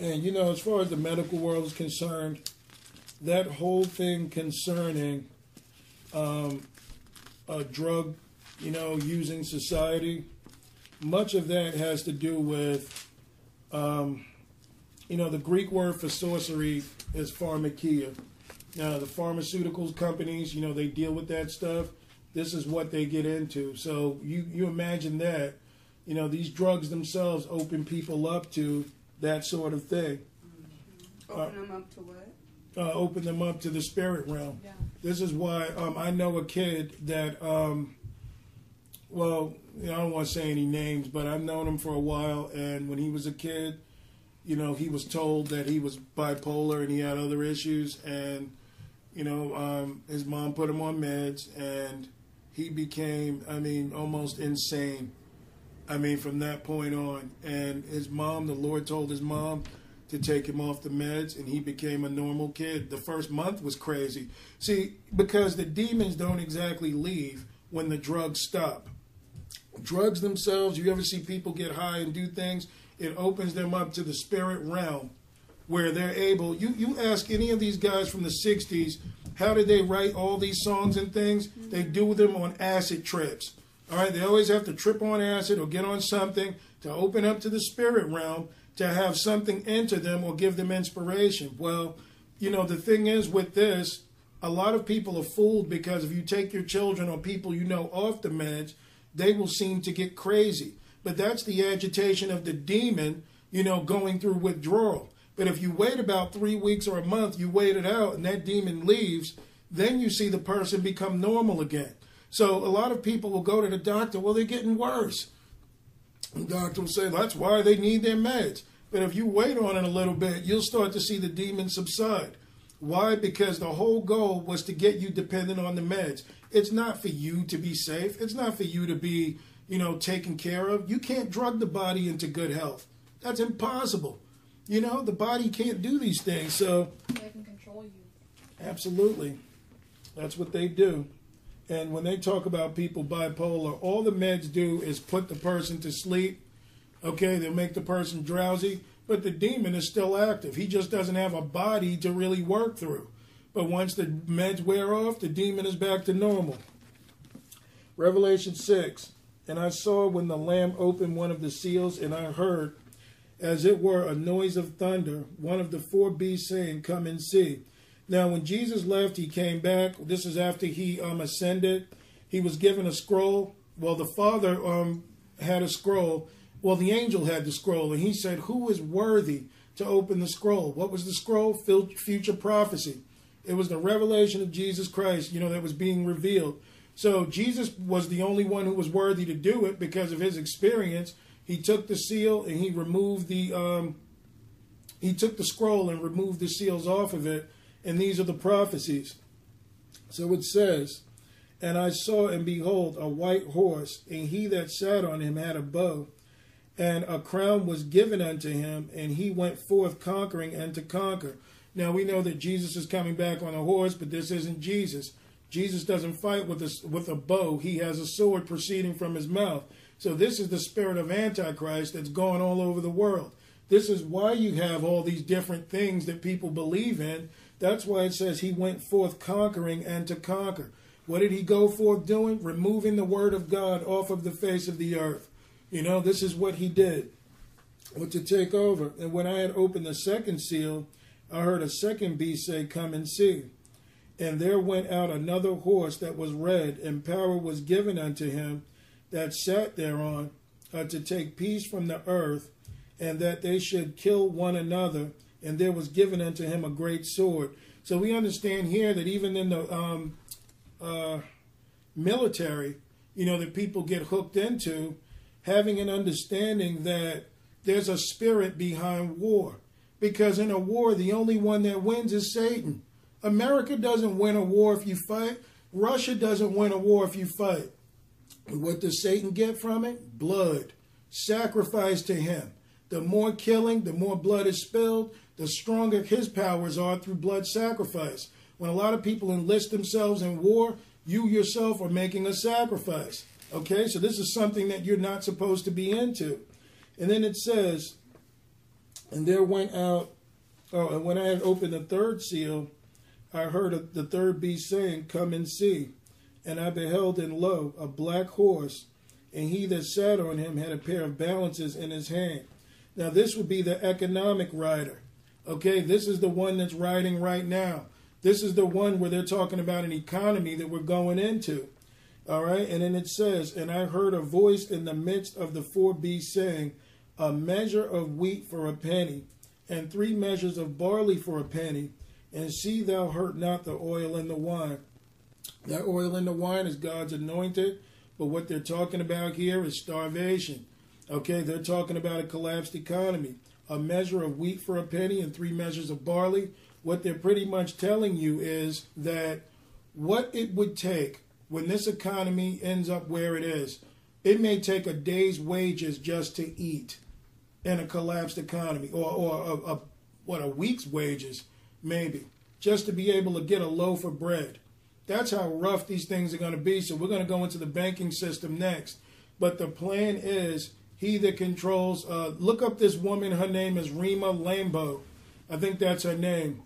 And you know, as far as the medical world is concerned, that whole thing concerning um, a drug, you know, using society, much of that has to do with, um, you know, the Greek word for sorcery is pharmakeia. Now, the pharmaceuticals companies, you know, they deal with that stuff. This is what they get into. So you, you imagine that, you know, these drugs themselves open people up to that sort of thing. Open them up to what? Uh, open them up to the spirit realm. Yeah. This is why um, I know a kid that, um, well, you know, I don't want to say any names, but I've known him for a while. And when he was a kid, you know, he was told that he was bipolar and he had other issues. And, you know, um, his mom put him on meds and he became, I mean, almost insane. I mean, from that point on. And his mom, the Lord told his mom to take him off the meds, and he became a normal kid. The first month was crazy. See, because the demons don't exactly leave when the drugs stop. Drugs themselves, you ever see people get high and do things? It opens them up to the spirit realm where they're able. You, you ask any of these guys from the 60s, how did they write all these songs and things? They do them on acid trips. All right, they always have to trip on acid or get on something to open up to the spirit realm to have something enter them or give them inspiration. Well, you know, the thing is with this, a lot of people are fooled because if you take your children or people you know off the meds, they will seem to get crazy. But that's the agitation of the demon, you know, going through withdrawal. But if you wait about three weeks or a month, you wait it out and that demon leaves, then you see the person become normal again. So a lot of people will go to the doctor, well, they're getting worse. The doctor will say that's why they need their meds. But if you wait on it a little bit, you'll start to see the demon subside. Why? Because the whole goal was to get you dependent on the meds. It's not for you to be safe. It's not for you to be, you know, taken care of. You can't drug the body into good health. That's impossible. You know, the body can't do these things. So They can control you. Absolutely. That's what they do. And when they talk about people bipolar, all the meds do is put the person to sleep. Okay, they'll make the person drowsy, but the demon is still active. He just doesn't have a body to really work through. But once the meds wear off, the demon is back to normal. Revelation 6 And I saw when the Lamb opened one of the seals, and I heard, as it were, a noise of thunder, one of the four beasts saying, Come and see. Now, when Jesus left, he came back. This is after he um, ascended. He was given a scroll. Well, the Father um, had a scroll. Well, the angel had the scroll, and he said, Who is worthy to open the scroll? What was the scroll? Future prophecy. It was the revelation of Jesus Christ, you know, that was being revealed. So Jesus was the only one who was worthy to do it because of his experience. He took the seal and he removed the um, he took the scroll and removed the seals off of it, and these are the prophecies. So it says, And I saw and behold a white horse, and he that sat on him had a bow, and a crown was given unto him, and he went forth conquering and to conquer. Now we know that Jesus is coming back on a horse, but this isn't Jesus. Jesus doesn't fight with a, with a bow. He has a sword proceeding from his mouth. So this is the spirit of Antichrist that's gone all over the world. This is why you have all these different things that people believe in. That's why it says he went forth conquering and to conquer. What did he go forth doing? Removing the word of God off of the face of the earth. You know, this is what he did. What to take over. And when I had opened the second seal, I heard a second beast say, Come and see. And there went out another horse that was red, and power was given unto him that sat thereon uh, to take peace from the earth, and that they should kill one another. And there was given unto him a great sword. So we understand here that even in the um, uh, military, you know, that people get hooked into, having an understanding that there's a spirit behind war. Because in a war, the only one that wins is Satan. America doesn't win a war if you fight. Russia doesn't win a war if you fight. What does Satan get from it? Blood. Sacrifice to him. The more killing, the more blood is spilled, the stronger his powers are through blood sacrifice. When a lot of people enlist themselves in war, you yourself are making a sacrifice. Okay, so this is something that you're not supposed to be into. And then it says, And there went out, oh, and when I had opened the third seal, I heard the third beast saying, Come and see. And I beheld, and lo, a black horse, and he that sat on him had a pair of balances in his hand. Now, this would be the economic rider. Okay, this is the one that's riding right now. This is the one where they're talking about an economy that we're going into. All right, and then it says, And I heard a voice in the midst of the four beasts saying, A measure of wheat for a penny, and three measures of barley for a penny, and see thou hurt not the oil and the wine. That oil and the wine is God's anointed, but what they're talking about here is starvation. Okay, they're talking about a collapsed economy. A measure of wheat for a penny and three measures of barley. What they're pretty much telling you is that what it would take when this economy ends up where it is, it may take a day's wages just to eat in a collapsed economy, or, or a, a, what a week's wages, maybe, just to be able to get a loaf of bread. That's how rough these things are going to be. So we're going to go into the banking system next. But the plan is he that controls. Uh, look up this woman. Her name is Rima Lambo. I think that's her name,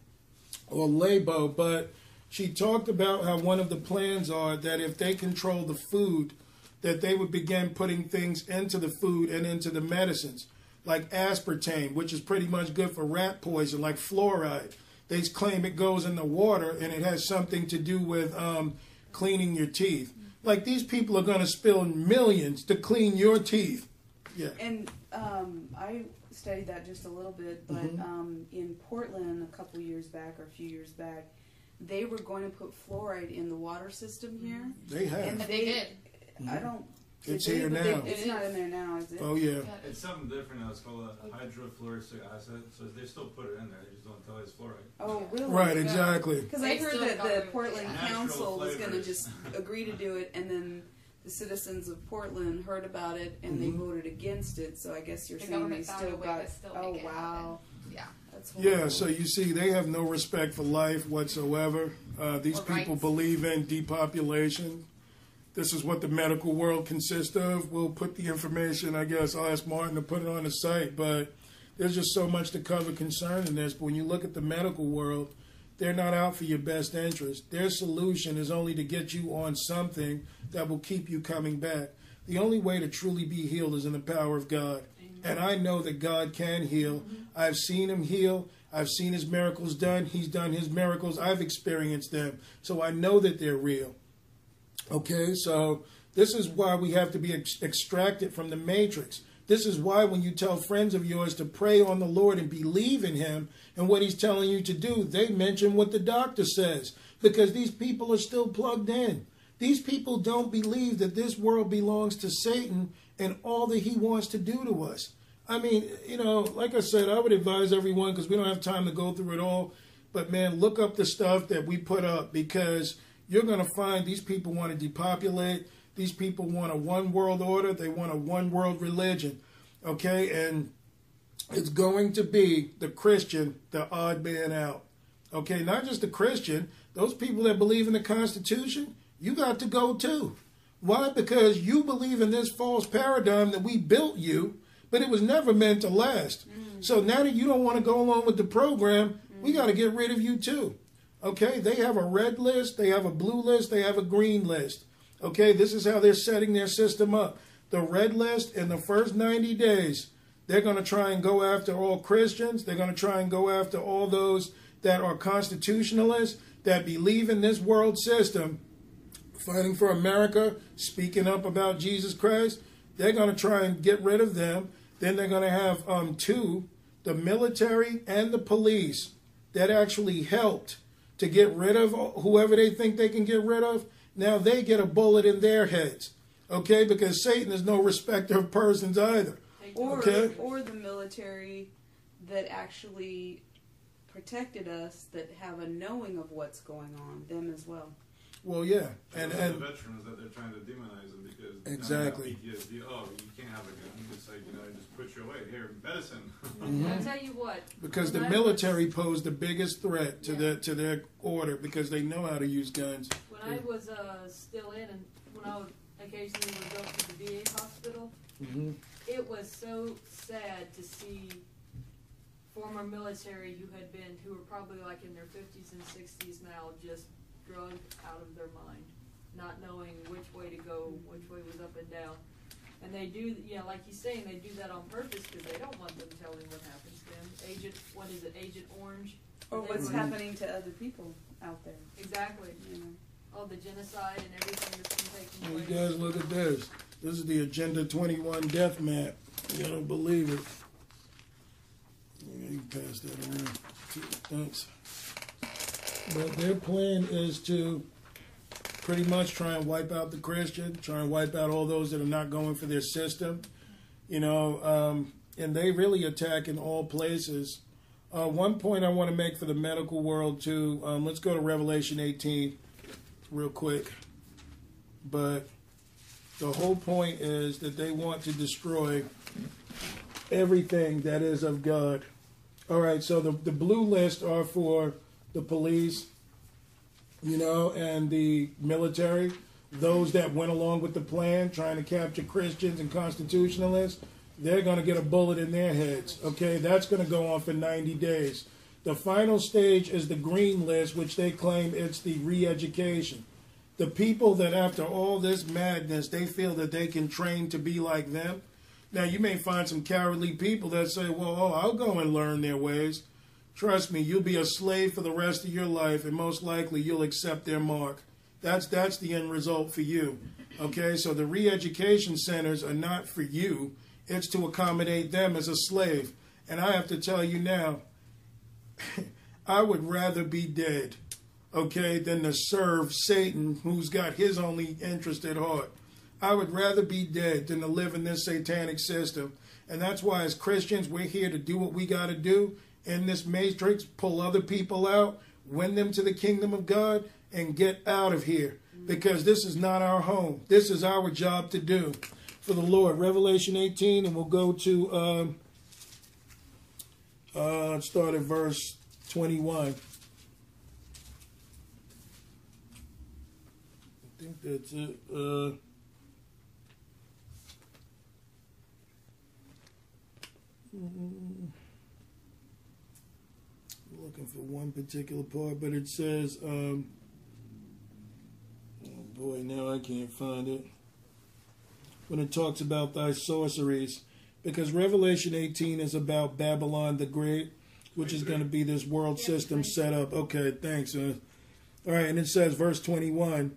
or Labo. But she talked about how one of the plans are that if they control the food, that they would begin putting things into the food and into the medicines, like aspartame, which is pretty much good for rat poison, like fluoride they claim it goes in the water and it has something to do with um, cleaning your teeth. Like these people are going to spill millions to clean your teeth. Yeah. And um, I studied that just a little bit, but Mhm. um, in Portland a couple years back or a few years back, they were going to put fluoride in the water system here. They have. And They did. I don't. It's did they? here But they- now. It's not in there now, is it? Oh, yeah. It's something different now. It's called a hydrofluoric acid. So they still put it in there. They just don't tell you it's fluoride. Oh, really? Right, exactly. Because I heard that the Portland yeah. Natural Council was going to just agree to do it, and then the citizens of Portland heard about it and they Mhm. voted against it. So I guess you're The saying they government found still a way got. to still oh make it wow. Yeah. That's Yeah, so you see, they have no respect for life whatsoever. Uh, these Or people rights. believe in depopulation. This is what the medical world consists of. We'll put the information, I guess, I'll ask Martin to put it on the site, but there's just so much to cover concerning this. But when you look at the medical world, they're not out for your best interest. Their solution is only to get you on something that will keep you coming back. The only way to truly be healed is in the power of God. And I know that God can heal. Mm-hmm. I've seen him heal. I've seen his miracles done. He's done his miracles. I've experienced them. So I know that they're real. Okay, so this is why we have to be ex- extracted from the matrix. This is why when you tell friends of yours to pray on the Lord and believe in Him and what He's telling you to do, they mention what the doctor says because these people are still plugged in. These people don't believe that this world belongs to Satan and all that he wants to do to us. I mean, you know, like I said, I would advise everyone because we don't have time to go through it all. But man, look up the stuff that we put up because you're going to find these people want to depopulate. These people want a one world order. They want a one world religion. Okay. And it's going to be the Christian, the odd man out. Okay. Not just the Christian, those people that believe in the Constitution, you got to go too. Why? Because you believe in this false paradigm that we built you, but it was never meant to last. Mm. So now that you don't want to go along with the program, we got to get rid of you too. Okay, they have a red list, they have a blue list, they have a green list. Okay, this is how they're setting their system up. The red list in the first 90 days, they're going to try and go after all Christians. They're going to try and go after all those that are constitutionalists, that believe in this world system, fighting for America, speaking up about Jesus Christ. They're going to try and get rid of them. Then they're going to have um, two, the military and the police, that actually helped to get rid of whoever they think they can get rid of. Now they get a bullet in their heads, okay? Because Satan is no respecter of persons either. Or Okay. or the military that actually protected us that have a knowing of what's going on, them as well. Well, yeah, and Those and the veterans that they're trying to demonize them because Exactly. Now they have PTSD. Oh, you can't have a gun. It's like you know, just put your away. Here, medicine. Mhm. I'll tell you what. because the when I military posed the biggest threat to Yeah. their to their order because they know how to use guns. When I was uh, still in, and when I would occasionally would go to the VA hospital, hmm it was so sad to see former military who had been, who were probably like in their 50s and 60s now, just drugged out of their mind, not knowing which way to go, which way was up and down. And they do, you know, like he's saying, they do that on purpose because they don't want them telling what happens to them. Agent, what is it, Agent Orange? Or They what's would- happening to other people out there. Exactly. You know. All the genocide and everything that's been taking You guys look at this. This is the Agenda 21 death map. You don't believe it. You can pass that around. Thanks. But their plan is to pretty much try and wipe out the Christian, try and wipe out all those that are not going for their system. You know, um, and they really attack in all places. Uh, one point I want to make for the medical world too. Um, let's go to Revelation 18 real quick. But the whole point is that they want to destroy everything that is of God. All right, so the, the blue list are for the police, you know, and the military, those that went along with the plan, trying to capture Christians and constitutionalists. They're going to get a bullet in their heads. Okay, that's going to go on for 90 days. The final stage is the green list, which they claim it's the re education the people that after all this madness they feel that they can train to be like them. Now you may find some cowardly people that say well oh i'll go and learn their ways. Trust me you'll be a slave for the rest of your life and most likely you'll accept their mark. That's that's the end result for you okay? So the re-education centers are not for you. It's to accommodate them as a slave. And i have to tell you now i would rather be dead okay, than to serve Satan, who's got his only interest at heart. I would rather be dead than to live in this satanic system. And that's why, as Christians, we're here to do what we got to do in this matrix, pull other people out, win them to the kingdom of God, and get out of here. Because this is not our home. This is our job to do for the Lord. Revelation 18, and we'll go to, um, uh, start at verse 21. I think that's it. Uh, looking for one particular part, but it says, um, oh boy, now I can't find it. When it talks about thy sorceries, because Revelation 18 is about Babylon the Great, which is going to be this world system set up. Okay, thanks. Uh, all right, and it says, verse 21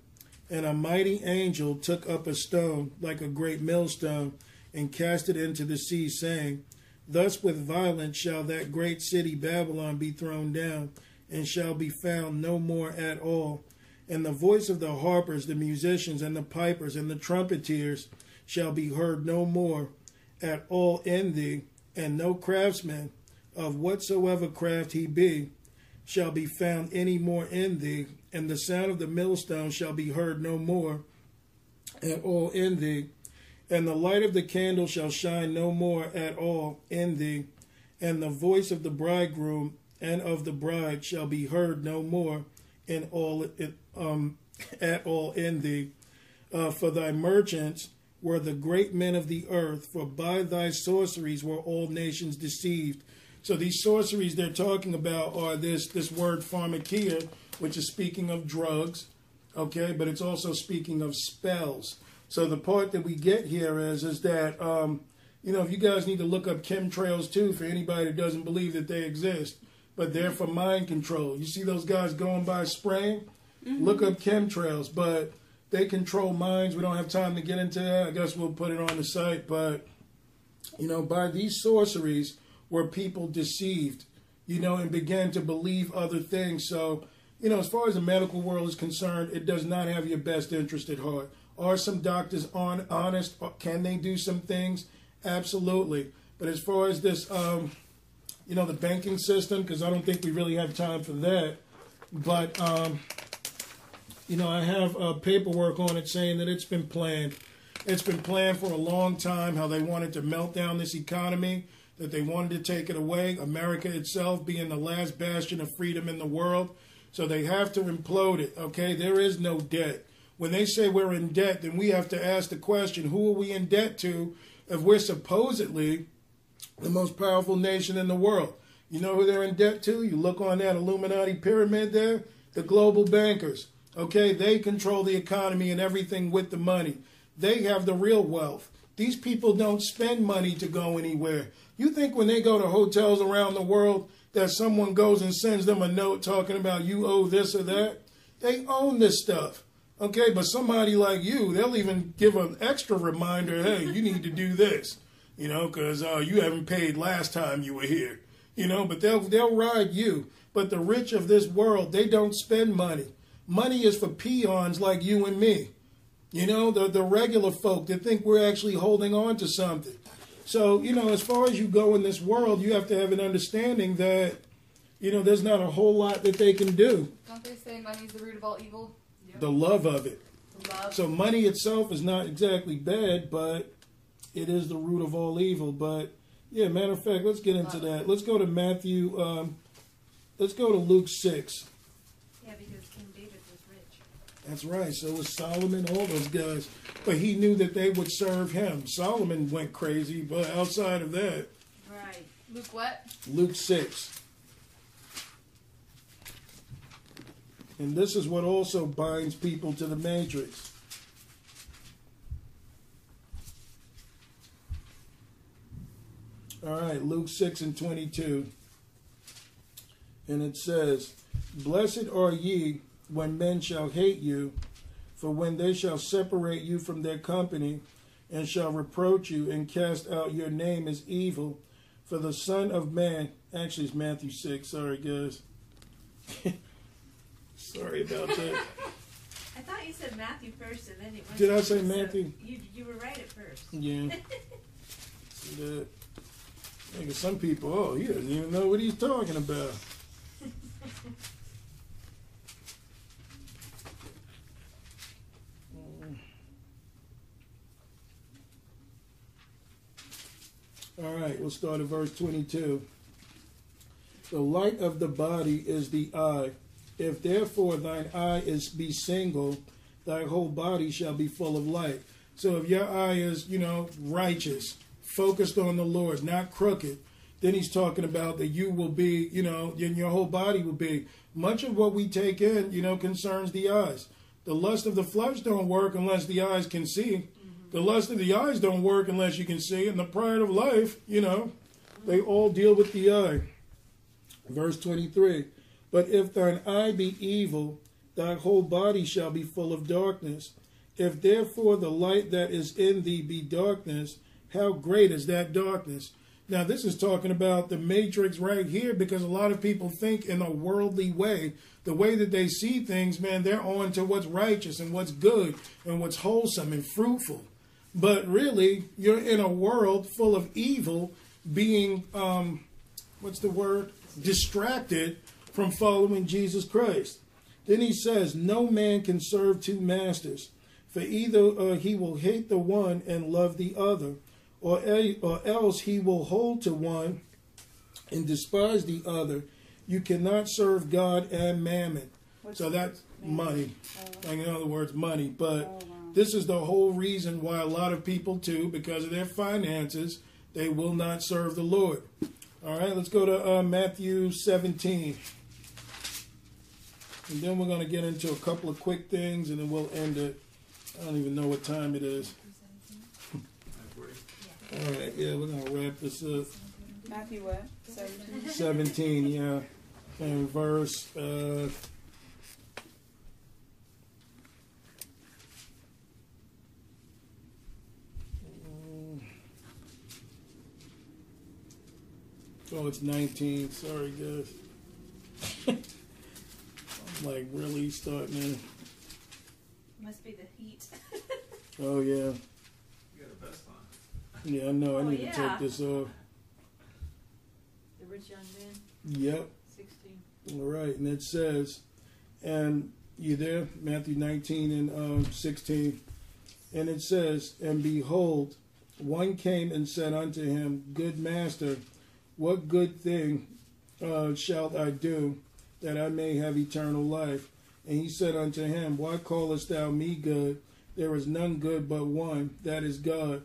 And a mighty angel took up a stone like a great millstone and cast it into the sea, saying, Thus with violence shall that great city Babylon be thrown down, and shall be found no more at all. And the voice of the harpers, the musicians, and the pipers, and the trumpeters shall be heard no more at all in thee, and no craftsman of whatsoever craft he be shall be found any more in thee, and the sound of the millstone shall be heard no more at all in thee, and the light of the candle shall shine no more at all in thee, and the voice of the bridegroom and of the bride shall be heard no more in all um, at all in thee. Uh, for thy merchants were the great men of the earth, for by thy sorceries were all nations deceived. So these sorceries they're talking about are this this word pharmakeia, which is speaking of drugs, okay, but it's also speaking of spells. So the part that we get here is is that um, you know if you guys need to look up chemtrails too for anybody that doesn't believe that they exist, but they're for mind control. You see those guys going by spraying? Look up chemtrails, but they control minds. We don't have time to get into that. I guess we'll put it on the site, but you know by these sorceries were people deceived, you know, and began to believe other things. So, you know, as far as the medical world is concerned, it does not have your best interest at heart. Are some doctors on honest? Can they do some things? Absolutely. But as far as this, um, you know, the banking system, because I don't think we really have time for that. But, um, you know, I have uh, paperwork on it saying that it's been planned. It's been planned for a long time how they wanted to melt down this economy that they wanted to take it away, America itself being the last bastion of freedom in the world. So they have to implode it, okay? There is no debt. When they say we're in debt, then we have to ask the question who are we in debt to if we're supposedly the most powerful nation in the world? You know who they're in debt to? You look on that Illuminati pyramid there, the global bankers. Okay, they control the economy and everything with the money. They have the real wealth. These people don't spend money to go anywhere. You think when they go to hotels around the world that someone goes and sends them a note talking about you owe this or that? They own this stuff. Okay, but somebody like you, they'll even give an extra reminder, hey, you need to do this, you know, because uh, you haven't paid last time you were here, you know, but they'll, they'll ride you. But the rich of this world, they don't spend money. Money is for peons like you and me. You know, the, the regular folk that think we're actually holding on to something. So, you know, as far as you go in this world, you have to have an understanding that, you know, there's not a whole lot that they can do. Don't they say money's the root of all evil? Yep. The love of it. Love. So money itself is not exactly bad, but it is the root of all evil. But yeah, matter of fact, let's get into that. Let's go to Matthew. Um, let's go to Luke 6. That's right. So was Solomon, all those guys. But he knew that they would serve him. Solomon went crazy, but outside of that, Right. Luke what? Luke 6. And this is what also binds people to the matrix. All right, Luke 6 and 22. And it says, Blessed are ye when men shall hate you, for when they shall separate you from their company, and shall reproach you, and cast out your name as evil, for the Son of Man, actually it's Matthew 6, sorry guys. sorry about that. I thought you said Matthew first and then it went Did I say Luke, so Matthew? You, you were right at first. Yeah. See that? Some people, oh, he doesn't even know what he's talking about. All right, we'll start at verse 22. The light of the body is the eye. If therefore thine eye is be single, thy whole body shall be full of light. So if your eye is, you know, righteous, focused on the Lord, not crooked, then he's talking about that you will be, you know, and your whole body will be. Much of what we take in, you know, concerns the eyes. The lust of the flesh don't work unless the eyes can see. The lust of the eyes don't work unless you can see. And the pride of life, you know, they all deal with the eye. Verse 23 But if thine eye be evil, thy whole body shall be full of darkness. If therefore the light that is in thee be darkness, how great is that darkness? Now, this is talking about the matrix right here because a lot of people think in a worldly way. The way that they see things, man, they're on to what's righteous and what's good and what's wholesome and fruitful. But really, you're in a world full of evil being, um, what's the word? Distracted from following Jesus Christ. Then he says, No man can serve two masters, for either uh, he will hate the one and love the other, or, a- or else he will hold to one and despise the other. You cannot serve God and mammon. so that's money. Like, in other words, money. But this is the whole reason why a lot of people, too, because of their finances, they will not serve the Lord. All right, let's go to uh, Matthew 17. And then we're going to get into a couple of quick things and then we'll end it. I don't even know what time it is. All right, yeah, we're going to wrap this up. Matthew what? 17? 17, yeah. And verse, uh, oh, it's 19. Sorry, guys. I'm like really starting to. Must be the heat. Oh, yeah. You got a vest on. Yeah, I know. I Oh, need yeah. to take this off. The rich young man, Yep. 16. All right, and it says, and you there, Matthew 19 and um, 16, and it says, and behold, one came and said unto him, Good master, what good thing uh, shalt I do that I may have eternal life? And he said unto him, Why callest thou me good? There is none good but one, that is God.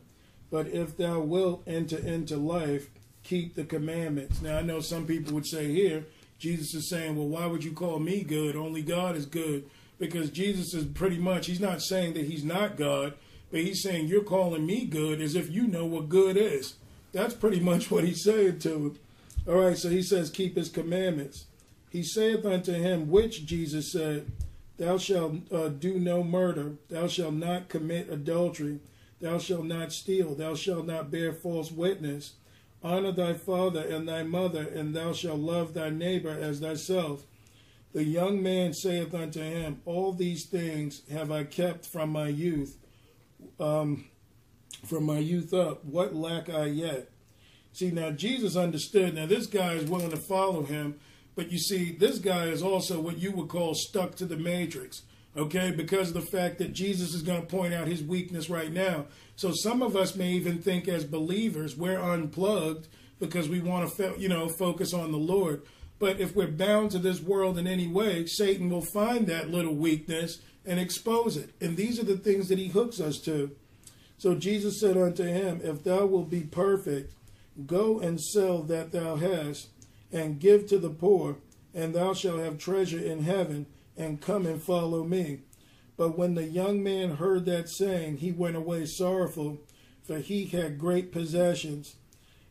But if thou wilt enter into life, keep the commandments. Now, I know some people would say here, Jesus is saying, well, why would you call me good? Only God is good. Because Jesus is pretty much, he's not saying that he's not God, but he's saying, you're calling me good as if you know what good is. That's pretty much what he's saying to him. All right, so he says, keep his commandments. He saith unto him, which Jesus said, Thou shalt uh, do no murder, thou shalt not commit adultery, thou shalt not steal, thou shalt not bear false witness. Honor thy father and thy mother, and thou shalt love thy neighbor as thyself. The young man saith unto him, All these things have I kept from my youth. Um, from my youth up, what lack I yet? See, now Jesus understood. Now, this guy is willing to follow him, but you see, this guy is also what you would call stuck to the matrix, okay? Because of the fact that Jesus is going to point out his weakness right now. So some of us may even think as believers we're unplugged because we want to, you know, focus on the Lord. But if we're bound to this world in any way, Satan will find that little weakness and expose it. And these are the things that he hooks us to. So Jesus said unto him, If thou wilt be perfect, go and sell that thou hast and give to the poor, and thou shalt have treasure in heaven, and come and follow me. But when the young man heard that saying, he went away sorrowful, for he had great possessions.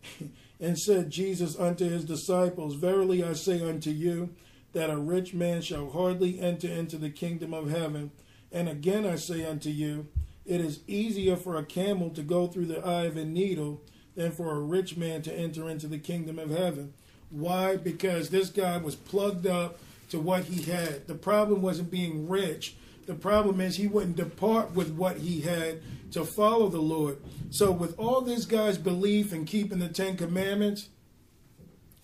and said Jesus unto his disciples, Verily I say unto you, that a rich man shall hardly enter into the kingdom of heaven. And again I say unto you, it is easier for a camel to go through the eye of a needle than for a rich man to enter into the kingdom of heaven. Why? Because this guy was plugged up to what he had. The problem wasn't being rich. The problem is he wouldn't depart with what he had to follow the Lord. So, with all this guy's belief in keeping the Ten Commandments,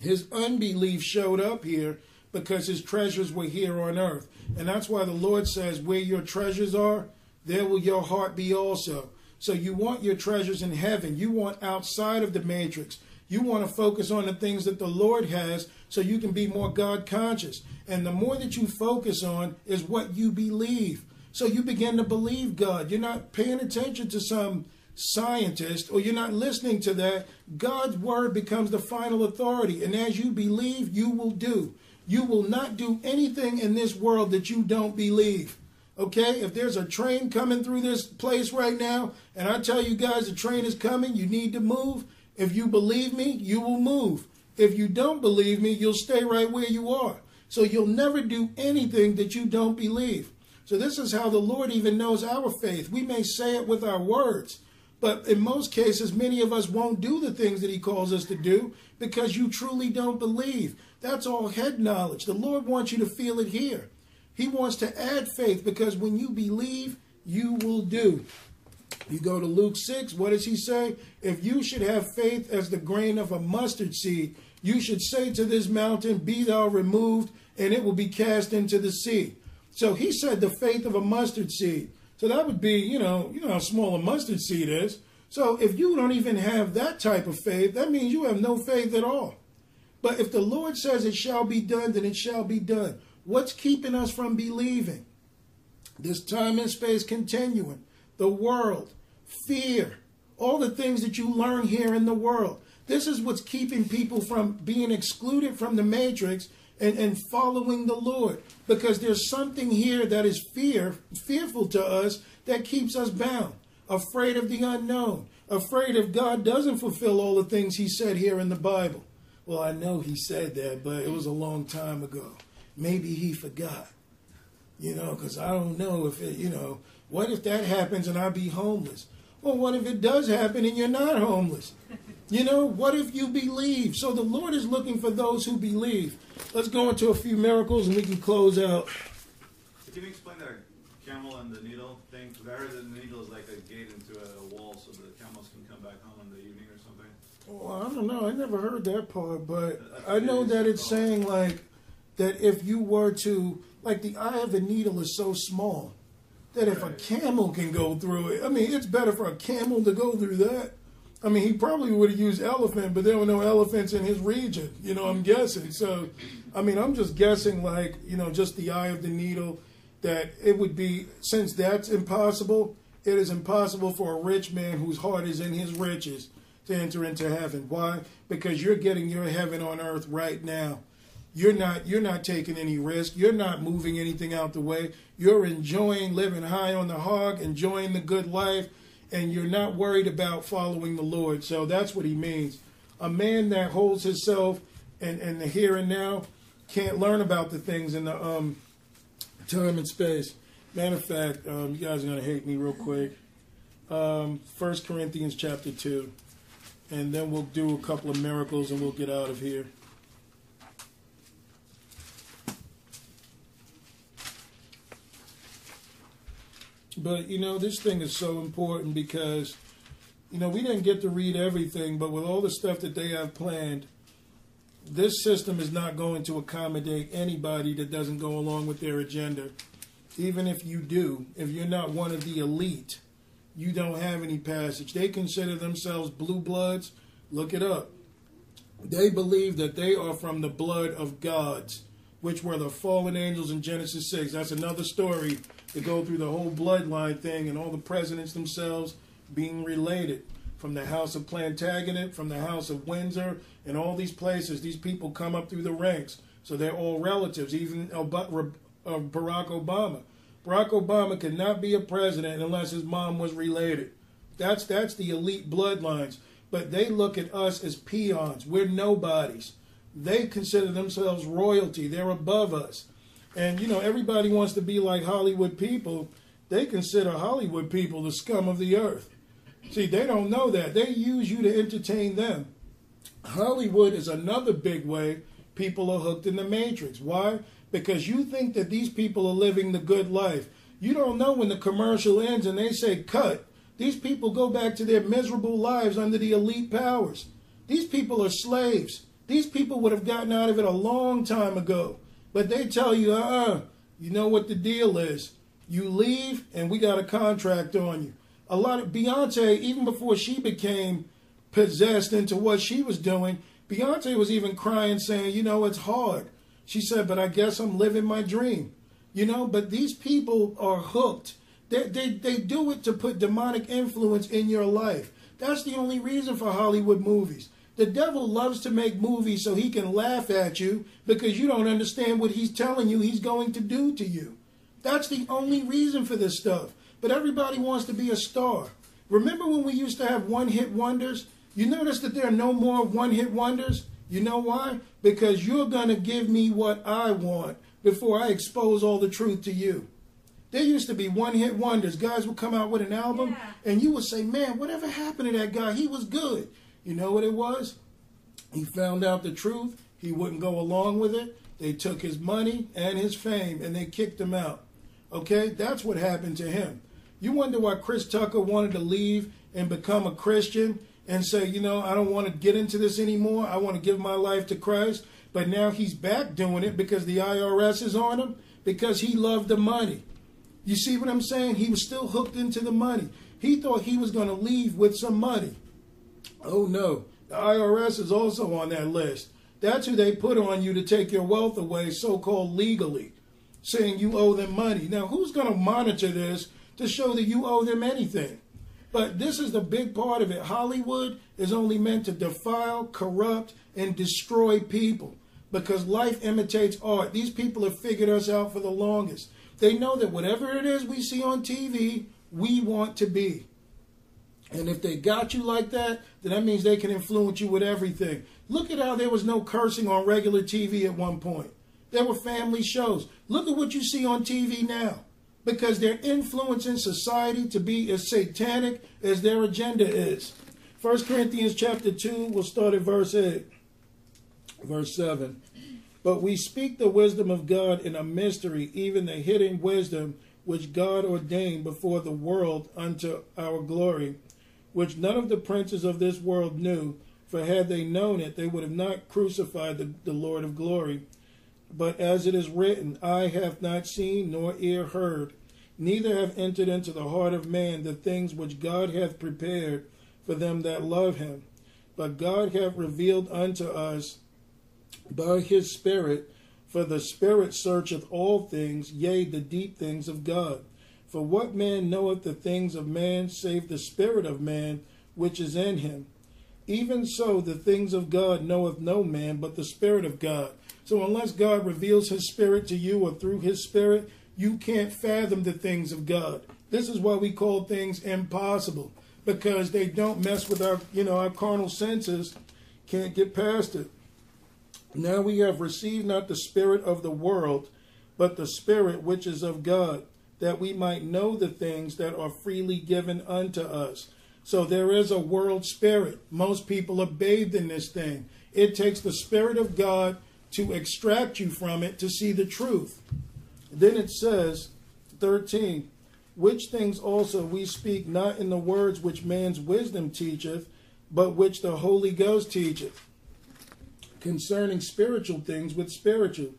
his unbelief showed up here because his treasures were here on earth. And that's why the Lord says, Where your treasures are, there will your heart be also. So, you want your treasures in heaven, you want outside of the matrix. You want to focus on the things that the Lord has so you can be more God conscious. And the more that you focus on is what you believe. So you begin to believe God. You're not paying attention to some scientist or you're not listening to that. God's word becomes the final authority. And as you believe, you will do. You will not do anything in this world that you don't believe. Okay? If there's a train coming through this place right now, and I tell you guys the train is coming, you need to move if you believe me, you will move. If you don't believe me, you'll stay right where you are. So you'll never do anything that you don't believe. So this is how the Lord even knows our faith. We may say it with our words, but in most cases, many of us won't do the things that He calls us to do because you truly don't believe. That's all head knowledge. The Lord wants you to feel it here. He wants to add faith because when you believe, you will do. You go to Luke 6, what does he say? If you should have faith as the grain of a mustard seed, you should say to this mountain, Be thou removed, and it will be cast into the sea. So he said the faith of a mustard seed. So that would be, you know, you know how small a mustard seed is. So if you don't even have that type of faith, that means you have no faith at all. But if the Lord says it shall be done, then it shall be done. What's keeping us from believing? This time and space continuum the world, fear, all the things that you learn here in the world. This is what's keeping people from being excluded from the matrix and, and following the Lord. Because there's something here that is fear, fearful to us, that keeps us bound, afraid of the unknown, afraid if God doesn't fulfill all the things he said here in the Bible. Well, I know he said that, but it was a long time ago. Maybe he forgot. You know, because I don't know if it, you know, what if that happens and I be homeless? Well, what if it does happen and you're not homeless? You know, what if you believe? So the Lord is looking for those who believe. Let's go into a few miracles and we can close out. Can you explain that camel and the needle thing? Because I heard that the needle is like a gate into a wall so the camels can come back home in the evening or something. Well, I don't know. I never heard that part, but I know that it's saying like that if you were to, like the eye of a needle is so small that if a camel can go through it, I mean, it's better for a camel to go through that. I mean, he probably would have used elephant, but there were no elephants in his region. You know, I'm guessing. So, I mean, I'm just guessing, like, you know, just the eye of the needle, that it would be, since that's impossible, it is impossible for a rich man whose heart is in his riches to enter into heaven. Why? Because you're getting your heaven on earth right now. You're not you're not taking any risk. You're not moving anything out the way. You're enjoying living high on the hog, enjoying the good life, and you're not worried about following the Lord. So that's what he means. A man that holds himself and and the here and now can't learn about the things in the um time and space. Matter of fact, um, you guys are gonna hate me real quick. Um, First Corinthians chapter two, and then we'll do a couple of miracles and we'll get out of here. But you know, this thing is so important because you know we didn't get to read everything, but with all the stuff that they have planned, this system is not going to accommodate anybody that doesn't go along with their agenda. Even if you do, if you're not one of the elite, you don't have any passage. They consider themselves blue bloods. Look it up. They believe that they are from the blood of gods, which were the fallen angels in Genesis 6. That's another story to go through the whole bloodline thing and all the presidents themselves being related from the house of Plantagenet, from the house of Windsor, and all these places. These people come up through the ranks. So they're all relatives, even uh, Barack Obama. Barack Obama could not be a president unless his mom was related. That's that's the elite bloodlines. But they look at us as peons. We're nobodies. They consider themselves royalty. They're above us. And you know, everybody wants to be like Hollywood people. They consider Hollywood people the scum of the earth. See, they don't know that. They use you to entertain them. Hollywood is another big way people are hooked in the matrix. Why? Because you think that these people are living the good life. You don't know when the commercial ends and they say cut. These people go back to their miserable lives under the elite powers. These people are slaves. These people would have gotten out of it a long time ago. But they tell you, uh uh-uh, uh, you know what the deal is. You leave and we got a contract on you. A lot of Beyonce, even before she became possessed into what she was doing, Beyonce was even crying, saying, you know, it's hard. She said, but I guess I'm living my dream. You know, but these people are hooked. They, they, they do it to put demonic influence in your life. That's the only reason for Hollywood movies. The devil loves to make movies so he can laugh at you because you don't understand what he's telling you he's going to do to you. That's the only reason for this stuff. But everybody wants to be a star. Remember when we used to have one hit wonders? You notice that there are no more one hit wonders? You know why? Because you're going to give me what I want before I expose all the truth to you. There used to be one hit wonders. Guys would come out with an album yeah. and you would say, Man, whatever happened to that guy? He was good. You know what it was? He found out the truth. He wouldn't go along with it. They took his money and his fame and they kicked him out. Okay? That's what happened to him. You wonder why Chris Tucker wanted to leave and become a Christian and say, you know, I don't want to get into this anymore. I want to give my life to Christ. But now he's back doing it because the IRS is on him because he loved the money. You see what I'm saying? He was still hooked into the money. He thought he was going to leave with some money. Oh no, the IRS is also on that list. That's who they put on you to take your wealth away, so called legally, saying you owe them money. Now, who's going to monitor this to show that you owe them anything. But this is the big part of it. Hollywood is only meant to defile, corrupt, and destroy people because life imitates art. These people have figured us out for the longest. They know that whatever it is we see on TV, we want to be. And if they got you like that, then that means they can influence you with everything. Look at how there was no cursing on regular TV at one point. There were family shows. Look at what you see on TV now because they're influencing society to be as satanic as their agenda is. 1 Corinthians chapter 2, we'll start at verse 8. Verse 7. But we speak the wisdom of God in a mystery, even the hidden wisdom which God ordained before the world unto our glory, which none of the princes of this world knew, for had they known it, they would have not crucified the, the Lord of glory. But as it is written, Eye hath not seen, nor ear heard, neither have entered into the heart of man the things which God hath prepared for them that love him. But God hath revealed unto us by his Spirit, for the Spirit searcheth all things, yea, the deep things of God. For what man knoweth the things of man, save the Spirit of man which is in him? Even so, the things of God knoweth no man but the Spirit of God. So, unless God reveals His Spirit to you or through His Spirit, you can't fathom the things of God. This is why we call things impossible because they don't mess with our, you know, our carnal senses. Can't get past it. Now we have received not the spirit of the world, but the spirit which is of God, that we might know the things that are freely given unto us. So there is a world spirit. Most people are bathed in this thing. It takes the spirit of God to extract you from it to see the truth. Then it says, 13, which things also we speak not in the words which man's wisdom teacheth, but which the Holy Ghost teacheth, concerning spiritual things with spiritual.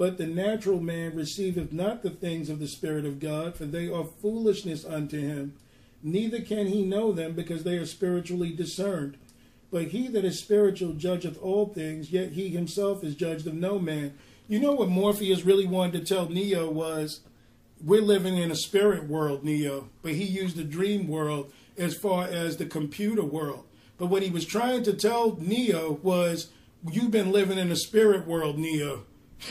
But the natural man receiveth not the things of the Spirit of God, for they are foolishness unto him. Neither can he know them, because they are spiritually discerned. But he that is spiritual judgeth all things, yet he himself is judged of no man. You know what Morpheus really wanted to tell Neo was, we're living in a spirit world, Neo, but he used the dream world as far as the computer world. But what he was trying to tell Neo was, you've been living in a spirit world, Neo.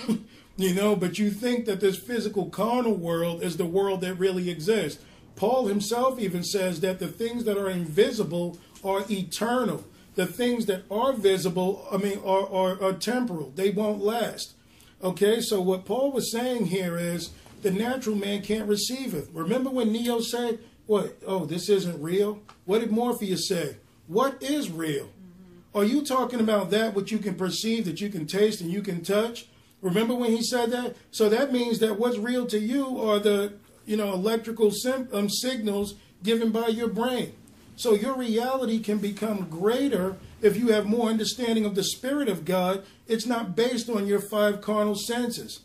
you know, but you think that this physical carnal world is the world that really exists. Paul himself even says that the things that are invisible are eternal. The things that are visible, I mean, are, are, are temporal. They won't last. Okay, so what Paul was saying here is the natural man can't receive it. Remember when Neo said, What? Oh, this isn't real? What did Morpheus say? What is real? Mm-hmm. Are you talking about that which you can perceive, that you can taste, and you can touch? Remember when he said that? So that means that what's real to you are the you know electrical sim- um, signals given by your brain. So your reality can become greater if you have more understanding of the Spirit of God. It's not based on your five carnal senses,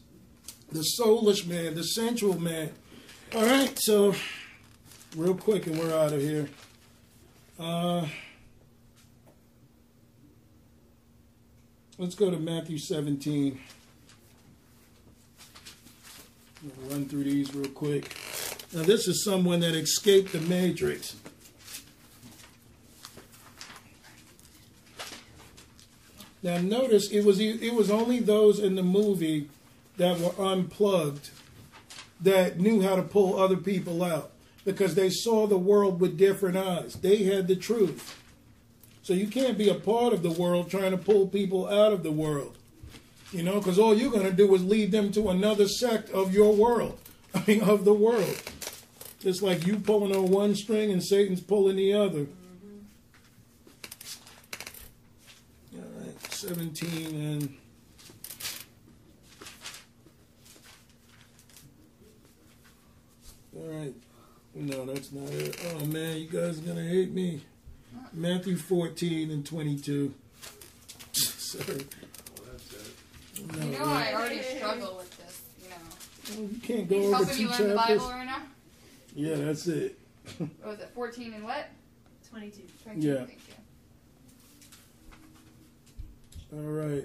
the soulish man, the sensual man. All right, so real quick, and we're out of here. Uh, let's go to Matthew 17. Run through these real quick. Now, this is someone that escaped the matrix. Now notice it was it was only those in the movie that were unplugged that knew how to pull other people out because they saw the world with different eyes. They had the truth. So you can't be a part of the world trying to pull people out of the world. You know, because all you're going to do is lead them to another sect of your world. I mean, of the world. It's like you pulling on one string and Satan's pulling the other. All right, 17 and all right no that's not it oh man you guys are gonna hate me matthew 14 and 22 sorry no, you know I already struggle with this you know well, you can't go He's over helping two you learn chapters the bible right now yeah that's it what was it 14 and what 22 22 Yeah. thank you All right.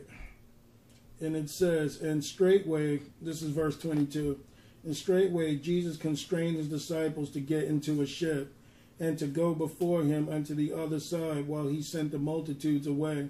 And it says, and straightway, this is verse 22, and straightway Jesus constrained his disciples to get into a ship and to go before him unto the other side while he sent the multitudes away.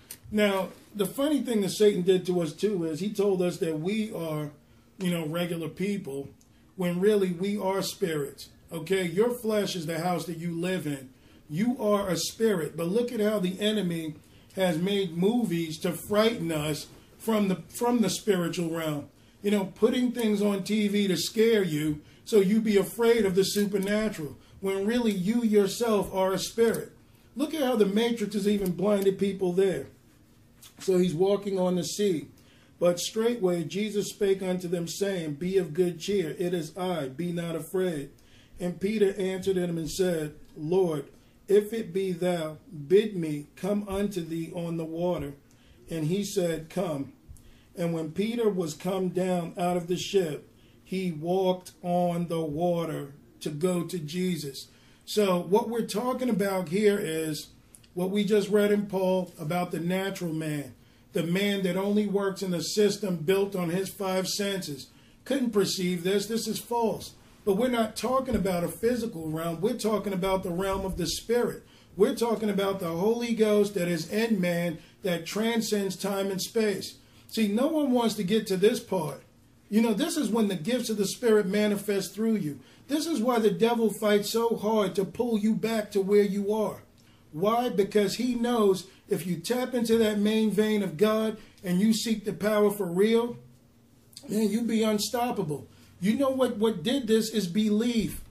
Now, the funny thing that Satan did to us too is he told us that we are, you know, regular people, when really we are spirits. Okay, your flesh is the house that you live in. You are a spirit, but look at how the enemy has made movies to frighten us from the from the spiritual realm. You know, putting things on TV to scare you so you be afraid of the supernatural when really you yourself are a spirit. Look at how the matrix has even blinded people there. So he's walking on the sea. But straightway Jesus spake unto them, saying, Be of good cheer, it is I, be not afraid. And Peter answered him and said, Lord, If it be thou, bid me come unto thee on the water. And he said, Come. And when Peter was come down out of the ship, he walked on the water to go to Jesus. So, what we're talking about here is what we just read in Paul about the natural man, the man that only works in a system built on his five senses. Couldn't perceive this. This is false. But we're not talking about a physical realm. We're talking about the realm of the spirit. We're talking about the Holy Ghost that is in man that transcends time and space. See, no one wants to get to this part. You know, this is when the gifts of the Spirit manifest through you. This is why the devil fights so hard to pull you back to where you are. Why? Because he knows if you tap into that main vein of God and you seek the power for real, man, you be unstoppable. You know what, what did this is believe.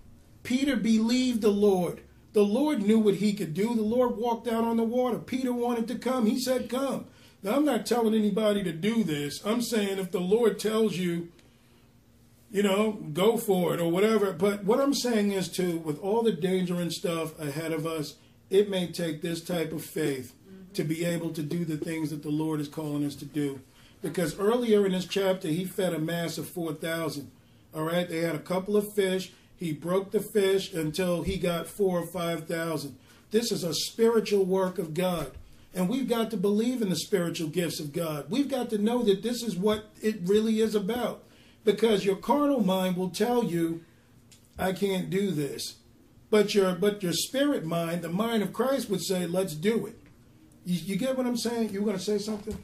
Peter believed the Lord. The Lord knew what he could do. The Lord walked out on the water. Peter wanted to come. He said, Come. Now, I'm not telling anybody to do this. I'm saying if the Lord tells you, you know, go for it or whatever. But what I'm saying is, too, with all the danger and stuff ahead of us, it may take this type of faith to be able to do the things that the Lord is calling us to do. Because earlier in this chapter, he fed a mass of 4,000. All right, they had a couple of fish. He broke the fish until he got four or 5,000. This is a spiritual work of God. And we've got to believe in the spiritual gifts of God. We've got to know that this is what it really is about. Because your carnal mind will tell you, I can't do this. But your but your spirit mind, the mind of Christ would say, let's do it. You, you get what I'm saying? You were going to say something?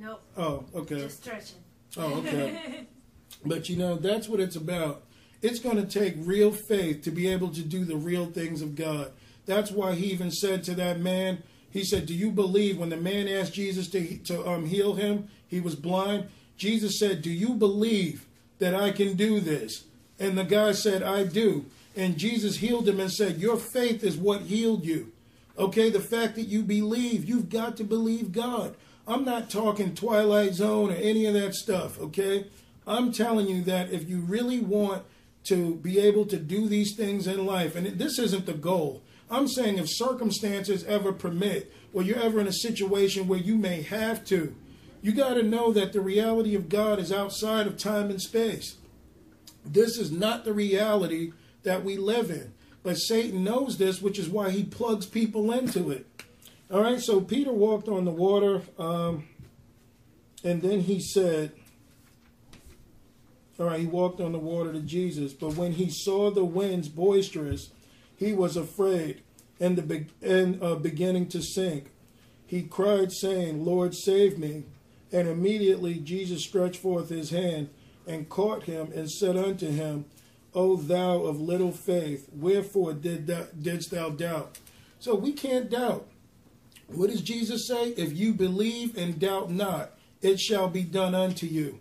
Nope. Oh, okay. Just stretching. Oh, okay. but you know, that's what it's about. It's going to take real faith to be able to do the real things of God. That's why he even said to that man, he said, Do you believe when the man asked Jesus to, to um, heal him, he was blind? Jesus said, Do you believe that I can do this? And the guy said, I do. And Jesus healed him and said, Your faith is what healed you. Okay, the fact that you believe, you've got to believe God. I'm not talking Twilight Zone or any of that stuff, okay? I'm telling you that if you really want to be able to do these things in life, and this isn't the goal, I'm saying if circumstances ever permit, or you're ever in a situation where you may have to, you got to know that the reality of God is outside of time and space. This is not the reality that we live in. But Satan knows this, which is why he plugs people into it. All right, so Peter walked on the water, um, and then he said, All right, he walked on the water to Jesus, but when he saw the winds boisterous, he was afraid and, the and uh, beginning to sink. He cried, saying, Lord, save me. And immediately Jesus stretched forth his hand and caught him and said unto him, O thou of little faith, wherefore did thou, didst thou doubt? So we can't doubt. What does Jesus say? If you believe and doubt not, it shall be done unto you.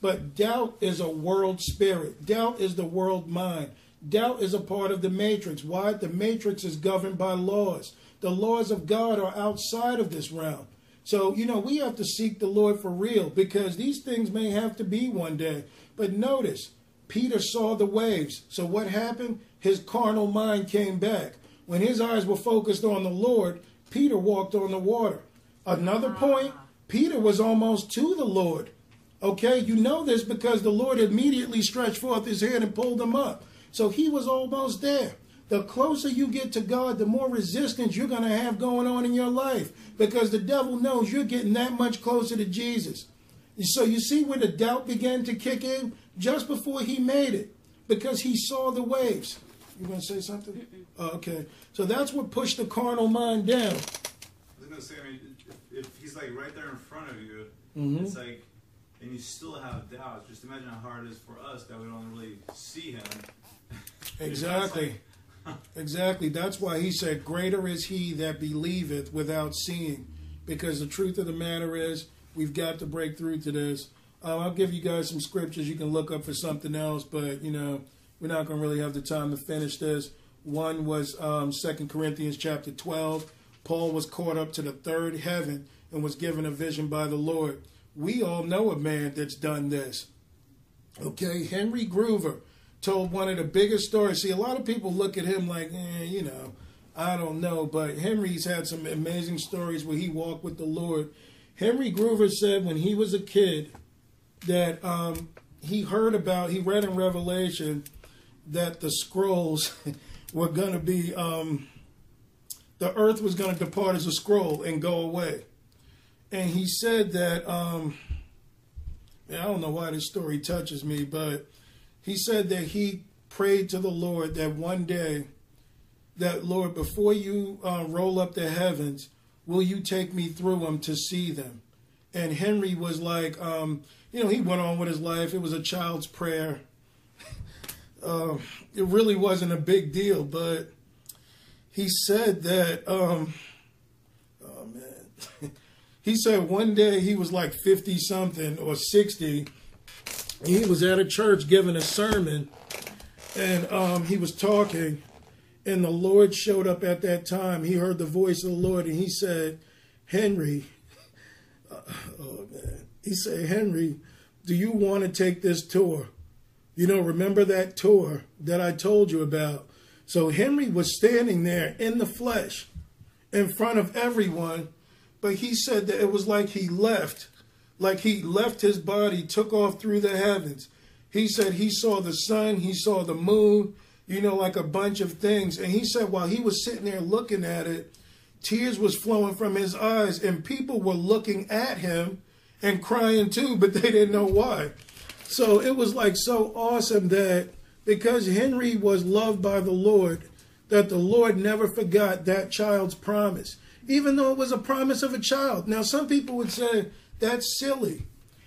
But doubt is a world spirit. Doubt is the world mind. Doubt is a part of the matrix. Why? The matrix is governed by laws. The laws of God are outside of this realm. So, you know, we have to seek the Lord for real because these things may have to be one day. But notice, Peter saw the waves. So what happened? His carnal mind came back. When his eyes were focused on the Lord, Peter walked on the water. Another ah. point, Peter was almost to the Lord. Okay, you know this because the Lord immediately stretched forth his hand and pulled him up. So he was almost there. The closer you get to God, the more resistance you're going to have going on in your life because the devil knows you're getting that much closer to Jesus. So you see where the doubt began to kick in just before he made it because he saw the waves. You want to say something? Oh, okay. So that's what pushed the carnal mind down. I was gonna say, I mean, if, if he's like right there in front of you, Mhm. it's like, and you still have doubts. Just imagine how hard it is for us that we don't really see him. Exactly. exactly. That's why he said, Greater is he that believeth without seeing. Because the truth of the matter is, we've got to break through to this. Uh, I'll give you guys some scriptures you can look up for something else, but, you know, we're not going to really have the time to finish this. One was um, 2 Corinthians chapter 12. Paul was caught up to the third heaven and was given a vision by the Lord. We all know a man that's done this. Okay, Henry Gruver told one of the biggest stories. See, a lot of people look at him like, eh, you know, I don't know, but Henry's had some amazing stories where he walked with the Lord. Henry Gruver said when he was a kid that um, he heard about, he read in Revelation that the scrolls were going to be, um, the earth was going to depart as a scroll and go away. And he said that, um, I don't know why this story touches me, but he said that he prayed to the Lord that one day, that Lord, before you uh, roll up the heavens, will you take me through them to see them? And Henry was like, um, you know, he went on with his life. It was a child's prayer. uh, it really wasn't a big deal, but he said that, um, oh man, he said one day he was like 50 something or 60. He was at a church giving a sermon and um, he was talking and the Lord showed up at that time. He heard the voice of the Lord and he said, Henry, uh, oh man, he said, Henry, do you want to take this tour? You know, remember that tour that I told you about? So Henry was standing there in the flesh in front of everyone, but he said that it was like he left, like he left his body, took off through the heavens. He said he saw the sun, he saw the moon, you know, like a bunch of things. And he said while he was sitting there looking at it, tears was flowing from his eyes and people were looking at him and crying too, but they didn't know why. So it was like so awesome that because Henry was loved by the Lord, that the Lord never forgot that child's promise, even though it was a promise of a child. Now, some people would say that's silly,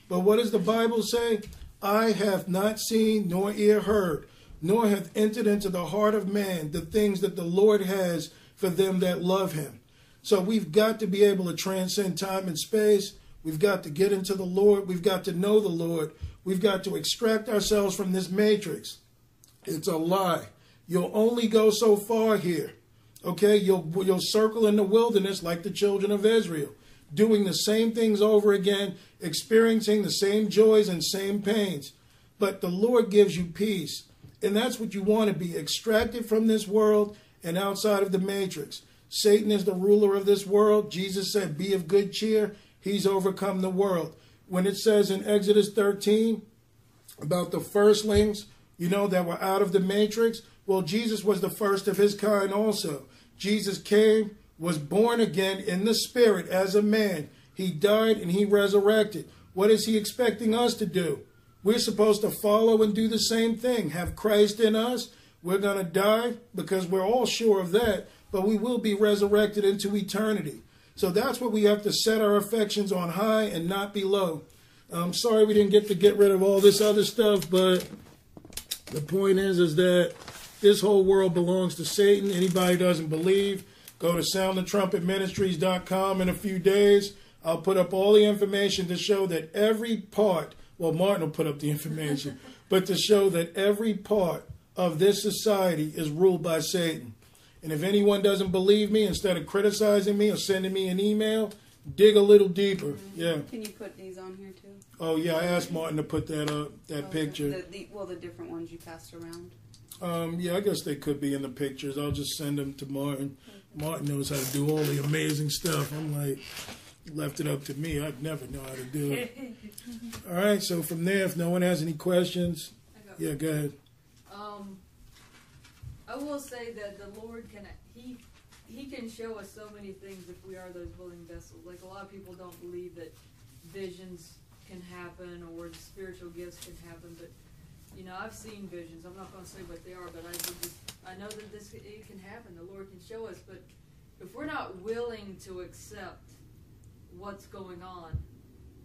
but what does the Bible say? I have not seen nor ear heard, nor hath entered into the heart of man the things that the Lord has for them that love him. So we've got to be able to transcend time and space. We've got to get into the Lord. We've got to know the Lord. We've got to extract ourselves from this matrix. It's a lie. You'll only go so far here. Okay, you'll you'll circle in the wilderness like the children of Israel, doing the same things over again, experiencing the same joys and same pains. But the Lord gives you peace. And that's what you want to be extracted from this world and outside of the matrix. Satan is the ruler of this world. Jesus said, Be of good cheer. He's overcome the world. When it says in Exodus 13 about the firstlings, you know, that were out of the matrix, well, Jesus was the first of his kind also. Jesus came, was born again in the spirit as a man. He died and he resurrected. What is he expecting us to do? We're supposed to follow and do the same thing. Have Christ in us. We're going to die because we're all sure of that, but we will be resurrected into eternity. So that's what we have to set our affections on high and not below. I'm sorry we didn't get to get rid of all this other stuff, but the point is, is that this whole world belongs to Satan. Anybody doesn't believe, go to soundthetrumpetministries.com in a few days. I'll put up all the information to show that every part, well, Martin will put up the information, but to show that every part of this society is ruled by Satan. And if anyone doesn't believe me, instead of criticizing me or sending me an email, dig a little deeper. Yeah. Can you put these on here too? Oh yeah, I asked Martin to put that up, that Oh, picture. The, the, well, the different ones you passed around. Um, yeah, I guess they could be in the pictures. I'll just send them to Martin. Martin knows how to do all the amazing stuff. I'm like, left it up to me. I'd never know how to do it. All right, so from there, if no one has any questions, yeah, go ahead. Um, I will say that the Lord can he he can show us so many things if we are those willing vessels. Like a lot of people don't believe that visions can happen or spiritual gifts can happen, but you know I've seen visions. I'm not going to say what they are, but I just, I know that this it can happen. The Lord can show us, but if we're not willing to accept what's going on,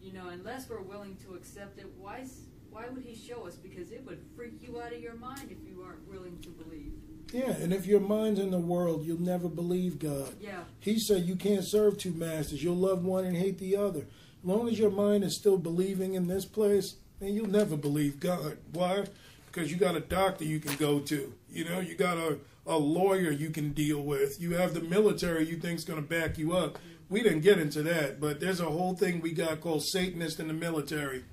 you know, unless we're willing to accept it, why why would He show us? Because it would freak you out of your mind if you aren't willing to believe. Yeah, and if your mind's in the world, you'll never believe God. Yeah. He said you can't serve two masters. You'll love one and hate the other. As long as your mind is still believing in this place, then you'll never believe God. Why? Because you got a doctor you can go to. You know, you got a, a lawyer you can deal with. You have the military you think's going to back you up. We didn't get into that, but there's a whole thing we got called Satanist in the military.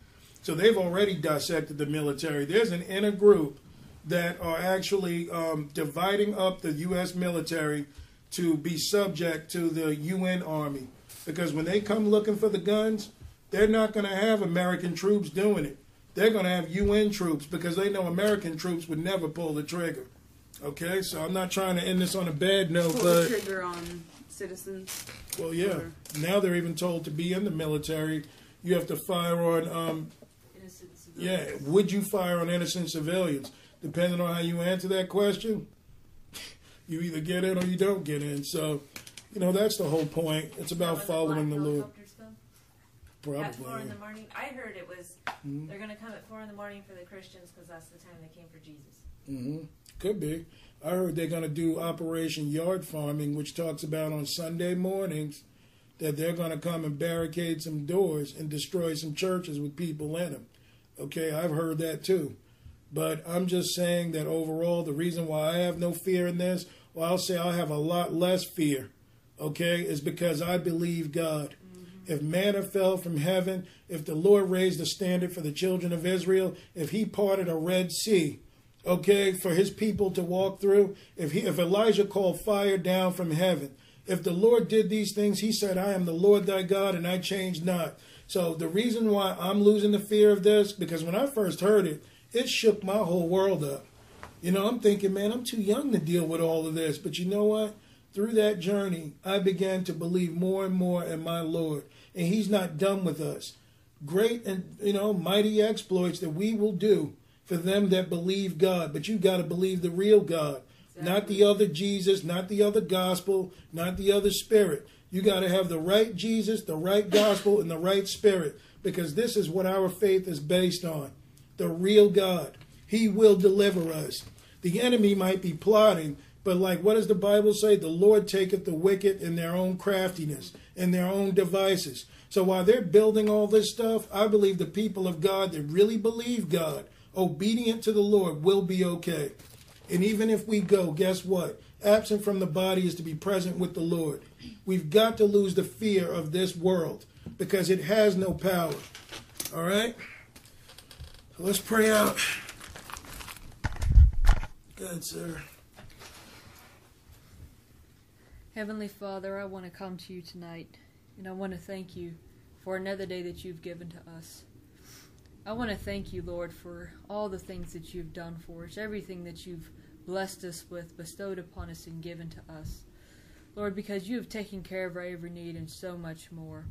So they've already dissected the military. There's an inner group that are actually um, dividing up the U.S. military to be subject to the UN army. Because when they come looking for the guns, they're not going to have American troops doing it. They're going to have UN troops because they know American troops would never pull the trigger. Okay, so I'm not trying to end this on a bad note, Pull but the trigger on citizens. well, yeah. Now they're even told to be in the military, you have to fire on. Um, Innocent yeah, would you fire on innocent civilians? Depending on how you answer that question, you either get in or you don't get in. So, you know, that's the whole point. It's about following the Lord. come At four in the morning. I heard it was Mhm. they're going to come at four in the morning for the Christians because that's the time they came for Jesus. Mm hmm Could be. I heard they're going to do Operation Yard Farming, which talks about on Sunday mornings that they're going to come and barricade some doors and destroy some churches with people in them. Okay, I've heard that too. But I'm just saying that overall, the reason why I have no fear in this, well, I'll say I have a lot less fear, okay, is because I believe God. Mm-hmm. If manna fell from heaven, if the Lord raised the standard for the children of Israel, if he parted a Red Sea, okay, for his people to walk through, if he if Elijah called fire down from heaven, if the Lord did these things, he said, I am the Lord thy God and I change not. So the reason why I'm losing the fear of this, because when I first heard it, it shook my whole world up. You know, I'm thinking, man, I'm too young to deal with all of this. But you know what? Through that journey, I began to believe more and more in my Lord. And He's not done with us. Great and, you know, mighty exploits that we will do for them that believe God. But you got to believe the real God, not the other Jesus, not the other gospel, not the other spirit. You got to have the right Jesus, the right gospel, and the right spirit because this is what our faith is based on the real God. He will deliver us. The enemy might be plotting, but like what does the Bible say? The Lord taketh the wicked in their own craftiness, in their own devices. So while they're building all this stuff, I believe the people of God that really believe God, obedient to the Lord, will be okay. And even if we go, guess what? Absent from the body is to be present with the Lord. We've got to lose the fear of this world because it has no power. All right? So let's pray out. Good, sir. Heavenly Father, I want to come to you tonight, and I want to thank you for another day that you've given to us. I want to thank you, Lord, for all the things that you've done for us, everything that you've blessed us with, bestowed upon us, and given to us. Lord, because you have taken care of our every need and so much more.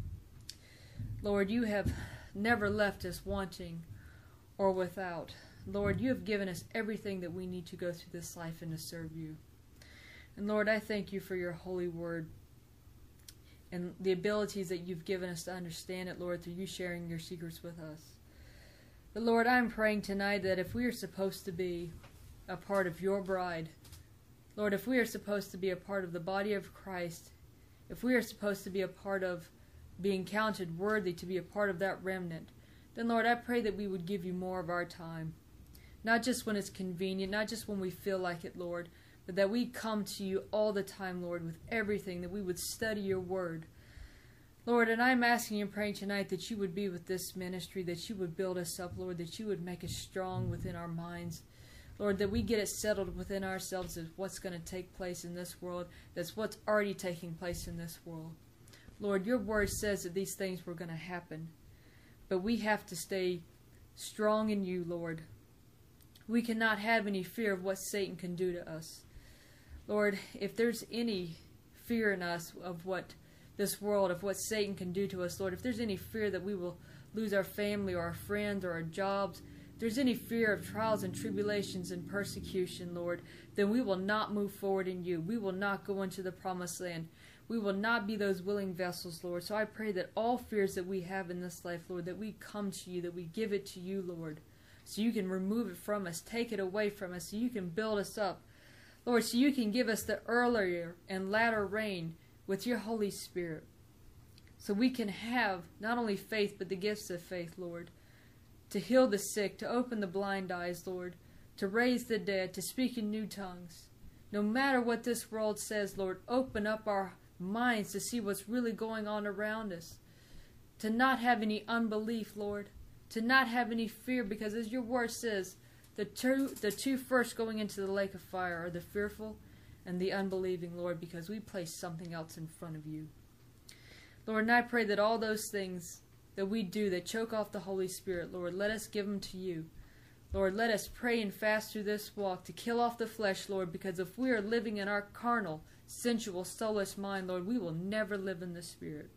Lord, you have never left us wanting or without. Lord, you have given us everything that we need to go through this life and to serve you. And Lord, I thank you for your holy word and the abilities that you've given us to understand it, Lord, through you sharing your secrets with us. But Lord, I'm praying tonight that if we are supposed to be a part of your bride, Lord, if we are supposed to be a part of the body of Christ, if we are supposed to be a part of being counted worthy to be a part of that remnant, then Lord, I pray that we would give you more of our time. Not just when it's convenient, not just when we feel like it, Lord, but that we come to you all the time, Lord, with everything, that we would study your word. Lord, and I'm asking and praying tonight that you would be with this ministry, that you would build us up, Lord, that you would make us strong within our minds. Lord, that we get it settled within ourselves as what's going to take place in this world, that's what's already taking place in this world. Lord, your word says that these things were going to happen, but we have to stay strong in you, Lord. We cannot have any fear of what Satan can do to us. Lord, if there's any fear in us of what this world, of what Satan can do to us, Lord, if there's any fear that we will lose our family or our friends or our jobs, if there's any fear of trials and tribulations and persecution, Lord, then we will not move forward in you. We will not go into the promised land. We will not be those willing vessels, Lord. So I pray that all fears that we have in this life, Lord, that we come to you, that we give it to you, Lord, so you can remove it from us, take it away from us, so you can build us up. Lord, so you can give us the earlier and latter rain with your Holy Spirit. So we can have not only faith, but the gifts of faith, Lord, to heal the sick, to open the blind eyes, Lord, to raise the dead, to speak in new tongues. No matter what this world says, Lord, open up our minds to see what's really going on around us. To not have any unbelief, Lord. To not have any fear, because as your word says, the two, the two first going into the lake of fire are the fearful and the unbelieving, Lord, because we place something else in front of you. Lord, and I pray that all those things that we do that choke off the Holy Spirit, Lord, let us give them to you. Lord, let us pray and fast through this walk to kill off the flesh, Lord, because if we are living in our carnal, sensual, soulless mind, Lord, we will never live in the Spirit.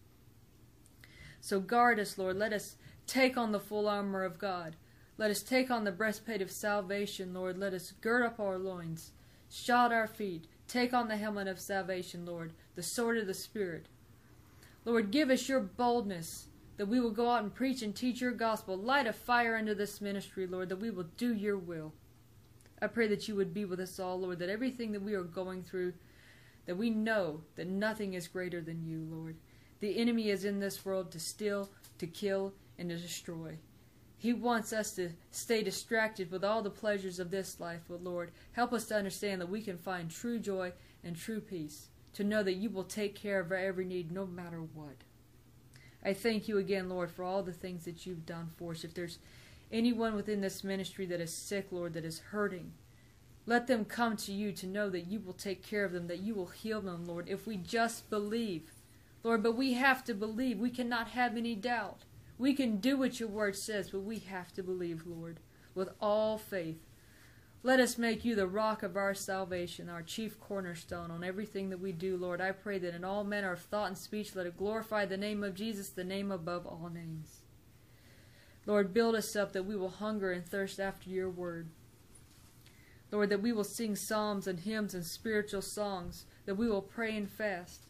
So guard us, Lord. Let us take on the full armor of God. Let us take on the breastplate of salvation, Lord. Let us gird up our loins, shod our feet, take on the helmet of salvation, Lord, the sword of the Spirit. Lord, give us your boldness that we will go out and preach and teach your gospel. Light a fire under this ministry, Lord, that we will do your will. I pray that you would be with us all, Lord, that everything that we are going through, that we know that nothing is greater than you, Lord. The enemy is in this world to steal, to kill, and to destroy. He wants us to stay distracted with all the pleasures of this life, but Lord, help us to understand that we can find true joy and true peace, to know that you will take care of our every need no matter what. I thank you again, Lord, for all the things that you've done for us. If there's anyone within this ministry that is sick, Lord, that is hurting, let them come to you to know that you will take care of them, that you will heal them, Lord, if we just believe. Lord, but we have to believe. We cannot have any doubt. We can do what your word says, but we have to believe, Lord, with all faith. Let us make you the rock of our salvation, our chief cornerstone on everything that we do, Lord. I pray that in all manner of thought and speech, let it glorify the name of Jesus, the name above all names. Lord, build us up that we will hunger and thirst after your word. Lord, that we will sing psalms and hymns and spiritual songs, that we will pray and fast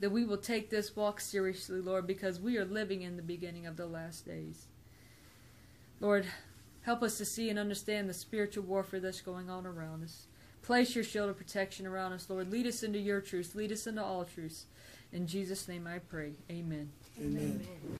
that we will take this walk seriously, Lord, because we are living in the beginning of the last days. Lord, help us to see and understand the spiritual warfare that's going on around us. Place your shield of protection around us, Lord. Lead us into your truth. Lead us into all truth. In Jesus' name I pray. Amen. Amen.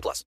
18 plus.